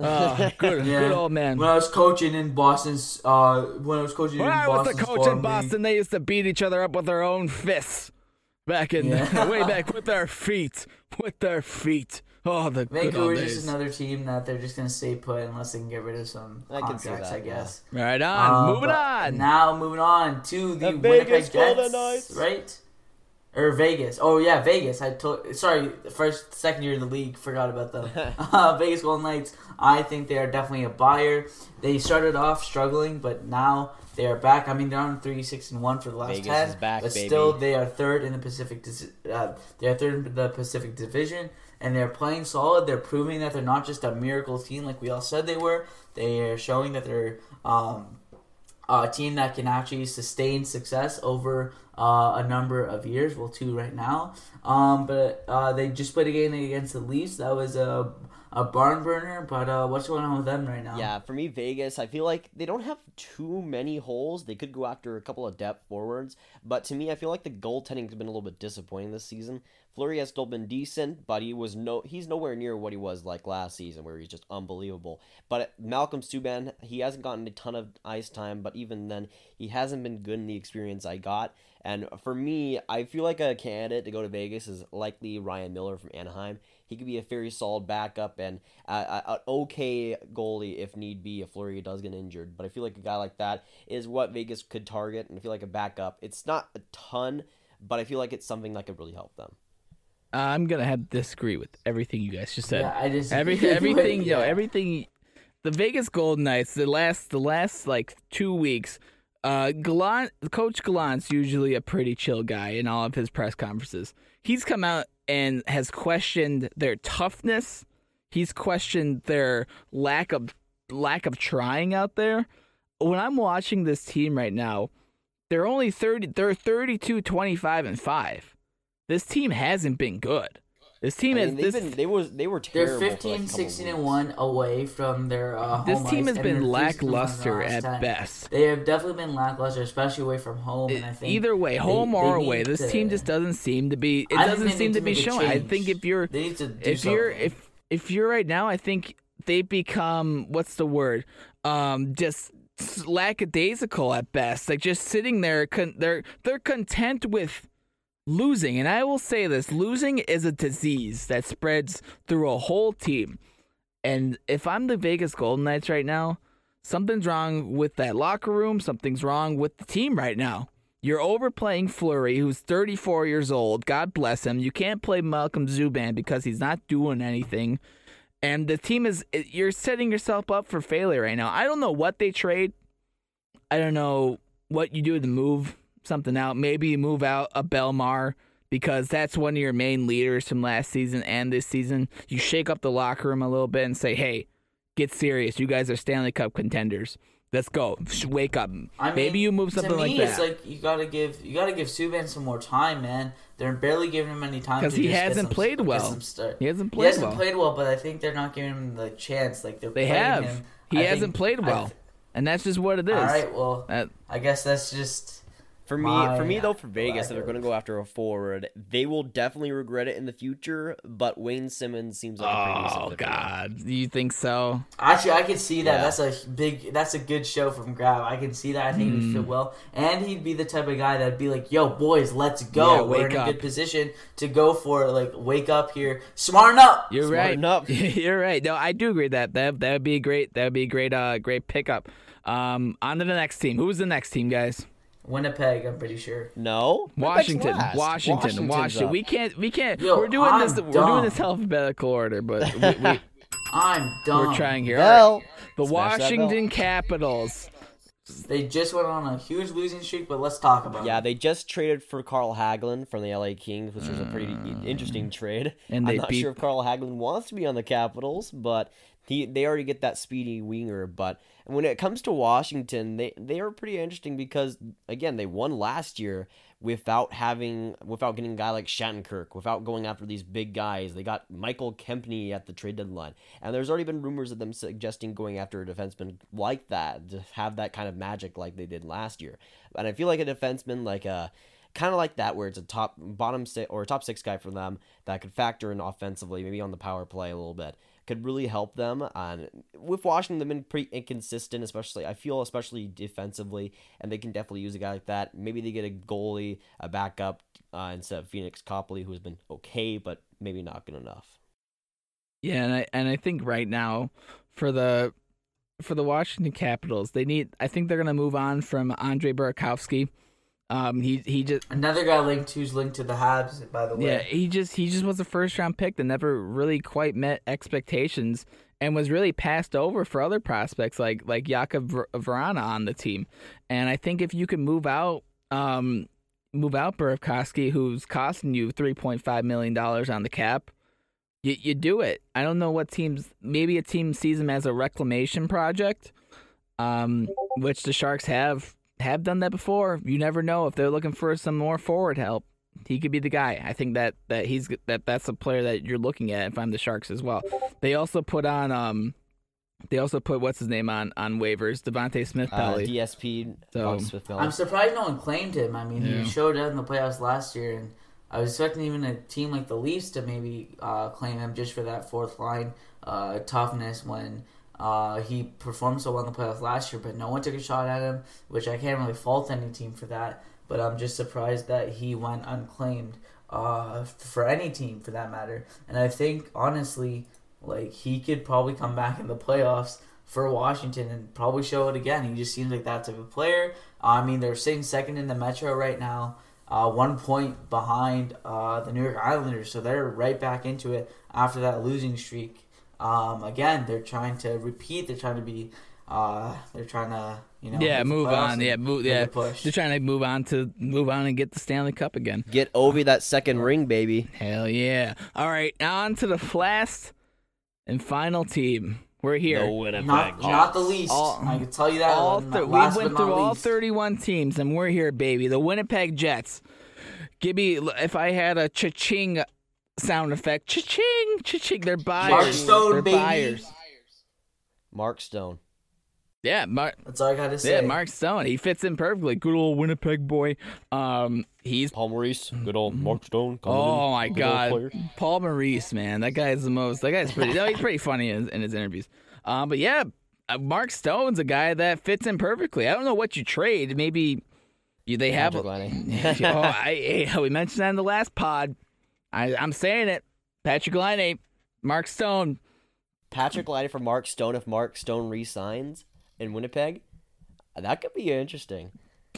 Uh, good, Yeah. good old man. When I was coaching in Boston, uh, when I was coaching When in I was the coach in farm Boston, they used to beat each other up with their own fists. Back in Yeah. way back with their feet, with their feet. Oh, the good old Vancouver's just another team that they're just gonna stay put unless they can get rid of some I can see contracts. that, I guess. Right on, Uh, moving on. Now moving on to the, The Winnipeg Jets, right? Or Vegas. Oh yeah, Vegas. I told. Sorry, first second year in the league. Forgot about them. uh, Vegas Golden Knights. I think they are definitely a buyer. They started off struggling, but now they are back. I mean, they're on three, six, and one for the last Vegas ten. is back, but baby. still, they are third in the Pacific. Uh, they are third in the Pacific Division, and they're playing solid. They're proving that they're not just a miracle team like we all said they were. They are showing that they're um, a team that can actually sustain success over uh, a number of years. Well, two right now. Um, but uh, they just played a game against the Leafs. That was a a barn burner. But uh, what's going on with them right now? Yeah, for me, Vegas, I feel like they don't have too many holes. They could go after a couple of depth forwards, but to me, I feel like the goaltending has been a little bit disappointing this season. Fleury has still been decent, but he was no he's nowhere near what he was like last season, where he's just unbelievable. But Malcolm Subban, he hasn't gotten a ton of ice time, but even then, he hasn't been good in the experience I got. And for me, I feel like a candidate to go to Vegas is likely Ryan Miller from Anaheim. He could be a very solid backup and an okay goalie if need be if Fleury does get injured. But I feel like a guy like that is what Vegas could target, and I feel like a backup. It's not a ton, but I feel like it's something that could really help them. I'm gonna have to disagree with everything you guys just said. Yeah, I just Every, everything, yo, Yeah. everything. The Vegas Golden Knights, the last, the last like two weeks, uh, Gallant, Coach Gallant's usually a pretty chill guy in all of his press conferences. He's come out and has questioned their toughness. He's questioned their lack of lack of trying out there. When I'm watching this team right now, they're only 30 they're 32 25 and 5. This team hasn't been good. This team I mean, they've this been, they was they were terrible. They're terrible. for, like, 15, 16, and 1 away from their uh, This team ice, has been lackluster from the last at 10. best. They have definitely been lackluster, especially away from home. And I think Either way, they- home they or need away, this to- team just doesn't seem to be. It I doesn't seem to to be showing. I think if you're They need to do if you're if if you're right now, I think they become what's the word? Um, just lackadaisical at best. Like just sitting there, con- they're they're content with losing. And I will say this: losing is a disease that spreads through a whole team. And if I'm the Vegas Golden Knights right now, something's wrong with that locker room. Something's wrong with the team right now. You're overplaying Fleury, who's 34 years old. God bless him. You can't play Malcolm Subban because he's not doing anything. And the team is, you're setting yourself up for failure right now. I don't know what they trade. I don't know what you do to move something out. Maybe you move out a Bellemare because that's one of your main leaders from last season and this season. You shake up the locker room a little bit and say, "Hey, get serious. You guys are Stanley Cup contenders. Let's go. Wake up." I mean, Maybe you move to something like me, that. It's like you gotta give you gotta give Subban some more time, man. They're barely giving him any time 'Cause to he just get hasn't played well. He hasn't played well. He hasn't well. played well, but I think they're not giving him the chance. Like they're they have. him. He I hasn't played well, th- and that's just what it is. all right, well, Uh, I guess that's just For me, My for me though, for Vegas, if they're going to go after a forward, they will definitely regret it in the future. But Wayne Simmonds seems like a pretty decent oh fit. God, do you think so? Actually, I could see that. Yeah. That's a big. That's a good show from Grab. I can see that. I think he'd Hmm. fit well, and he'd be the type of guy that'd be like, "Yo, boys, let's go. Yeah, We're wake in a good position to go for it. Like, wake up here, smarten up." You're Smart right. enough. You're right. No, I do agree with that that that would be great that would be a great uh great pickup. Um, on to the next team. Who's the next team, guys? Winnipeg, I'm pretty sure. No, Washington, Winnipeg's last. Washington, Washington. up. We can't, we can't. Yo, we're doing this. I'm We're doing this alphabetical order, but we, we, I'm done. we're trying here. Bell. The Smash Washington. Capitals. They just went on a huge losing streak, but let's talk about Yeah, it. they just traded for Carl Hagelin from the LA Kings, which was a pretty i- interesting trade. Mm. And they I'm not beat- sure if Carl Hagelin wants to be on the Capitals, but he they already get that speedy winger. But when it comes to Washington, they they are pretty interesting because again they won last year without having without getting a guy like Shattenkirk, without going after these big guys. They got Michael Kempny at the trade deadline, and there's already been rumors of them suggesting going after a defenseman like that to have that kind of magic like they did last year. And I feel like a defenseman like a kind of like that where it's a top bottom six or a top six guy for them that could factor in offensively, maybe on the power play a little bit, could really help them. And with Washington, they've been pretty inconsistent, especially I feel, especially defensively, and they can definitely use a guy like that. Maybe they get a goalie, a backup uh, instead of Pheonix Copley, who's been okay, but maybe not good enough. Yeah, and I and I think right now for the for the Washington Capitals, they need. I think they're gonna move on from Andre Burakovsky. Um, he he just Another guy linked who's linked to the Habs, by the way. Yeah, he just he just was a first round pick that never really quite met expectations and was really passed over for other prospects like like Jakub Ver- Vrana on the team. And I think if you can move out um move out Burakovsky who's costing you 3.5 million dollars on the cap, you you do it. I don't know what teams maybe a team sees him as a reclamation project. Um which the Sharks have have done that before. You never know if they're looking for some more forward help he could be the guy. I think that that he's that that's a player that you're looking at if I'm the Sharks as well. They also put on um they also put what's his name on on waivers, Devante Smith Uh, Pelly. DSP, So- Smith I'm surprised no one claimed him. I mean, Yeah. he showed up in the playoffs last year, and I was expecting even a team like the Leafs to maybe uh, claim him just for that fourth line uh, toughness when uh, he performed so well in the playoffs last year. But no one took a shot at him, which I can't really fault any team for that. But I'm just surprised that he went unclaimed uh, for any team for that matter. And I think honestly, like he could probably come back in the playoffs for Washington and probably show it again. He just seems like that type of player. I mean, they're sitting second in the Metro right now, uh, one point behind uh, the New York Islanders, so they're right back into it after that losing streak. Um, again, they're trying to repeat. They're trying to be. Uh, they're trying to you know. yeah, move on. Yeah, move. Yeah, push. they're trying to move on to move on and get the Stanley Cup again. Get Ovi that second ring, baby. Hell yeah! All right, on to the last and final team. We're here. No Winnipeg. Not, not the least. All- I can tell you that. all one. thir- we went through not all least. 31 teams and we're here baby the winnipeg jets give me if i had a cha-ching sound effect cha-ching cha-ching they're buyers Mark Stone, they're baby. buyers Mark Stone. yeah mark That's all I gotta say. yeah, Mark Stone. He fits in perfectly. Good old Winnipeg boy. Um, he's Paul Maurice. Good old Mark Stone. oh in. my Good god. Paul Maurice, man, that guy's the most. That guy's pretty. no, he's pretty funny in, in his interviews. Um, but yeah, uh, Mark Stone's a guy that fits in perfectly. I don't know what you trade. Maybe you, they have. Patrick oh, I, I- we mentioned that in the last pod. I, I'm saying it. Patrick Laine, Mark Stone. Patrick Laine for Mark Stone if Mark Stone resigns in Winnipeg. That could be interesting.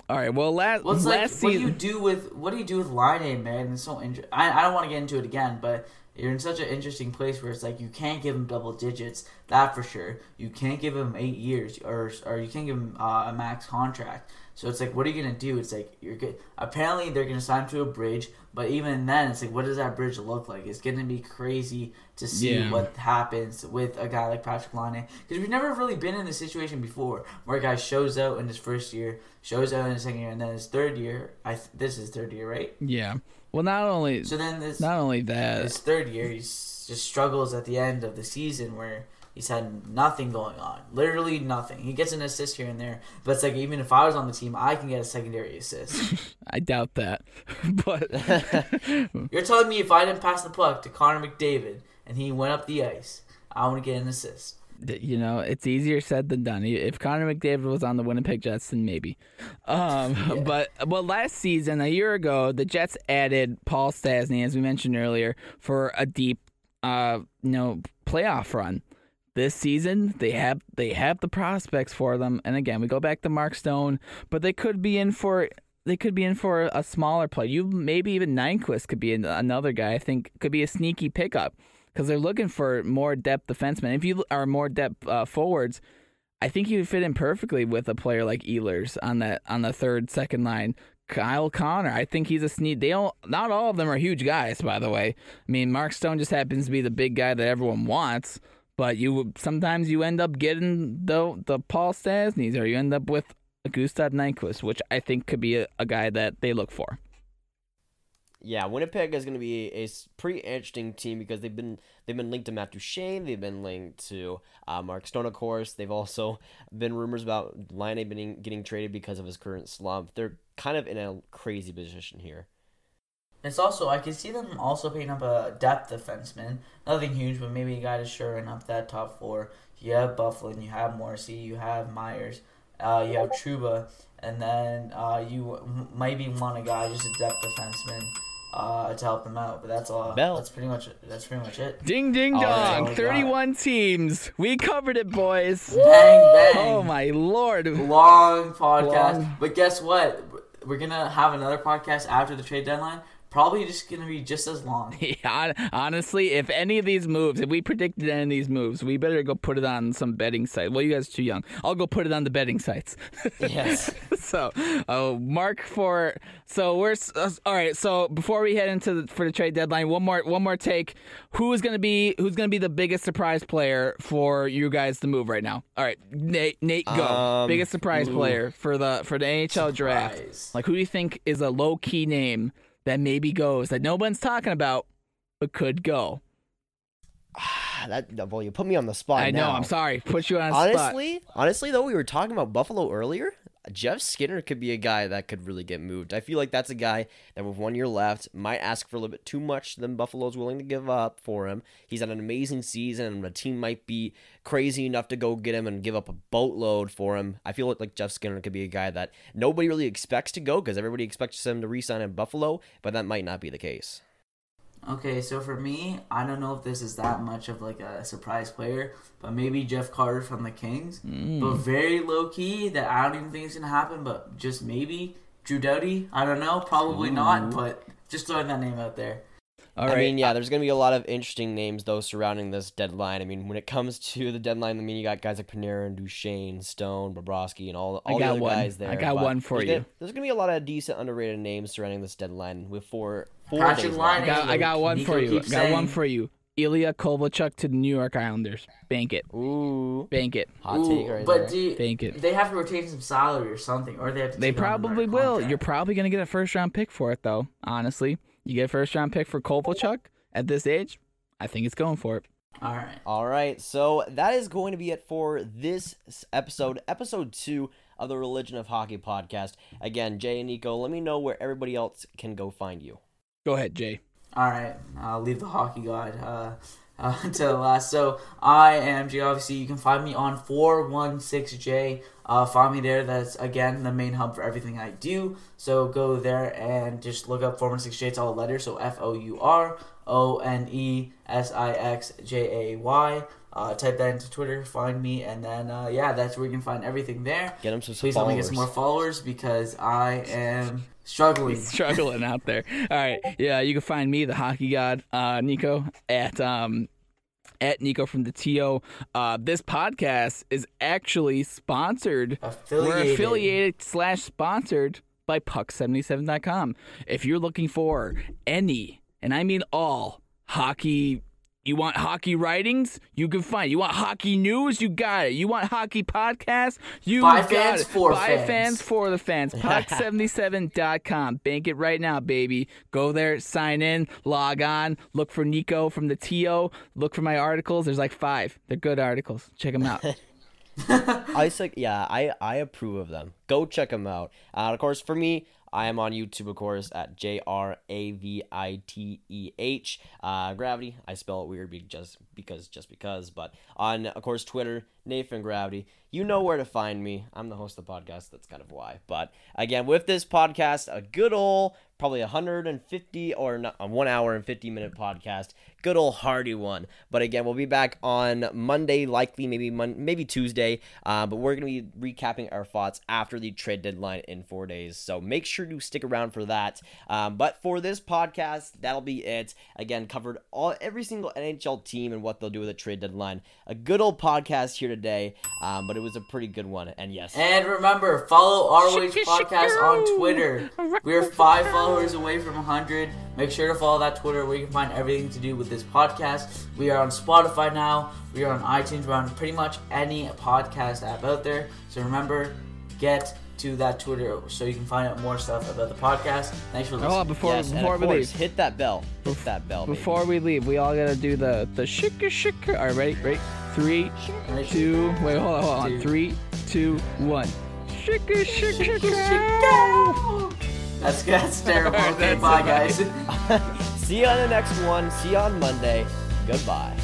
All right. Well, last What's like? last What do you do with what do you do with Laine man? It's so interesting. I, I don't want to get into it again, but you're in such an interesting place where it's like you can't give him double digits. That for sure. You can't give him eight years, or or you can't give him uh, a max contract. So it's like, what are you gonna do? It's like you're good. Apparently, they're gonna sign him to a bridge, but even then, it's like, what does that bridge look like? It's gonna be crazy to see Yeah. what happens with a guy like Patrick Laine because we've never really been in this situation before where a guy shows out in his first year, shows out in his second year, and then his third year. I th- this is third year, right? Yeah. Well, not only So then this not only that, his third year, he just struggles at the end of the season where he's had nothing going on, literally nothing. He gets an assist here and there, but it's like even if I was on the team, I can get a secondary assist. I doubt that. but You're telling me if I didn't pass the puck to Connor McDavid and he went up the ice, I want to get an assist. you know, it's easier said than done. If Connor McDavid was on the Winnipeg Jets, then maybe. Um, But well, last season, a year ago, the Jets added Paul Stastny, as we mentioned earlier, for a deep, uh, you know, playoff run. This season, they have they have the prospects for them, and again, we go back to Mark Stone, but they could be in for they could be in for a smaller play. You maybe even Nyquist could be an- another guy. I think could be a sneaky pickup because they're looking for more depth defensemen. If you are more depth uh, forwards, I think you would fit in perfectly with a player like Ehlers on that on the third second line. Kyle Connor, I think he's a sneak. They all, not all of them are huge guys, by the way. I mean, Mark Stone just happens to be the big guy that everyone wants. But you sometimes you end up getting the the Paul Stastnys, or you end up with Gustav Nyquist, which I think could be a, a guy that they look for. Yeah, Winnipeg is going to be a pretty interesting team because they've been they've been linked to Matt Duchene, they've been linked to uh, Mark Stone, of course. They've also been rumors about Laine being getting traded because of his current slump. They're kind of in a crazy position here. It's also I can see them also picking up a depth defenseman, nothing huge, but maybe a guy to shoring up that top four. You have Byfuglien, you have Morrissey, you have Myers, uh, you have Trouba, and then uh, you m- maybe want a guy just a depth defenseman uh, to help them out. But that's all. Bell. That's pretty much that's pretty much it. Ding ding All dong! right. Thirty-one teams. We covered it, boys. Bang bang. Oh my lord! long podcast. Long. But guess what? We're gonna have another podcast after the trade deadline. Probably just gonna be just as long. Yeah, honestly, if any of these moves, if we predicted any of these moves, we better go put it on some betting site. Well, you guys are too young. I'll go put it on the betting sites. Yes. so, oh, mark for. So we're uh, all right. So before we head into the, for the trade deadline, one more one more take. Who is gonna be who's gonna be the biggest surprise player for you guys to move right now? All right, Nate. Nate, go. Um, biggest surprise player for the for the NHL draft. Like, who do you think is a low key name that maybe goes that no one's talking about, but could go? Ah, that well, you put me on the spot. I know. now. I'm sorry. Put you on the spot. Honestly, honestly though, we were talking about Buffalo earlier. Jeff Skinner could be a guy that could really get moved. I feel like that's a guy that with one year left might ask for a little bit too much than Buffalo's willing to give up for him. He's had an amazing season and the team might be crazy enough to go get him and give up a boatload for him. I feel like Jeff Skinner could be a guy that nobody really expects to go because everybody expects him to re-sign in Buffalo, but that might not be the case. Okay, so for me, I don't know if this is that much of like a surprise player, but maybe Jeff Carter from the Kings. Mm. But very low key that I don't even think it's gonna happen, but just maybe Drew Doughty. I don't know, probably not, but just throwing that name out there. All I right. mean, yeah, there's going to be a lot of interesting names, though, surrounding this deadline. I mean, when it comes to the deadline, I mean, you got guys like Panarin, Duchene, Stone, Bobrovsky, and all, I all the other one. guys there. I got one for there's you. Gonna, there's going to be a lot of decent, underrated names surrounding this deadline with four, four Patrick days Laine. I got, I got one Nico for you. I keeps got one for you. Ilya Kovalchuk to the New York Islanders. Bank it. Ooh, Bank it. hot Ooh, take right but there. do you- Thank you. they have to retain some salary or something, or they have to. They probably will. contract. You're probably going to get a first round pick for it, though. Honestly, you get a first round pick for Kovalchuk at this age. I think it's going for it. All right. All right, so that is going to be it for this episode, episode two of the Religion of Hockey podcast. Again, Jay and Nico, let me know where everybody else can go find you. Go ahead, Jay. All right, I'll leave the hockey god uh, uh, to the last. So I am Jay. Obviously, you can find me on four one six J. Uh, find me there. That's again the main hub for everything I do. So go there and just look up four one six J. It's all letters. So F O U R O N E S I X J A Y. Uh, type that into Twitter, find me, and then uh, yeah, that's where you can find everything there. Get them some Please followers. help me get some more followers because I am struggling. struggling out there. All right, yeah, you can find me, the hockey god, uh, Nico, at um, at Nico from the TO. Uh, this podcast is actually sponsored. We're Affiliated. affiliated slash sponsored by Puck77.com. If you're looking for any, and I mean all, hockey. You want hockey writings? You can find. You want hockey news? You got it. You want hockey podcasts? You By got fans, it. for By fans. fans for the fans. Puck77.com. Bank it right now, baby. Go there, sign in, log on, look for Nico from the TO, look for my articles. There's like five. They're good articles. Check them out. I like, yeah, I I approve of them. Go check them out. Uh, of course, for me, I am on YouTube, of course, at J R A V I T E H. Uh, Gravity. I spell it weird just because, just because. But on, of course, Twitter, Nathan Gravity. You know where to find me. I'm the host of the podcast. That's kind of why. But again, with this podcast, a good old, probably 150 or not, a one hour and 50 minute podcast. Good old hearty one. But again, we'll be back on Monday, likely maybe Mon- maybe Tuesday. Uh, but we're gonna be recapping our thoughts after the trade deadline in four days. So make sure to stick around for that. Um, but for this podcast, that'll be it. Again, covered all every single NHL team and what they'll do with the trade deadline. A good old podcast here today. Um, but it was a pretty good one. And yes, And remember, follow ROH Podcast on Twitter. We're five followers away from 100. Make sure to follow that Twitter where you can find everything to do with this podcast. We are on Spotify now. We are on iTunes. We're on pretty much any podcast app out there. So remember, get to that Twitter so you can find out more stuff about the podcast. Thanks for oh, listening. Oh, before yes, before we course, leave, hit that bell. Hit that bell. baby. before we leave, we all gotta do the the shika shika. All right, ready? Ready? Three, two. Wait, hold on, hold on. Two. Three, two, one. Shika shika shika. That's, that's terrible. Alright, Okay, that's bye, guys. See you on the next one. See you on Monday. Goodbye.